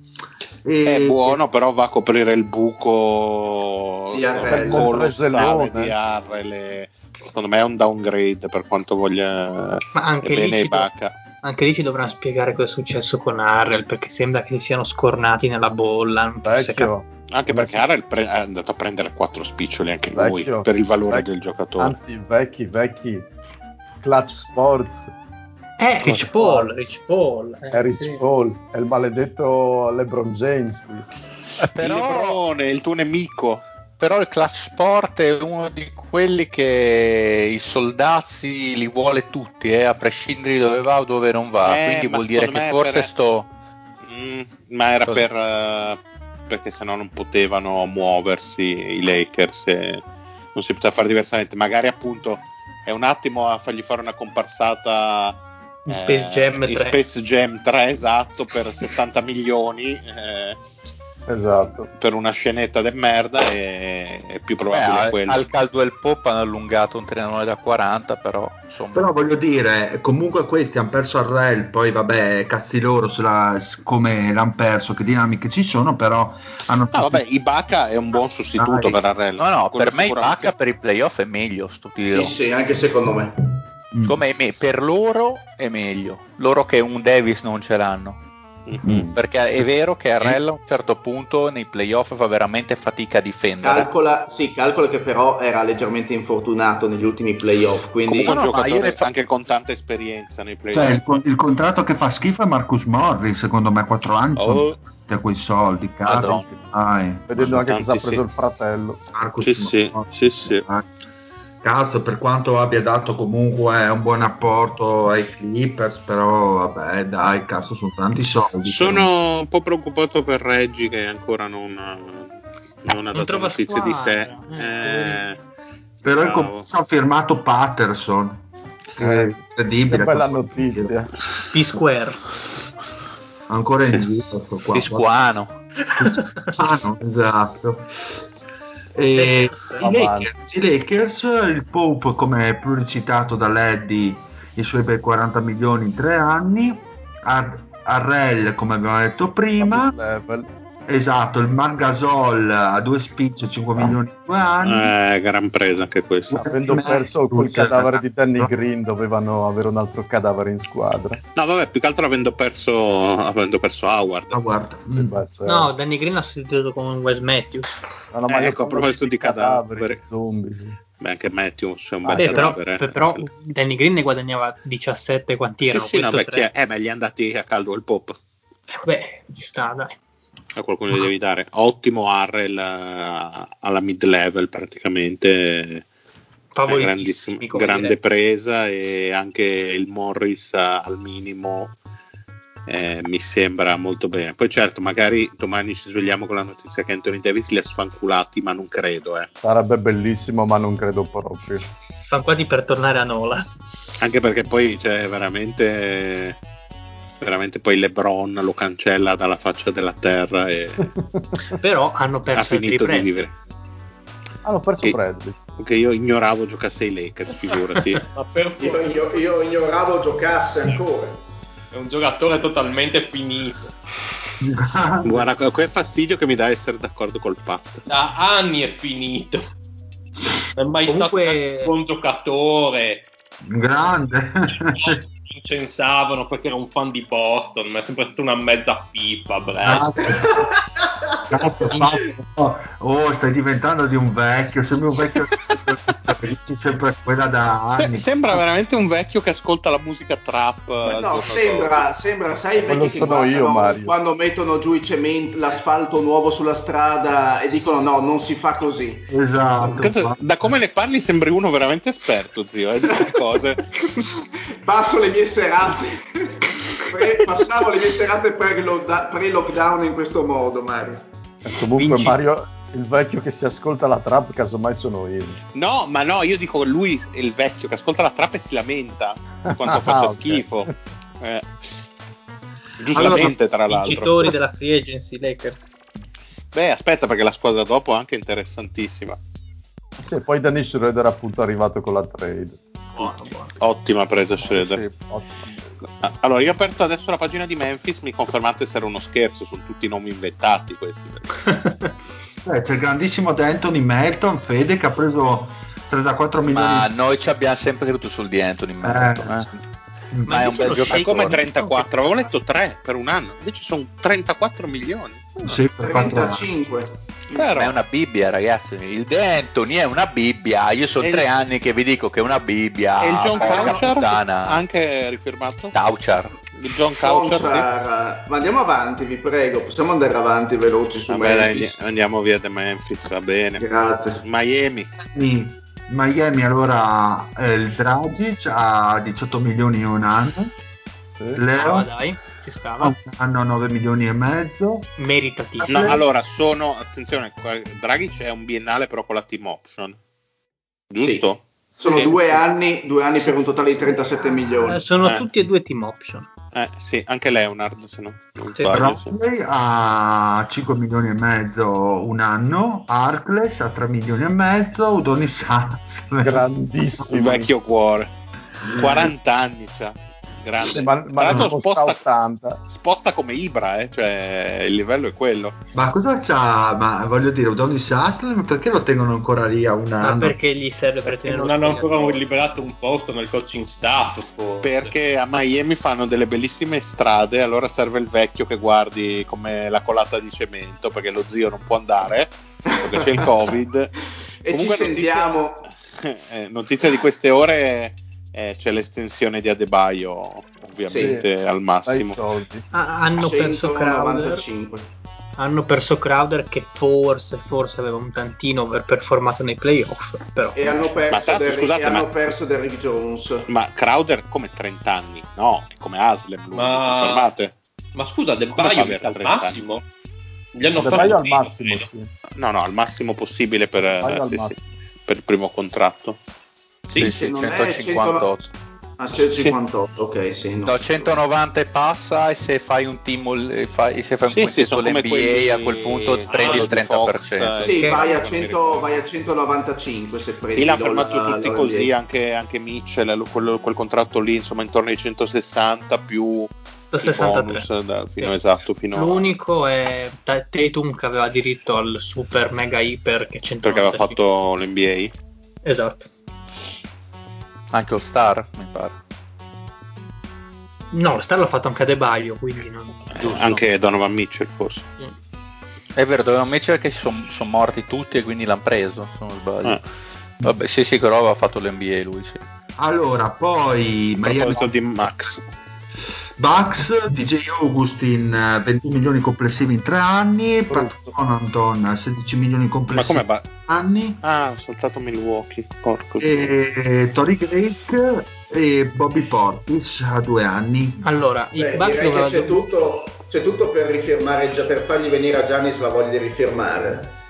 E- È buono, però va a coprire il buco Di colossale di Harrell. e Secondo me è un downgrade per quanto voglia Ma anche bene Ibaka. Anche lì ci dovranno spiegare cosa è successo con Harrell, perché sembra che si siano scornati nella bolla. Vecchio, Anche perché Harrell pre- è andato a prendere quattro spiccioli anche Vecchio. lui per il valore Vecchio. del giocatore. anzi, vecchi, vecchi. Clutch Sports, Eh, Rich Paul, Rich Paul. eh, è Rich sì. Paul, è il maledetto LeBron James. Però, Lebrone, il tuo nemico. Però il Clash Sport è uno di quelli che i soldazzi li vuole tutti, eh, a prescindere di dove va o dove non va. Eh, Quindi vuol dire che forse per- sto. Mm, ma era Cosa? per eh, perché sennò non potevano muoversi i Lakers e non si poteva fare diversamente. Magari appunto è un attimo a fargli fare una comparsata In Space Jam in 3. Space Jam 3 esatto per 60 milioni. eh, Esatto. per una scenetta de merda e è più probabile Beh, quello. al caldo del pop hanno allungato un triangolo da 40, però insomma. Però voglio dire, comunque questi hanno perso al rel, poi vabbè, cazzi loro sulla, come l'hanno perso, che dinamiche ci sono, però hanno No, vabbè, Ibaka è un buon sostituto Dai. per Arrel. No, no, per me. Ibaka per i playoff è meglio sto tiro. Sì, sì, anche secondo me. Mm. Come me- per loro è meglio. Loro che un Davis non ce l'hanno. Mhm. Perché è vero che Arrel a un certo punto nei playoff fa veramente fatica a difendere. Calcola, sì, calcola che però era leggermente infortunato negli ultimi playoff, quindi Comunque No, un giocatore io ne fa- anche con tanta esperienza nei playoff. Cioè, il, il contratto che fa schifo è Marcus Morris, secondo me 4 anni Oh. a quei soldi, cazzo. Vedendo anche cosa ha preso sì. il fratello. Marcus Sì, sì, Morris. sì, sì. Cazzo, per quanto abbia dato comunque un buon apporto ai Clippers, però vabbè, dai, cazzo, sono tanti soldi. Sono un po' preoccupato per Reggi che ancora non, non ha dato trova notizie di sé. Eh, eh, Però bravo. commesso ha firmato Patterson. Che è Eh, incredibile. Che bella notizia. P-Square. Ancora in giro qua. Pisquano. Ah, no, esatto. E i, Lakers, i Lakers, il Pope come pluricitato da Leddy, i suoi bei 40 milioni in tre anni, Ar- Arrel come abbiamo detto prima. Esatto, il Margasol a due spicce 5 milioni in due anni. eh, gran presa anche questa. Avendo perso quel cadavere di Danny Green, dovevano avere un altro cadavere in squadra. No, vabbè, più che altro avendo perso, avendo perso Howard. Ah. Sì, Mm. beh, cioè, No, Danny Green ha sostituito con Wes Matthews. no, no, ma eh, ecco, a proposito di cadaveri. zombie. sì. Beh, anche Matthews è un Ah, bel Beh, però, cadavere. per- però Danny Green ne guadagnava 17 quanti sì, erano? sì, no, beh, è? Eh, ma gli è andati a caldo il pop. Eh, Beh, ci sta, dai. A qualcuno devi dare. Ottimo Harrell eh, alla mid level praticamente. Grande dire. presa e anche il Morris eh, al minimo eh, mi sembra molto bene. Poi certo, magari domani ci svegliamo con la notizia che Anthony Davis li ha sfanculati, ma non credo. Eh. Sarebbe bellissimo, ma non credo proprio. Sfanquati per tornare a Nola. Anche perché poi c'è veramente, veramente poi LeBron lo cancella dalla faccia della terra e Però hanno ha perso il finito di vivere. Hanno perso Sì. Bradley. Che io ignoravo giocasse ai Lakers, figurati. Ma per io, io- io ignoravo giocasse ancora. è un giocatore totalmente finito. Guarda, quel fastidio che mi dà essere d'accordo col Pat. Da anni è finito. Non è mai Comunque- stato un buon giocatore. Grande. Incensavano perché era un fan di Boston, ma è sempre stata una mezza pipa. Cazzo. Cazzo, Paolo. oh, stai diventando di un vecchio, sembri un vecchio sempre quella da Se- anni. sembra veramente un vecchio che ascolta la musica trap. eh, al No, giorno sembra, sembra, sai vecchi che sono io, Mario. quando mettono giù i cementi, l'asfalto nuovo sulla strada e dicono no, non si fa così. Esatto. Cazzo, da come ne parli sembri uno veramente esperto, zio, eh, di queste cose. Passo le mie serate, pre- passavo le mie serate pre-lockdown in questo modo, Mario. E comunque Vinci. Mario, il vecchio che si ascolta la trap, casomai sono io. No, ma no, io dico lui è il vecchio che ascolta la trap e si lamenta di quanto Ah, faccia ok. schifo. Eh. Giustamente, tra l'altro. Vincitori della free agency Lakers. Beh, aspetta, perché la squadra dopo è anche interessantissima. Sì, poi Dennis Schroeder è appunto arrivato con la trade. Buono, buono. Ottima presa Schroeder. Sì, Allora, io ho aperto adesso la pagina di Memphis, mi confermate se era uno scherzo, sono tutti nomi inventati questi. Eh, c'è il grandissimo D'Anthony Melton, Fede, che ha preso 34 milioni. Ma noi ci abbiamo sempre creduto sul di Anthony Melton, Eh, eh. sì. Ma è un bel Ma giocatore. come 34? Avevo letto 3 per un anno, invece sono 34 milioni. Sì, per quattro anni. 35. Però, Ma è una Bibbia, ragazzi. Il De Anthony è una Bibbia. Io sono E il- tre anni che vi dico che è una Bibbia. e il John puttana. anche rifirmato? Couchar. Il John Couchar, sì. Ma andiamo avanti, vi prego, possiamo andare avanti veloci su Vabbè, dai, Memphis? andiamo via da Memphis, va bene. Grazie. Miami. Miami, Miami allora eh, il Dragic ha 18 milioni in un anno, Sì. Ah, Leo dai, ci stava. un anno 9 milioni e mezzo, Meritatissimo. No, allora sono, attenzione, qua- Dragic è un biennale però con la team option. Giusto? Sono Sì. due anni, due anni per un totale di 37 milioni. Eh, sono Eh. tutti e due team option. Eh, sì, anche Leonard, se no. Sì, sbaglio, sì. Brownlee a 5 milioni e mezzo un anno, Arcles a 3 milioni e mezzo, Udonis Haslem Il Grandissimo. vecchio cuore. 40 anni c'ha. Grande. Ma, Tra ma l'altro non sposta, 80. sposta come Ibra, eh, cioè il livello è quello. Ma cosa c'ha? Ma voglio dire, Udonis Haslem perché lo tengono ancora lì a un Ma anno? perché gli serve per Perché tenere non hanno ancora liberato un posto nel coaching staff. forse. Perché a Miami fanno delle bellissime strade, allora serve il vecchio che guardi come la colata di cemento, perché lo zio non può andare, perché c'è il Covid. E Comunque ci sentiamo. eh, notizia di queste ore eh, c'è l'estensione di Adebayo, ovviamente al Dai massimo. Ah, hanno perso Crowder 195. hanno perso Crowder che forse forse aveva un tantino overperformato nei playoff però E hanno perso, Ma tanto, Derrick, scusate, e hanno ma- perso Derrick Jones. Ma Crowder come 30 anni? No, è come Haslem, lui, Ma- confermate? Ma scusa, De Baio avere al 30 massimo? Gli hanno fatto al massimo, sì. No, no, al massimo possibile per, Baio al sì, sì, massimo. per il primo contratto. Sì, sì, è 158. Ah, 158, ok, sì. no. No, 190 e passa e se fai un team fai, se fai un Sì, sì, quelli- a quel punto prendi il quello di Fox, 30%. eh, Sì, vai, a non mi 100, ricordo. vai a 195 se prendi. Sì, l'hanno la- fermato la- tutti la- così, la- anche, anche Mitchell, lo- quel, quel contratto lì, insomma, intorno ai 160 più i 63 bonus da- fino Sì. esatto, fino a, l'unico è Ta- Tatum che aveva diritto al super mega iper che 195 perché aveva fatto l'NBA. esatto Anche All Star, mi pare. no lo Star l'ha fatto anche a De Baio quindi non... Eh, anche Donovan Mitchell forse. È vero, dovevamo mettere che si sono morti tutti e quindi l'hanno preso, se non sbaglio. Eh. Vabbè, sì, sì, però aveva fatto l'NBA lui, sì. Allora, poi A Miami proposito di Max. Bucks, DJ Augustin eh, 21 milioni complessivi in tre anni, Pat Connaughton 16 milioni complessivi in ba- tre anni, Ah, ho saltato Milwaukee. Porco. e Tori Drake e Bobby Portis a due anni. allora i Beh, Bucks direi che dovevano c'è tutto, c'è tutto per rifirmare, già per fargli venire a Giannis la voglia di rifirmare.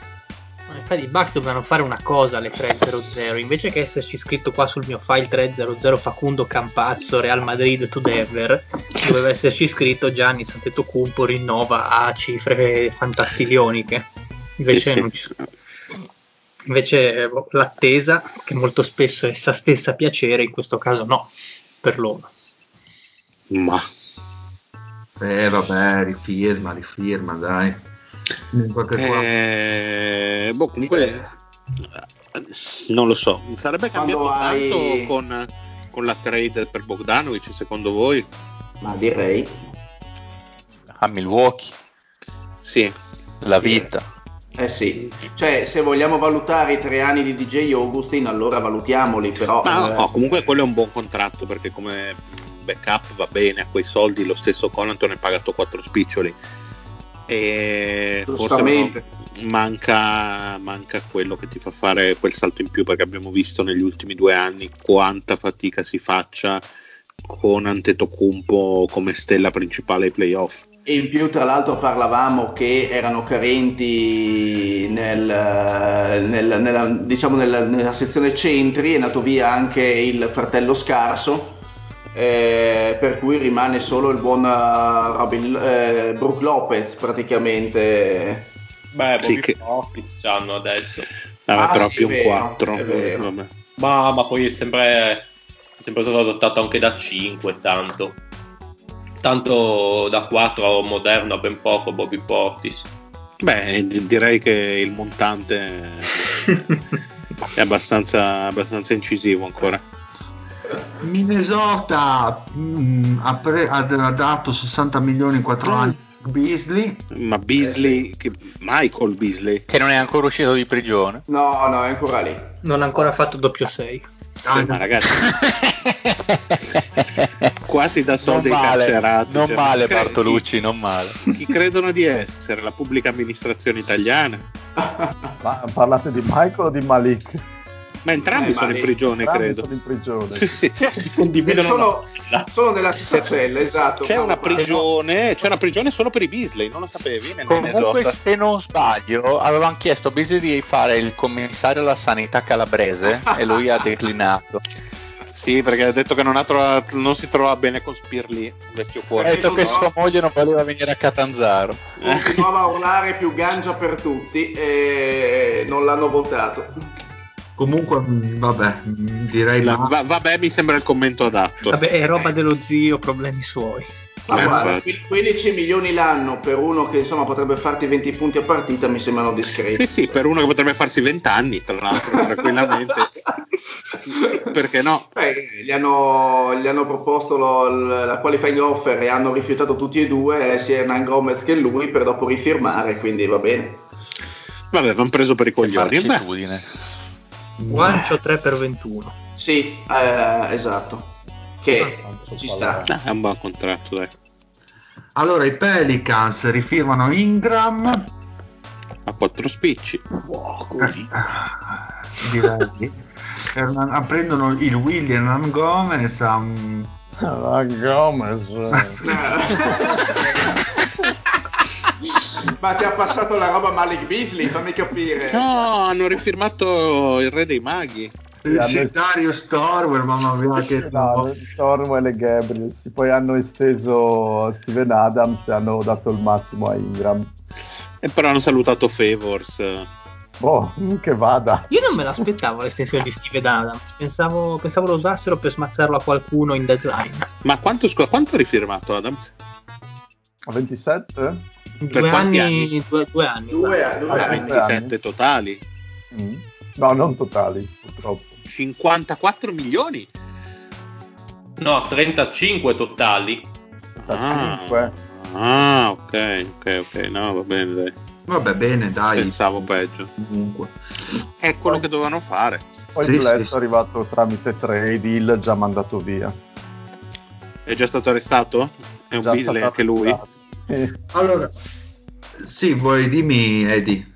Infatti i Bucks dovevano fare una cosa alle 3-0-0, invece che esserci scritto qua sul mio file 3-0-0 Facundo Campazzo, Real Madrid to Denver, doveva esserci scritto Gianni Santetocumpo rinnova a cifre fantastiglioniche. Invece, Sì, sì. non ci sono. Invece eh, boh, l'attesa, che molto spesso è essa stessa piacere, in questo caso no, per loro. Ma Eh vabbè, rifirma, rifirma, dai. Eh, boh, comunque eh, non lo so. Sarebbe Quando cambiato hai- tanto con, con la trade per Bogdanovic, secondo voi? Ma direi. A Milwaukee, Sì. la vita. Eh sì, cioè se vogliamo valutare i tre anni di DJ Augustin allora valutiamoli, però... Ma eh, no, comunque quello è un buon contratto perché come backup va bene a quei soldi. Lo stesso Connaughton è pagato 4 spiccioli. E forse manca, manca quello che ti fa fare quel salto in più perché abbiamo visto negli ultimi due anni quanta fatica si faccia con Antetokounmpo come stella principale ai playoff. E in più, tra l'altro, parlavamo che erano carenti nel, nel- nella, diciamo nella, nella sezione centri, è nato via anche il fratello scarso, eh, per cui rimane solo il buon eh, Robin, eh, Brook Lopez praticamente. Beh, Sì, che- Portis c'hanno adesso. Vabbè, Ah, però sì, più è un vero, 4. è vero. Vabbè. Ma, ma poi è sempre, è sempre stato adottato anche da 5, tanto. Tanto da 4 moderno ben poco Bobby Portis. Beh, di- direi che il montante è abbastanza, abbastanza incisivo ancora. Minnesota mm, ha, pre- ha- dato 60 milioni in 4 Mm. anni Beasley. Ma Beasley, che- Michael Beasley, Che non è ancora uscito di prigione. No, no, è ancora lì. Non ha ancora fatto doppio 6. Ah, ma ragazzi, quasi da soldi non carcerati. non cioè, cre- Bartolucci, non male. Chi, chi credono di essere la pubblica amministrazione italiana? Ma parlate di Michael o di Malik? Ma entrambi Eh, sono ma in prigione, Entrambi credo. sono in prigione. Sì, sono, sono nella stessa cella, esatto. C'è una prigione, c'è una prigione solo per i Beasley, non lo sapevi? Comunque, se non sbaglio, avevano chiesto a Beasley di fare il commissario alla sanità calabrese e lui ha declinato. Sì, perché ha detto che non, ha trovato, non si trova bene con Spirli, vecchio fuori. Ha detto che sua moglie non voleva venire a Catanzaro. Continuava a urlare più gangia per tutti e non l'hanno votato. Comunque, mh, vabbè, mh, direi La- va- vabbè, mi sembra il commento adatto. Vabbè, è roba dello zio, problemi suoi. Ma Eh, guarda, infatti. 15 milioni l'anno per uno che insomma potrebbe farti 20 punti a partita mi sembrano discreti. Sì, sì, per uno che potrebbe farsi 20 anni, tra l'altro, tranquillamente. Perché no? Beh, gli, hanno, gli hanno proposto lo- la qualifying offer e hanno rifiutato tutti e due, eh, sia Hernan Gomez che lui, per dopo rifirmare, quindi va bene. Vabbè, avevano preso per i coglioni. Beh. Guancio 3 per 21. Sì, eh, esatto. Che Tanto ci sta. eh, è un buon contratto, dai. Allora, i Pelicans rifirmano Ingram. A quattro spicci. Eh, direi. Hernan- ah, prendono il William Gomez. um, La Gomez. Ma ti ha passato la roba Malik Beasley, fammi capire. No, hanno rifirmato il re dei maghi. sì, Dario Stormer, mamma mia, che No, Stormwell e Gabriel. Poi hanno esteso Steven Adams e hanno dato il massimo a Ingram. E però hanno salutato Favors. Boh, che vada. Io non me l'aspettavo l'estensione di Steven Adams. Pensavo, pensavo lo usassero per smazzarlo a qualcuno in deadline. Ma quanto, quanto ha rifirmato Adams? A 27? Due quanti anni, anni? Due, due anni. Due, a- due Ah, Ah, anni. 27 totali. Mm. No, non totali, purtroppo. 54 milioni. No, 35 totali. 35. Ah, ok, ok, ok. No, va bene, dai. Vabbè, bene, dai. Pensavo peggio. Comunque. È quello che dovevano fare. Poi Sì, il Bless sì, è arrivato tramite trade, il già mandato via. È già stato arrestato? È un stato anche lui? Eh, Allora, sì, vuoi dimmi, Eddie.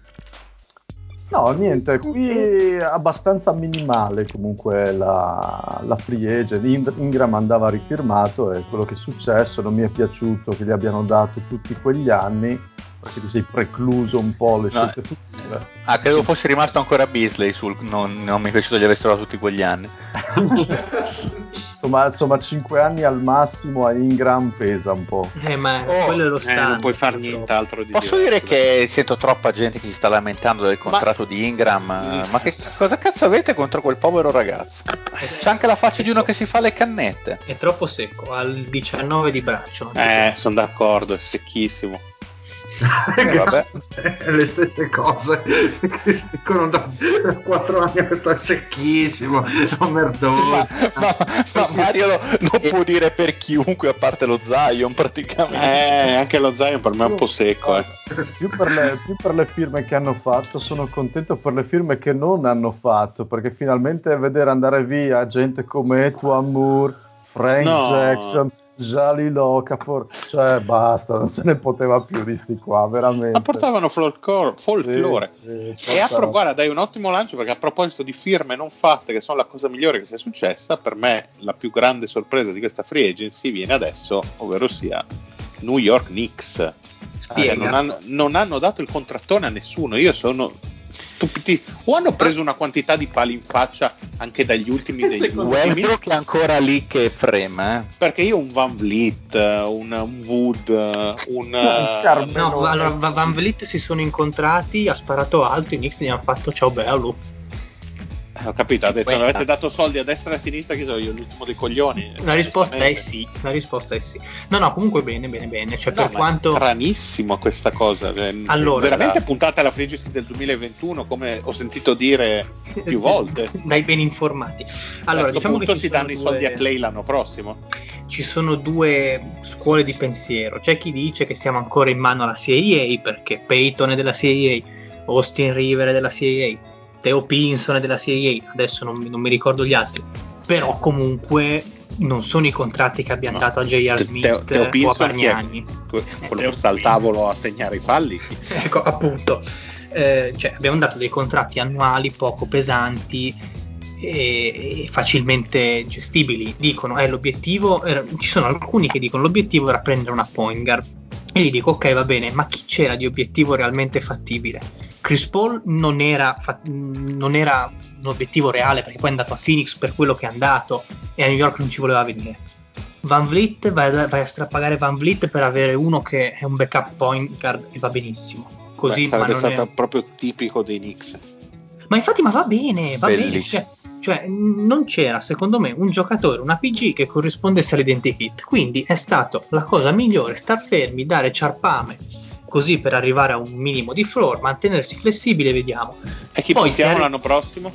No, niente, qui è abbastanza minimale comunque la, la free agent. Ingram andava rifirmato e quello che è successo non mi è piaciuto che gli abbiano dato tutti quegli anni perché ti sei precluso un po' le No, scelte future. Ah, credevo fosse rimasto ancora Beasley sul. Non, non mi è piaciuto gli avessero tutti quegli anni. insomma, insomma, 5 anni al massimo a Ingram pesa un po'. Eh, ma Oh, quello è lo Eh, standard. non puoi fare nient'altro di Posso diverso, dire che sento troppa gente che si sta lamentando del contratto di Ingram. eh, Ma che cosa cazzo avete contro quel povero ragazzo? C'è anche la faccia di uno che si fa le cannette. È troppo secco, al 19 di braccio. Eh, sono d'accordo, è secchissimo. Vabbè. le stesse cose che si dicono da 4 anni questo è secchissimo un merdone Ma, ma- ma Mario lo, lo può dire per chiunque a parte lo Zion praticamente. Eh, anche lo Zion per me è un po' secco, eh. Più per, le, più per le firme che hanno fatto, sono contento per le firme che non hanno fatto, perché finalmente vedere andare via gente come Etuan Moore, Frank No. Jackson, Jali Locapor, cioè basta, non se ne poteva più di sti qua, veramente. Ma portavano folklore, folklore. Sì, sì, E portano- a pro- guarda, dai un ottimo lancio perché a proposito di firme non fatte, che sono la cosa migliore che sia successa, per me la più grande sorpresa di questa free agency viene adesso, ovvero sia New York Knicks. Spiega. non, hanno, non hanno dato il contrattone a nessuno. Io sono stupiti. O hanno preso una quantità di pali in faccia anche dagli ultimi degli Secondo me- ultimi. Westbrook è ancora lì che frema. eh. Perché io un Van Vliet, un, un Wood, un. eh, Carmelo. No, allora Va- Van Vliet si sono incontrati, ha sparato alto, i Knicks gli hanno fatto ciao bello. Eh, ho capito, ha detto: Quella. avete dato soldi a destra e a sinistra, che sono io l'ultimo dei coglioni. La risposta è sì, la risposta è sì. No, no, comunque bene, bene, bene. Cioè, No, per quanto... è stranissimo questa cosa. cioè, Allora, veramente la- puntata alla agency del 2021, come ho sentito dire più volte. Dai ben informati. Allora, a questo diciamo punto si danno i sono soldi due- a Clay l'anno prossimo. ci sono due scuole di pensiero. C'è chi dice che siamo ancora in mano alla CIA perché Peyton è della CIA, Austin River è della CIA, Theo Pinson della CIA, adesso non, mi- non mi ricordo gli altri. Però comunque non sono i contratti che abbiamo No. dato a J.R. Smith Teo- Teo o a Pinson chi è? Bargnani. Que- Quello che sta al tavolo a segnare i falli. ecco, appunto, eh, cioè, abbiamo dato dei contratti annuali poco pesanti e, e facilmente gestibili. Dicono, eh, l'obiettivo, era- ci sono alcuni che dicono l'obiettivo era prendere una point guard. E gli dico, ok, va bene, ma chi c'era di obiettivo realmente fattibile? Chris Paul non era, non era un obiettivo reale perché poi è andato a Phoenix per quello che è andato. e a New York non ci voleva venire. Van Vliet, vai, a- vai a strapagare Van Vliet per avere uno che è un backup point guard e va benissimo. Così, Beh, ma, sarebbe non è- stato proprio tipico dei Knicks. ma infatti ma va bene, va bene. Bellissimo. Cioè, cioè, n- non c'era secondo me un giocatore, un APG che corrispondesse all'identikit. Quindi è stato la cosa migliore star fermi, dare ciarpame così per arrivare a un minimo di floor, mantenersi flessibile, vediamo. E chi Poi puntiamo arri- l'anno prossimo?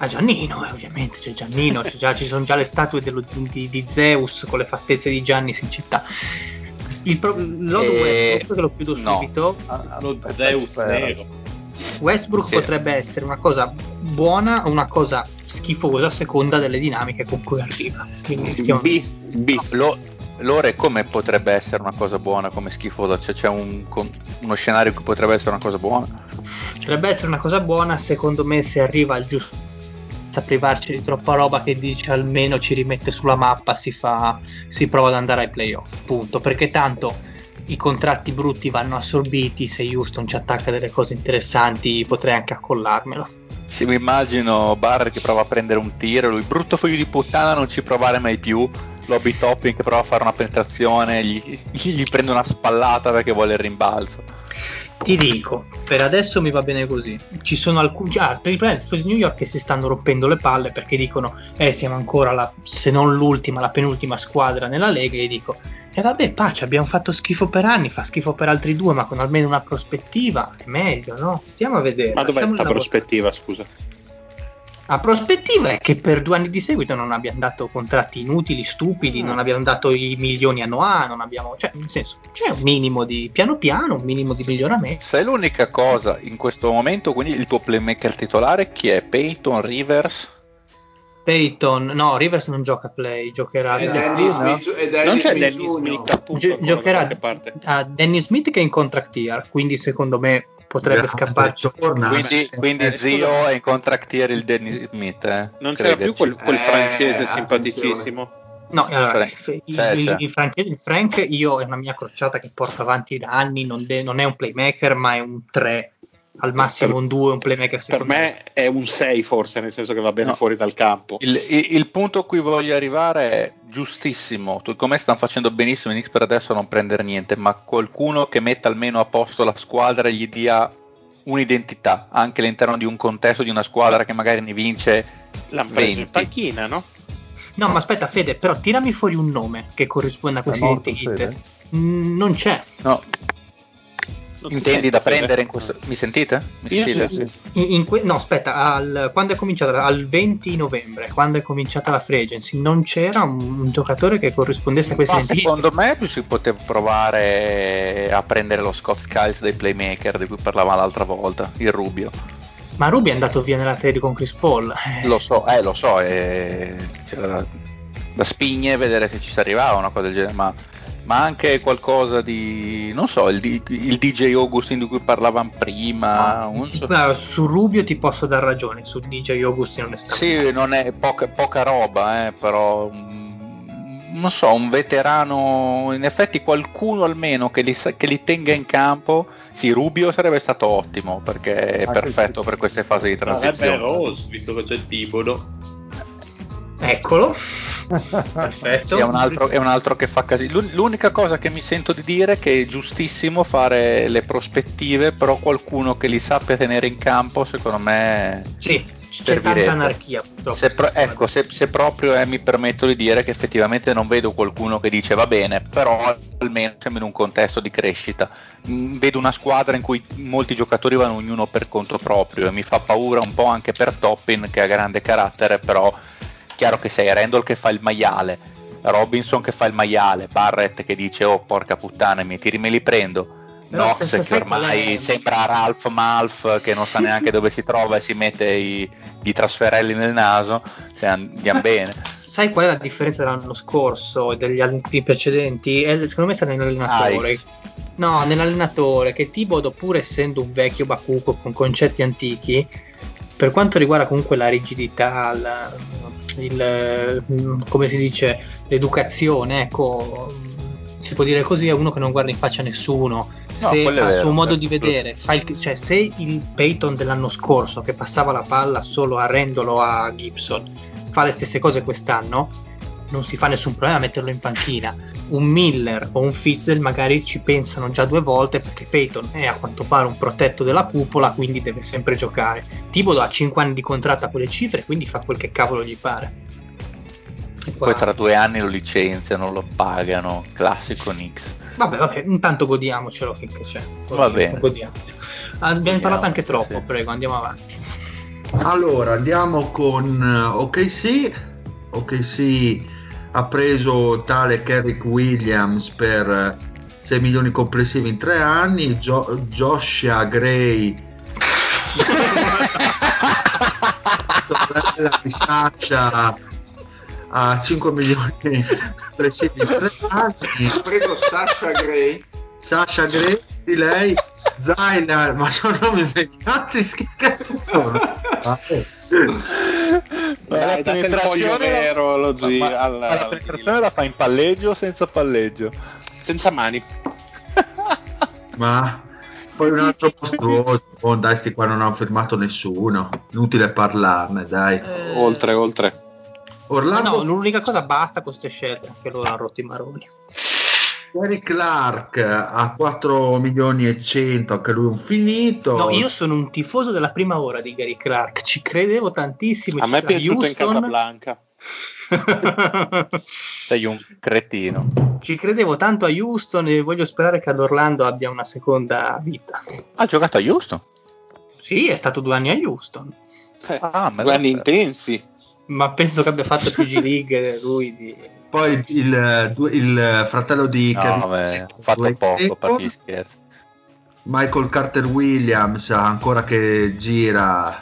A Giannino, eh, ovviamente c'è Giannino, c'è già- ci sono già le statue dello- di, di Zeus con le fattezze di Giannis in città. Il pro- Lord Eh, Westbrook, che lo chiudo no. subito, Ah, aspetta, Zeus nero. Westbrook Sì. potrebbe essere una cosa buona o una cosa schifosa a seconda delle dinamiche con cui arriva. Quindi stiamo... B, B. Lo- Lore come potrebbe essere una cosa buona, come schifosa? Cioè, c'è un, uno scenario che potrebbe essere una cosa buona? Potrebbe essere una cosa buona, secondo me, se arriva al giusto a privarci di troppa roba che dice almeno ci rimette sulla mappa, si, fa, si prova ad andare ai playoff. Punto. Perché tanto i contratti brutti vanno assorbiti. Se Houston ci attacca delle cose interessanti, potrei anche accollarmelo. Se mi immagino Barrett che prova a prendere un tiro, lui brutto figlio di puttana, non ci provare mai più. Lobby topping che prova a fare una penetrazione, gli, gli- prende una spallata perché vuole il rimbalzo. Ti dico, per adesso mi va bene così. Ci sono alcuni. Già, per i di New York che si stanno rompendo le palle perché dicono: Eh, siamo ancora la, se non l'ultima, la penultima squadra nella Lega. E io dico: E vabbè, pace, abbiamo fatto schifo per anni, fa schifo per altri due, ma con almeno una prospettiva è meglio, no? Stiamo a vedere. Ma dov'è lasciamoli sta lavorare. prospettiva, scusa? La prospettiva è che per due anni di seguito non abbiamo dato contratti inutili, stupidi, non abbiamo dato i milioni a Noah, non abbiamo. Cioè, nel senso, c'è un minimo di piano piano, un minimo di miglioramento. Se è l'unica cosa in questo momento, quindi il tuo playmaker titolare chi è? Peyton Rivers? Peyton, no, Rivers non gioca play, giocherà E da- Dennis no? Smith, e Dennis Non c'è Smith Dennis Jr. Smith, appunto, da giocherà qualche parte. a Dennis Smith che è in contract year, quindi secondo me potrebbe Grazie, scapparci. torna. Quindi, quindi Eh, zio è in contract year il Dennis Smith. Eh? Non c'era più quel, quel Eh, francese attenzione. simpaticissimo. No, allora, Frank. il, C'è, il- c'è. il Frank, il Frank io è una mia crociata che porto avanti da anni, non, de- non è un playmaker, ma è un 3, al massimo Per- un 2, un playmaker Per me è un 6 forse, nel senso che va bene No. fuori dal campo. Il, il- il punto a cui voglio arrivare è giustissimo. Tu, come stanno facendo benissimo i Knicks per adesso a non prendere niente, ma qualcuno che metta almeno a posto la squadra e gli dia un'identità anche all'interno di un contesto di una squadra che magari ne vince L'hanno in 20. panchina, no? No, ma aspetta, Fede, però tirami fuori un nome che corrisponda a morto identikit. Mm, Non c'è. No, Non intendi da prendere in questo. Mi sentite? Mi sentite? sì, sì. In- que- no, aspetta, al- quando è cominciata? Al 20 novembre, quando è cominciata la free agency, non c'era un, un giocatore che corrispondesse a questi Ma identikit. secondo me si poteva provare a prendere lo Scott Skiles dei playmaker di cui parlavamo l'altra volta, il Rubio. Ma Ruby è andato via nella trade con Chris Paul. Eh, Lo so, eh, lo so, eh, c'era da, da spigne vedere se ci si arrivava una cosa del genere, ma, ma anche qualcosa di, non so, il, D- il DJ Augustin di cui parlavamo prima, non so. Guarda, su Rubio ti posso dar ragione, su DJ Augustin onestamente. Sì, non è poca, poca roba, eh, però mm, non so, un veterano, in effetti qualcuno almeno che li, sa- che li tenga in campo. Sì, Rubio sarebbe stato ottimo perché è Anche perfetto sì. per queste fasi di Sarebbe transizione. Rose, visto che c'è il Tibodo. Eccolo, perfetto. Sì, è, un altro, è un altro che fa casino. L'un- L'unica cosa che mi sento di dire è che è giustissimo fare le prospettive, però qualcuno che li sappia tenere in campo, secondo me. Sì, c'è tanta anarchia purtroppo. Se pro- ecco, se, se proprio eh, mi permetto di dire che effettivamente non vedo qualcuno che dice va bene, però almeno siamo in un contesto di crescita. Mm, vedo una squadra in cui molti giocatori vanno ognuno per conto proprio e mi fa paura un po' anche per Toppin che ha grande carattere, però chiaro che sei Randall che fa il maiale, Robinson che fa il maiale, Barrett che dice oh porca puttana i miei tiri me li prendo. Però se- se che ormai è- sembra Ralph Malf che non sa neanche dove si trova e si mette i, i trasferelli nel naso, cioè andiamo bene. Sai qual è la differenza dell'anno scorso e degli anni precedenti? È- secondo me sta nell'allenatore. Ice. No, nell'allenatore che Tibodo, pur essendo un vecchio bacuco con concetti antichi, per quanto riguarda comunque la rigidità, la- il, come si dice, l'educazione, ecco, si può dire così, è uno che non guarda in faccia nessuno. No, Se al suo modo certo. di vedere, fa il- cioè se il Peyton dell'anno scorso che passava la palla solo a Randall o a Gibson fa le stesse cose quest'anno, non si fa nessun problema a metterlo in panchina. Un Miller o un Fitzdale magari ci pensano già due volte perché Peyton è a quanto pare un protetto della cupola, quindi deve sempre giocare. Tibodo ha 5 anni di contratto a quelle cifre, quindi fa quel che cavolo gli pare. Poi tra due anni lo licenziano, lo pagano, classico Knicks. Vabbè, vabbè, intanto godiamocelo finché c'è. Va bene. Godiamocelo. Abbiamo parlato anche troppo, sì. prego, andiamo avanti. Allora, andiamo con OKC. OKC ha preso tale Kerrick Williams per 6 milioni complessivi in tre anni. Jo- Joshua Gray sorella di Sasha a 5 milioni complessivi in tre anni. Ha preso Sasha Gray. Sasha Gray di lei. Zaina, ma sono nomi inventati, che cazzo sono? Dai, date il foglio vero, lo G. Ma, al, ma la penetrazione la fa in palleggio o senza palleggio? Senza mani. ma poi un altro mostruoso. Oh, dai, sti qua non hanno firmato nessuno. Inutile parlarne, dai. Eh... Oltre, oltre. Orlando... No, l'unica cosa basta con queste scelte, che loro hanno rotto i maroni. Gary Clark a 4 milioni e 100, anche lui un finito. No, io sono un tifoso della prima ora di Gary Clark, ci credevo tantissimo. A me è piaciuto Houston. in Casablanca. Sei un cretino. Ci credevo tanto a Houston e voglio sperare che ad Orlando abbia una seconda vita. Ha giocato a Houston? Sì, è stato due anni a Houston. Eh, ah, due anni intensi. Ma penso che abbia fatto più G League lui di poi il, il, fratello di no, Kevin ha fatto poco per gli scherzi. Michael Carter Williams ancora che gira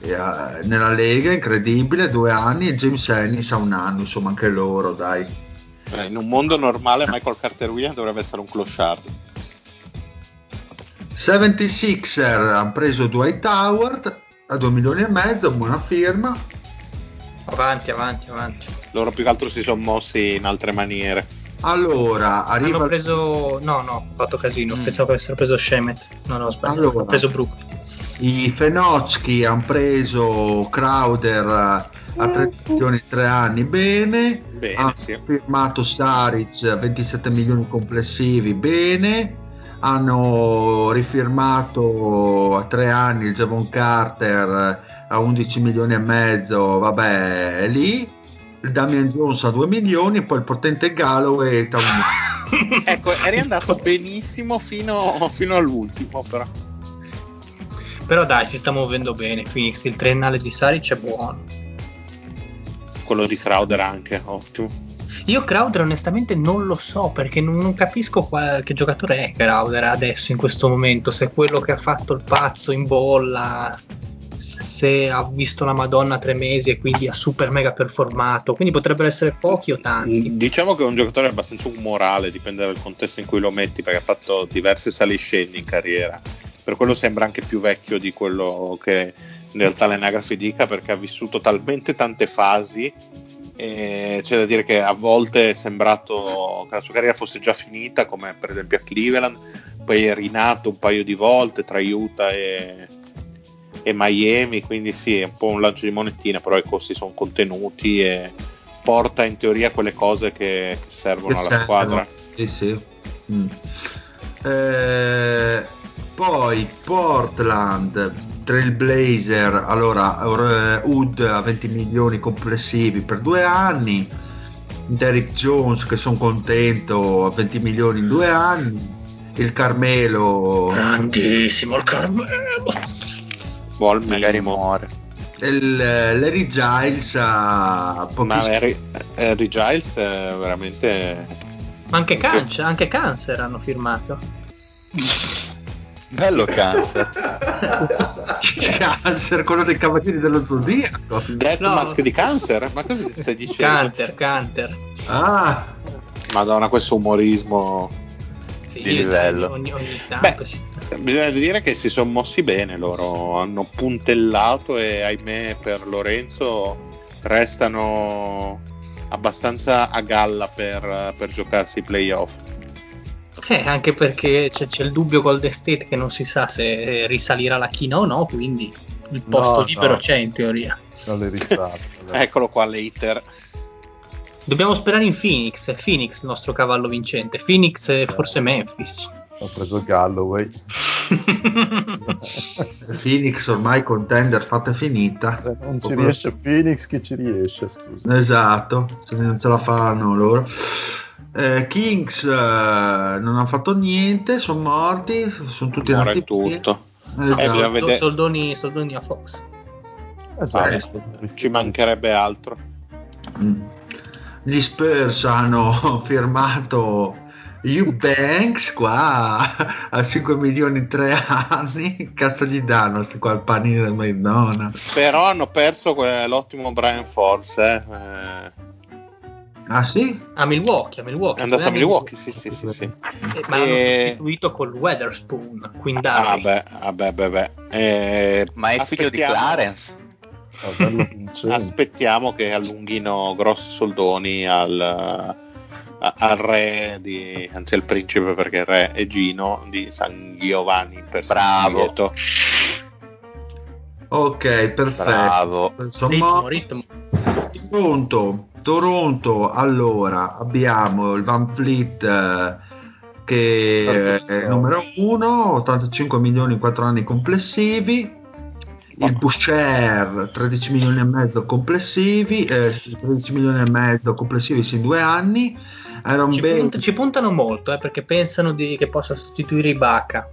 eh, nella Lega, incredibile, due anni e James Ennis ha un anno, insomma anche loro, dai. Eh, in un mondo normale Michael Carter Williams dovrebbe essere un clochard. 76er hanno preso Dwight Howard a 2 milioni e mezzo, buona firma. Avanti, avanti, avanti. Loro più che altro si sono mossi in altre maniere. Allora, arriva... Hanno preso... No, no, ho fatto casino. Mm. Pensavo che avessero preso Shemet. No, no, sbagliato. Allora, ho preso Brook. I Fenocchi hanno preso Crowder a 3 milioni e 3 anni, bene. bene hanno sì. firmato Saric a 27 milioni complessivi, bene. Hanno rifirmato a 3 anni il Javon Carter a 11 milioni e mezzo, vabbè, è lì. Il Damian Jones a 2 milioni, e poi il potente Galloway a Ecco, eri andato benissimo fino, fino all'ultimo, però. Però dai, ci sta muovendo bene. Phoenix, il triennale di Saric è buono. Quello di Crowder anche, ottimo. Io Crowder onestamente non lo so perché non, non capisco qual, che giocatore è Crowder adesso in questo momento, se è quello che ha fatto il pazzo in bolla, se ha visto la Madonna tre mesi e quindi ha super mega performato, quindi potrebbero essere pochi o tanti. Diciamo che è un giocatore abbastanza umorale, dipende dal contesto in cui lo metti, perché ha fatto diverse sali e scendi in carriera. Per quello sembra anche più vecchio di quello che in realtà l'anagrafe dica, perché ha vissuto talmente tante fasi. E c'è da dire che a volte è sembrato che la sua carriera fosse già finita, come per esempio a Cleveland, poi è rinato un paio di volte tra Utah e, e Miami, quindi sì, è un po' un lancio di monetine, però i costi sono contenuti e porta in teoria quelle cose che, che servono Che alla servono. squadra. Sì, sì. Mm. Eh, poi Portland, Trailblazer, allora eh, Wood a 20 milioni complessivi per due anni, Derrick Jones che sono contento a 20 milioni in due anni, il Carmelo Grandissimo il Carmelo. Boh, al Magari minimo. muore. il, eh, Larry Giles a Ma pochissimi- Harry, Harry Giles è veramente Ma anche, Cancer, anche Cancer hanno firmato. Bello Cancer. Cancer, quello dei Cavalieri dello Zodiaco. Death No. Mask di Cancer? Ma cosa stai dicendo? Canter, Canter. Ah, Madonna, questo umorismo. Sì, Di livello. Ogni, ogni Beh, tanto sta. Bisogna dire che si sono mossi bene loro, hanno puntellato e ahimè per Lorenzo restano abbastanza a galla per, per giocarsi i playoff. Eh, anche perché c'è, c'è il dubbio Golden State che non si sa se risalirà la china o no, quindi il posto No, libero no. c'è in teoria. Non le le Eccolo qua l'hater. Dobbiamo sperare in Phoenix, è Phoenix il nostro cavallo vincente. Phoenix e forse Memphis. Ho preso Galloway. Phoenix ormai contender fatta e finita. Se non ci Proprio- riesce Phoenix, chi ci riesce? Scusa. Esatto, se non ce la faranno loro. Eh, Kings eh, non hanno fatto niente, sono morti, sono tutti Muore nati tutto. Esatto. Eh, bisogna vedere. soldoni, soldoni a Fox. Esatto. Ci mancherebbe altro. Mm. Gli Spurs hanno firmato Eubanks qua a 5 milioni in 3 anni. Cazzo gli danno sti qua il panino del Madonna. Però hanno perso l'ottimo Brian Force. eh. Eh, Ah sì? A Milwaukee, a Milwaukee. È andato a anni- Milwaukee, sì, sì, sì. sì. Eh, ma l'hanno E- sostituito col Weatherspoon, Ah, Quindari. beh, ah, beh, beh, beh. Eh, Ma è il figlio di Clarence. Aspettiamo che allunghino grossi soldoni al, al re di, anzi al principe perché il re è Gino di San Giovanni per San Bravo. Lieto. Ok, perfetto. Bravo. Sono Ritmo, ritmo. Toronto, Toronto, allora abbiamo il Van Fleet eh, che è il numero uno, 85 milioni in 4 anni complessivi, il Boucher 13 milioni e mezzo complessivi, eh, sì, 13 milioni e mezzo complessivi in due anni, Aaron Ci, Bates punt- ci puntano molto eh, perché pensano di- che possa sostituire Ibaka.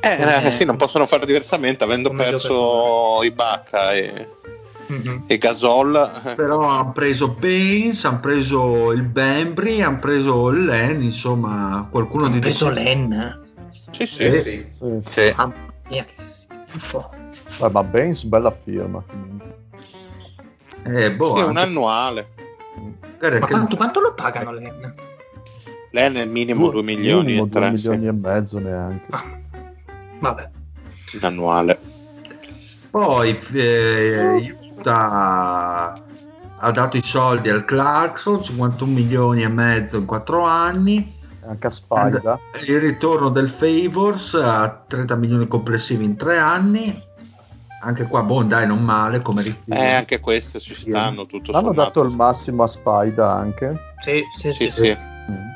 Eh, Come- eh, sì, non possono fare diversamente avendo come perso Ibaka e, Mhm. e Gasol. però hanno preso Baines, hanno preso il Bembry, hanno preso il Len, insomma qualcuno Hanno di preso Len. Sì, sì. Eh, sì. Sì, sì. Che schifo. Eh, ma Baines, bella firma. Eh, boh, Sì, un annuale. Magari Ma quanto, quanto lo pagano Len? Lei nel minimo 2 milioni minimo e due 3 milioni e mezzo neanche. Ah, vabbè. annuale. Poi eh, Utah ha dato i soldi al Clarkson, 51 milioni e mezzo in 4 anni. Anche a Spider. Il ritorno del Favors a 30 milioni complessivi in 3 anni. Anche qua, boh, dai, non male come ritiro. Eh, anche queste ci stanno tutto Hanno sommato. dato il massimo a Spider anche. Sì, sì, Sì, sì, sì. Mm.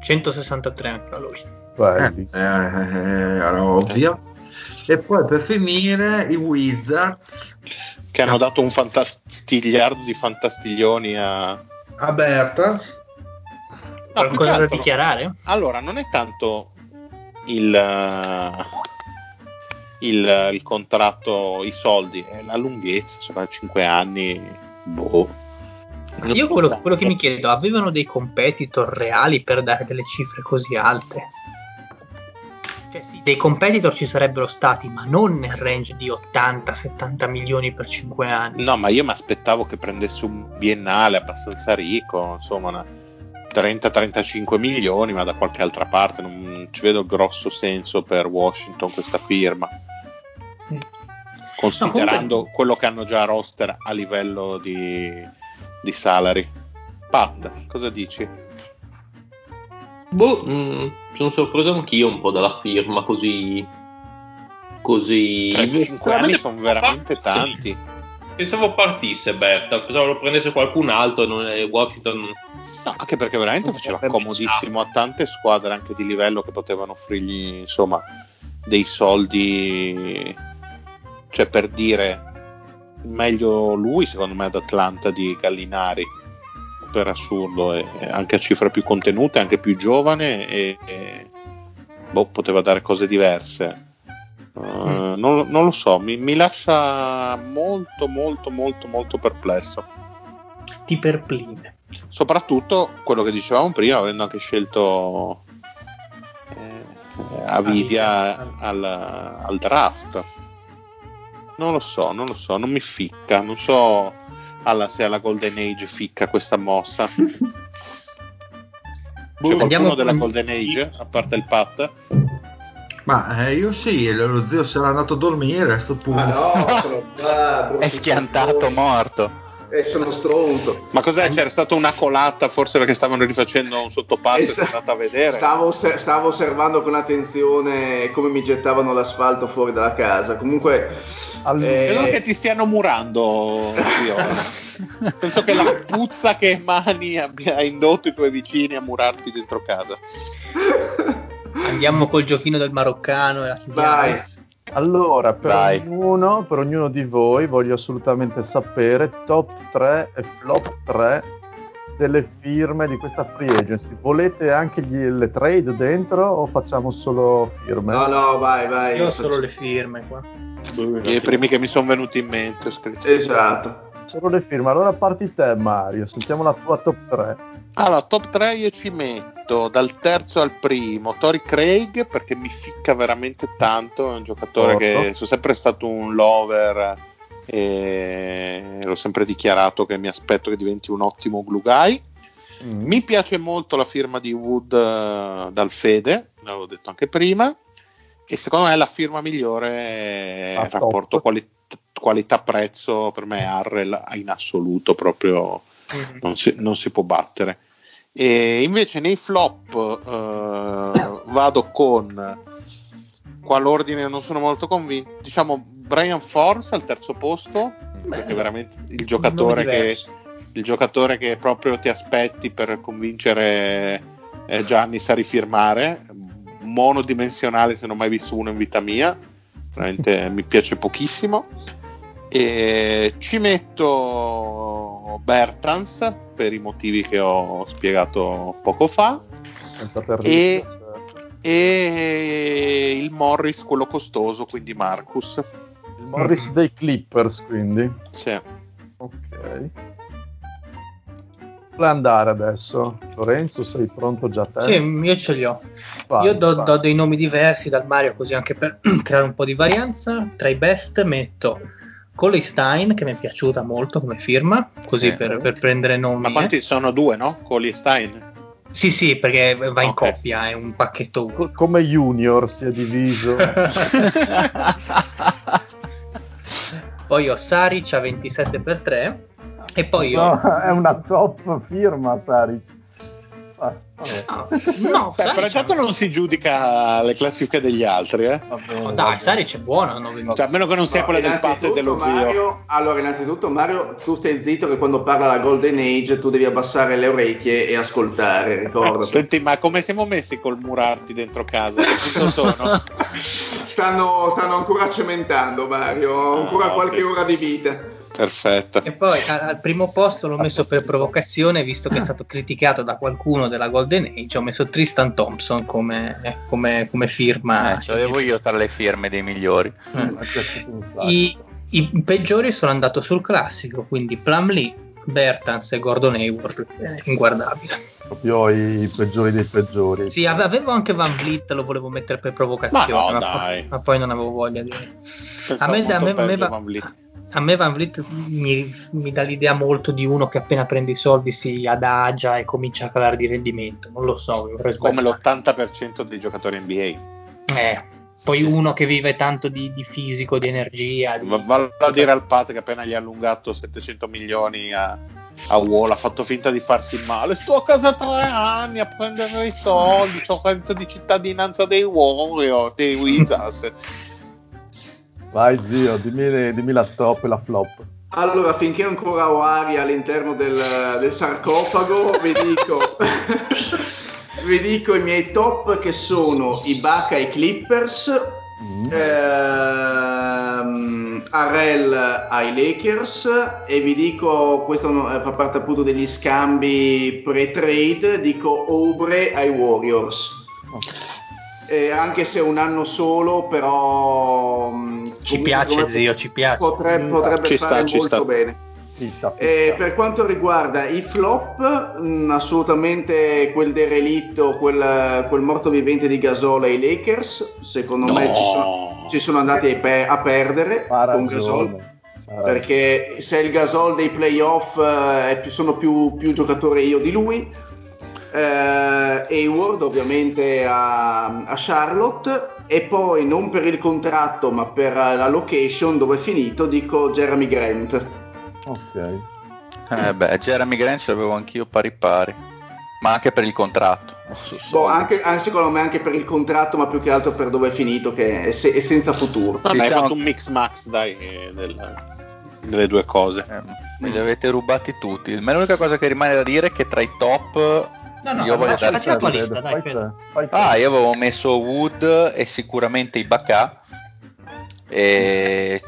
163 anche a lui. Eh, Bellissimo. eh, era ovvio. E poi per finire i Wizards Che hanno dato un fantastigliardo di fantastiglioni a... a Bertans. No, che Qualcosa da dichiarare? Allora, non è tanto il, eh, il, il contratto, i soldi, è la lunghezza, insomma, 5 anni, boh. Io quello, quello che mi chiedo, avevano dei competitor reali per dare delle cifre così alte? Cioè sì, dei competitor ci sarebbero stati, ma non nel range di 80-70 milioni per 5 anni. No, ma io mi aspettavo che prendesse un biennale abbastanza ricco, insomma, una 30-35 milioni, ma da qualche altra parte non ci vedo grosso senso per Washington questa firma. Considerando No, comunque- quello che hanno già a roster a livello di, di salary. Pat, cosa dici? Boh, mh, sono sorpreso anch'io un po' dalla firma così. Così. 35 anni sono veramente Sì. tanti. Pensavo partisse Berta, pensavo lo prendesse qualcun altro e non è Washington. No, anche perché veramente faceva comodissimo a tante squadre anche di livello che potevano offrirgli insomma dei soldi cioè per dire meglio lui secondo me ad Atlanta di Gallinari per assurdo e e anche a cifre più contenute anche più giovane e, e, boh, poteva dare cose diverse Uh, non, non lo so mi, mi lascia molto molto molto molto perplesso Ti perplime. soprattutto quello che dicevamo prima, avendo anche scelto eh, Avidia al, al draft. Non lo so, non lo so, non mi ficca, non so alla, se alla Golden Age ficca questa mossa. C'è qualcuno Andiamo- della Golden Age, a parte il Pat? Ma eh, io sì, lo zio era andato a dormire a sto punto. Ma no, sono È schiantato, morto. E sono stronzo. Ma cos'è? C'era stata una colata, forse perché stavano rifacendo un sottopasso e è andata a vedere. Stavo, stavo osservando con attenzione come mi gettavano l'asfalto fuori dalla casa. Comunque, Allora, eh, Credo che ti stiano murando, zio. penso che la puzza che emani abbia indotto i tuoi vicini a murarti dentro casa. Andiamo col giochino del maroccano e la chiudiamo. Vai. Allora, per Vai. ognuno, per ognuno di voi voglio assolutamente sapere top 3 e flop 3 delle firme di questa free agency. Volete anche gli- le trade dentro o facciamo solo firme? No, no, vai, vai. Io ho solo le firme qua. I primi che mi sono venuti in mente ho scritto. Esatto. Solo le firme. Allora parti te Mario, sentiamo la tua top 3. Allora, top 3 io ci metto dal terzo al primo Tori Craig perché mi ficca veramente tanto, è un giocatore D'accordo. che sono sempre stato un lover e l'ho sempre dichiarato che mi aspetto che diventi un ottimo glue guy. Mm. Mi piace molto la firma di Wood eh, dal Fede, l'avevo detto anche prima, e secondo me la firma migliore Ah, rapporto quali- qualità-prezzo per me Harrell in assoluto proprio Mhm. non si, non si può battere. E invece nei flop eh, vado con qua l'ordine non sono molto convinto. Diciamo Brian Force al terzo posto, perché veramente il giocatore che, il giocatore che proprio ti aspetti per convincere eh, Giannis a rifirmare. Monodimensionale, se non ho mai visto uno in vita mia. Veramente mi piace pochissimo. E ci metto Bertans per i motivi che ho spiegato poco fa. E- certo. E il Morris, quello costoso, quindi Marcus. Il Morris dei Clippers, quindi. Sì. Ok. Vuole andare adesso? Lorenzo, sei pronto già te? Sì, io ce li ho. Vai, Io do, do dei nomi diversi dal Mario, così anche per creare un po' di varianza. Tra i best metto Coley Stein, che mi è piaciuta molto come firma, così Sì. per, per prendere nomi. Ma quanti eh. sono due, no? Coli e Stein. Sì, sì, perché va in Ok. coppia, è un pacchetto Co- come Junior si è diviso. Poi ho Saric a 27 per 3 e poi ho... No, è una top firma, Saris. Ah. No, no, Beh, però Saric, intanto non si giudica le classifiche degli altri, eh? No, dai. Saric è buono. no, Cioè, a meno che non sia No, quella del padre innanzitutto, dello zio. Mario, allora, innanzitutto, Mario, tu stai zitto che quando parla la Golden Age tu devi abbassare le orecchie e ascoltare, ricordo. Senti, ma come siamo messi col murarti dentro casa? Che punto sono? Stanno, stanno ancora cementando, Mario, ho ancora Ah, qualche ora di vita. Perfetto. E poi al primo posto l'ho messo per provocazione, visto che è stato criticato da qualcuno della Golden Age. Ho messo Tristan Thompson come, eh, come- come firma. Eh, ce l'avevo io tra le firme dei migliori. Eh. I, I peggiori sono andato sul classico, quindi Plumlee, Bertans e Gordon Hayward, eh, inguardabile. Proprio i peggiori dei peggiori. Sì, ave- avevo anche Van Vliet, lo volevo mettere per provocazione, Ma no, ma, poi, ma poi non avevo voglia di... Pensavo A me- a me- a me va- Van Vliet. A me Van Vliet mi, mi dà l'idea molto di uno che appena prende i soldi si adagia e comincia a calare di rendimento. Non lo so, come sbagliare. l'80% dei giocatori NBA. Eh, poi Sì, sì. uno che vive tanto di, di fisico, di energia. Di... Va- Vallo a dire al Pat che appena gli ha allungato 700 milioni a, a Wall ha fatto finta di farsi male. Sto a casa tre anni a prendere i soldi, ho reddito di cittadinanza dei Warriors, dei Wizards. Vai zio, dimmi, dimmi la top e la flop. Allora, finché ancora ho aria all'interno del, del sarcofago, vi dico, vi dico i miei top che sono i Baca e i Clippers, Mm. ehm, Arel ai Lakers e vi dico, questo eh, fa parte appunto degli scambi pre-trade, dico Obre ai Warriors. Eh, anche se è un anno solo, però mh, Ci comunque, piace, zio, ci piace. Potrebbe, Mm, potrebbe ci sta, fare ci molto sta. Bene. Fitta, Eh, per quanto riguarda i flop, mh, assolutamente quel derelitto, quel, quel morto vivente di Gasol ai Lakers, secondo me ci sono, ci sono andati a, pe- a perdere Ha con Gasol. ragione. Perché se il Gasol dei playoff eh, più- sono più, più giocatore io di lui, eh, Hayward ovviamente a, a Charlotte e poi non per il contratto ma per la location dove è finito dico Jeremy Grant. Ok. Eh beh, Jeremy Grant ce l'avevo anch'io pari pari. Ma anche per il contratto. Su Boh, soldi. anche, secondo me anche per il contratto, ma più che altro per dove è finito, che è, se- è senza futuro. Vabbè, hai Diciamo- fatto un mix max, dai. eh, del- nelle due cose. Eh, me li avete rubati tutti. Ma l'unica cosa che rimane da dire è che tra i top No, no, io voglio dare... la tua Fai lista, dai, fai fai te. Ah, io avevo messo Wood e sicuramente Ibaka. E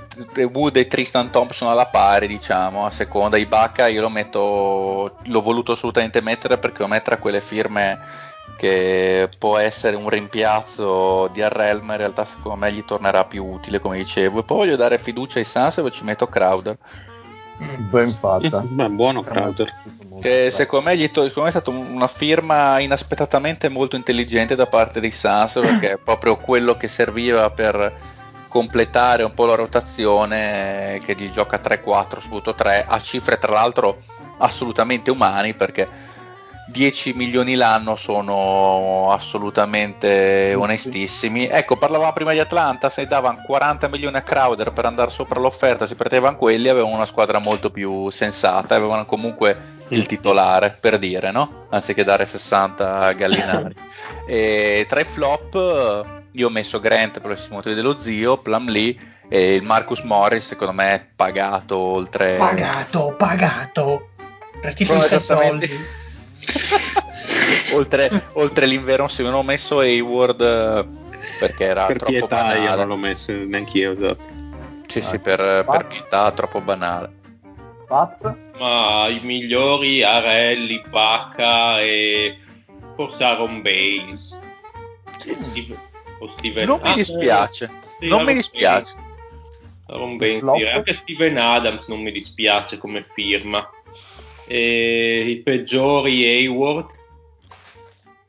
Wood e Tristan Thompson alla pari, diciamo, a seconda. Ibaka io lo metto, l'ho voluto assolutamente mettere perché lo metto tra quelle firme che può essere un rimpiazzo di Arrel, ma in realtà secondo me gli tornerà più utile, come dicevo. E poi voglio dare fiducia ai Suns e ci metto Crowder. Mm. Ben fatta. Beh, buono Crowder. Che secondo me, gli to- secondo me è stata un- una firma inaspettatamente molto intelligente da parte dei Suns perché è proprio quello che serviva per completare un po' la rotazione eh, che gli gioca 3-4 su 3 a cifre tra l'altro assolutamente umani perché 10 milioni l'anno sono assolutamente onestissimi. Ecco, parlavamo prima di Atlanta, se davano 40 milioni a Crowder per andare sopra l'offerta, si prendevano quelli, avevano una squadra molto più sensata, avevano comunque il titolare, per dire, no? Anziché dare 60 a Gallinari. e tra i flop io ho messo Grant per i motivi dello zio, Plumlee e il Marcus Morris, secondo me è pagato oltre... Pagato, pagato. I esattamente. soldi. oltre, oltre l'inverno se non ho messo Hayward eh, perché era per troppo pietà io banale. non l'ho messo neanche io. Esatto. Sì, sì, Ah. per, per Ah. pietà troppo banale. Pat? Ma i migliori Arelli, Bacca e forse Aaron Baines. Steve- o Steven- Non mi ah, dispiace, sì, non mi dispiace. Aaron Baines, direi. anche Steven Adams non mi dispiace come firma. E I peggiori Hayward.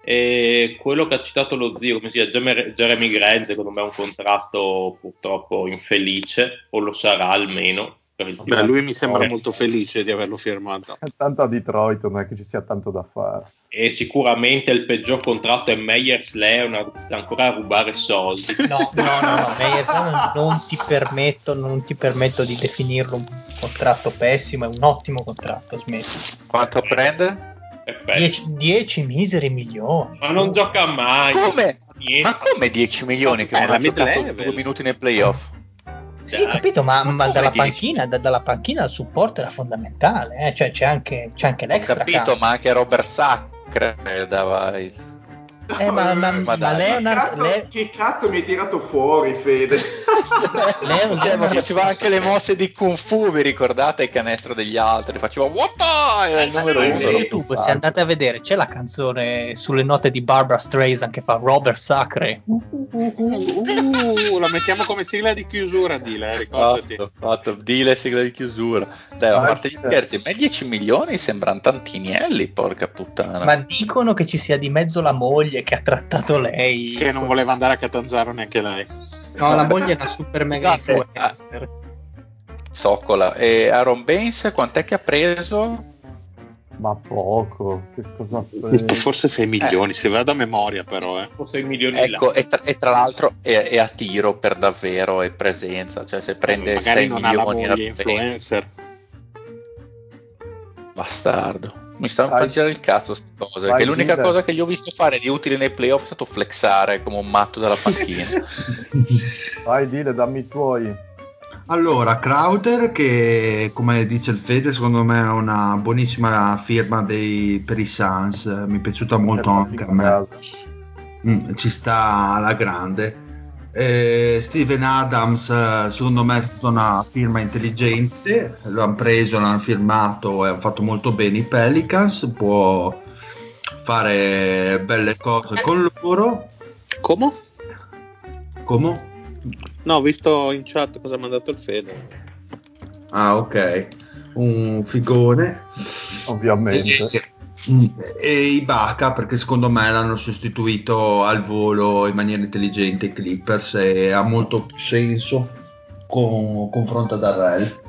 E quello che ha citato lo zio, come si chiama, Jeremy- Jeremy Grant, secondo me è un contratto purtroppo infelice, o lo sarà almeno. Beh, lui mi sembra Eh, molto felice di averlo firmato. Tanto a Detroit non è che ci sia tanto da fare. E sicuramente il peggior contratto è Meyers Leonard, sta ancora a rubare soldi. No, no, no, no, Meyers Leonard non ti permetto, non ti permetto di definirlo un contratto pessimo, è un ottimo contratto, smetti. Quanto prende? Perfetto. 10, miseri milioni. Ma non gioca mai. Come? Ma come 10 milioni che Eh, non la ha giocato mid-level. due minuti nei playoff? Sì, ho capito, ma, Ma ma dalla, 10? panchina, da- dalla panchina il supporto era fondamentale, eh, cioè c'è anche, c'è anche Ho l'extra capito, campo. ma anche Robert Sacre dava il... Eh, ma, ma- Ma ma Che Leonard, cazzo, Le- che cazzo mi hai tirato fuori, Fede? Cioè, ma Leonard- faceva anche le mosse di Kung Fu, vi ricordate il canestro degli altri? Faceva What the? Era il numero su uno. YouTube, se andate a vedere, c'è la canzone sulle note di Barbara Streisand che fa Robert Sacre. Uh, la mettiamo come sigla di chiusura, Dile, eh, ricordati. Fatto, fatto, deal e sigla di chiusura. Dai, a Vai, parte gli scherzi, a me 10 milioni sembrano tantinielli, porca puttana. Ma dicono che ci sia di mezzo la moglie che ha trattato lei. Che non voleva andare a Catanzaro neanche lei. No, la moglie è una super mega Scusate, influencer. Zoccola. E Aaron Baines, quant'è che ha preso? Ma poco, che cosa? Forse 6 milioni, se vado a memoria però, eh. Forse i milioni Ecco, e tra, e tra l'altro è, è a tiro per davvero e presenza, cioè se prende Magari 6 non ha la milioni moglie influencer. bastardo. Mi stanno facendo girare il cazzo queste cose. Vai, che l'unica Gilda. cosa che gli ho visto fare di utile nei playoff è stato flexare come un matto dalla panchina. Vai, Dile, dammi i tuoi. Allora, Crowder, che come dice il Fede, secondo me è una buonissima firma dei, per i Suns, mi è piaciuta molto anche a me. Mm, ci sta alla grande. Eh, Steven Adams, eh, secondo me, è stata una firma intelligente. Lo hanno preso, l'hanno firmato e hanno fatto molto bene i Pelicans. Può fare belle cose con loro. Come? Come? No, ho visto in chat cosa ha mandato il Fede. Ah, ok. Un figone. Ovviamente. E, Ibaka perché secondo me l'hanno sostituito al volo in maniera intelligente i Clippers e ha molto più senso con confronto ad Arrel.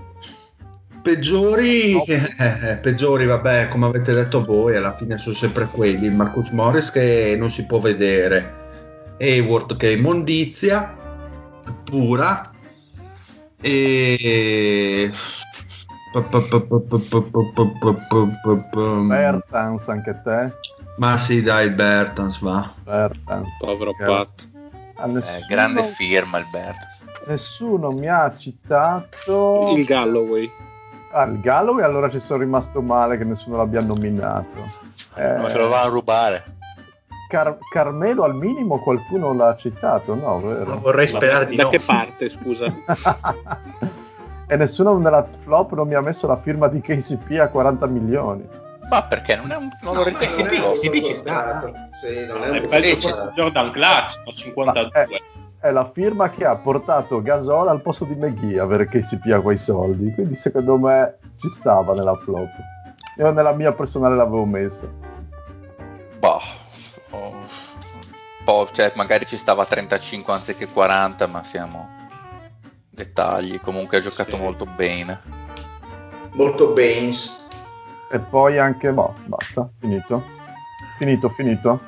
Peggiori, eh, peggiori, vabbè, come avete detto voi, alla fine sono sempre quelli. Marcus Morris che non si può vedere, Hayward che è immondizia pura e Bertans anche te. ma sì dai Bertans va Bertans. Povero. Pat. Nessuno- Eh, grande firma il Bertens. Nessuno mi ha citato Il Galloway. Ah, il Galloway allora ci sono rimasto male che nessuno l'abbia nominato. Eh, Ma se lo vanno a rubare. Car- Carmelo al minimo qualcuno l'ha citato, no? Vero? Vorrei sperare di da no. che parte, scusa? E nessuno nella flop non mi ha messo la firma di KCP a 40 milioni. Ma perché non, è un, non ritengo KCP, un flop. KCP ci sta. Sì, non è È un di sta. Jordan Clarkson a 52. Ma È la firma che ha portato Gasol al posto di McGee avere KCP a quei soldi, quindi secondo me ci stava nella flop. Io nella mia personale l'avevo messa. Boh, oh, cioè, magari ci stava a 35 anziché 40, ma siamo dettagli. Comunque ha giocato Sì. molto bene. molto Baines. E poi anche, boh, basta, finito. Finito, finito.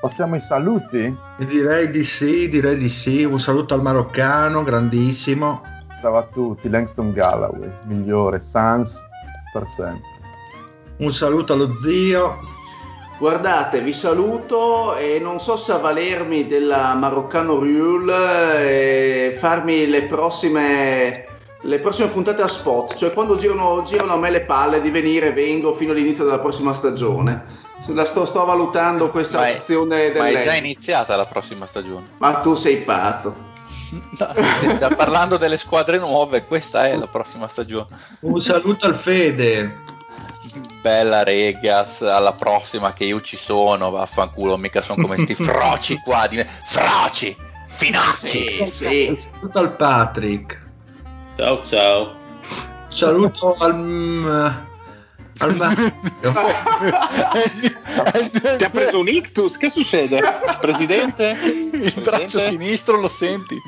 Passiamo ai saluti. Direi di sì, direi di sì. Un saluto al maroccano, grandissimo. Ciao a tutti, Langston Galloway, migliore, Sans per sempre. Un saluto allo zio. Guardate, vi saluto e non so se avvalermi della Maroccano Rule e farmi le prossime, le prossime puntate a spot, cioè quando girano, girano a me le palle di venire vengo fino all'inizio della prossima stagione. La sto, sto valutando questa Ma è- opzione Ma è già iniziata la prossima stagione. Ma tu sei pazzo. No, già parlando delle squadre nuove, questa è la prossima stagione. Un saluto al Fede. Bella Regas, alla prossima che io ci sono, vaffanculo, mica sono come sti froci qua, di... froci, finacci. Sì, sì. Saluto al Patrick. Ciao ciao. Saluto al. al Mario. Ti ha preso un ictus? Che succede? Presidente? Il braccio sinistro lo senti?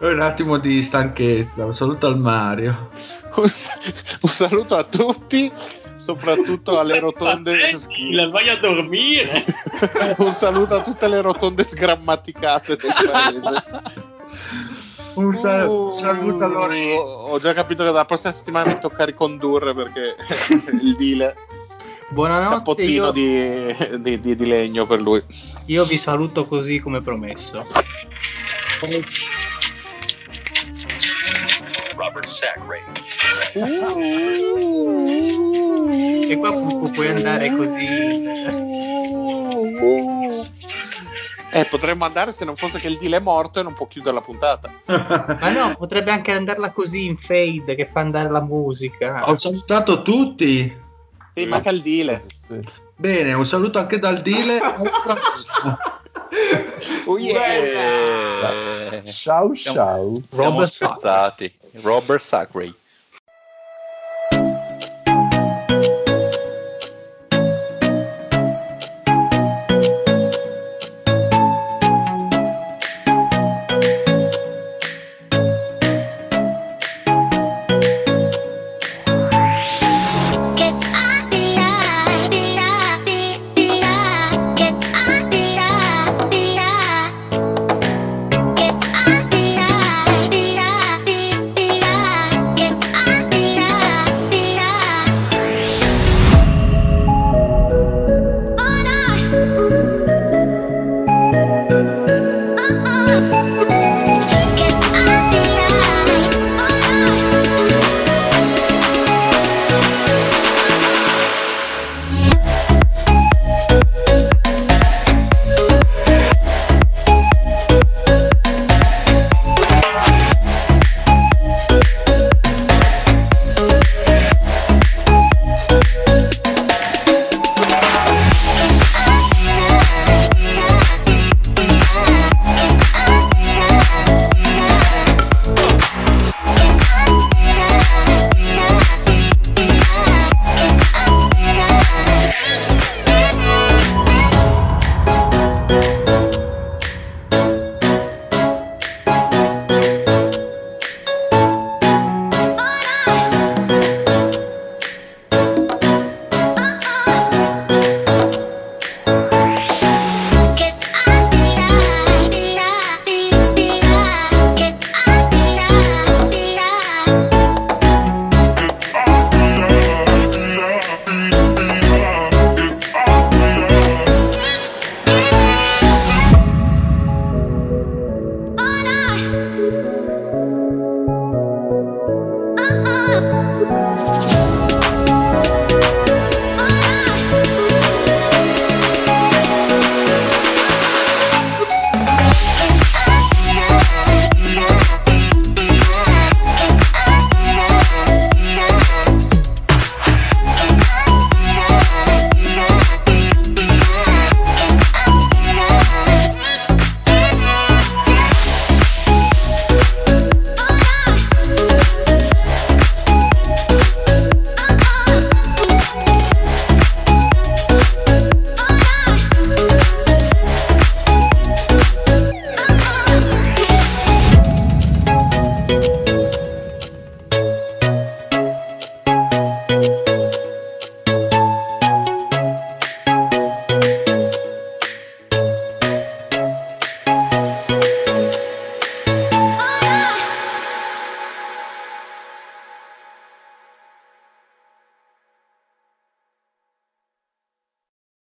Un attimo di stanchezza. Un saluto al Mario. Un, un saluto a tutti, soprattutto alle rotonde. Tranquilla, vai a dormire. un saluto a tutte le rotonde sgrammaticate del paese. Un sal- Uh, saluto a Lorenzo. Ho già capito che dalla prossima settimana mi tocca ricondurre perché il deal Buonanotte, cappottino io, di, di- di- di legno per lui. io vi saluto così come promesso. E qua pu- puoi andare così. Eh, potremmo andare se non fosse che il deal è morto e non può chiudere la puntata. Ma no, potrebbe anche andarla così in fade che fa andare la musica. Ho salutato tutti. Sì, manca il deal. Sì. Bene, un saluto anche dal Dile. Alla prossima. Oh, yeah. Ciao siamo- ciao. Siamo Robert scherzati. Robert Sacre.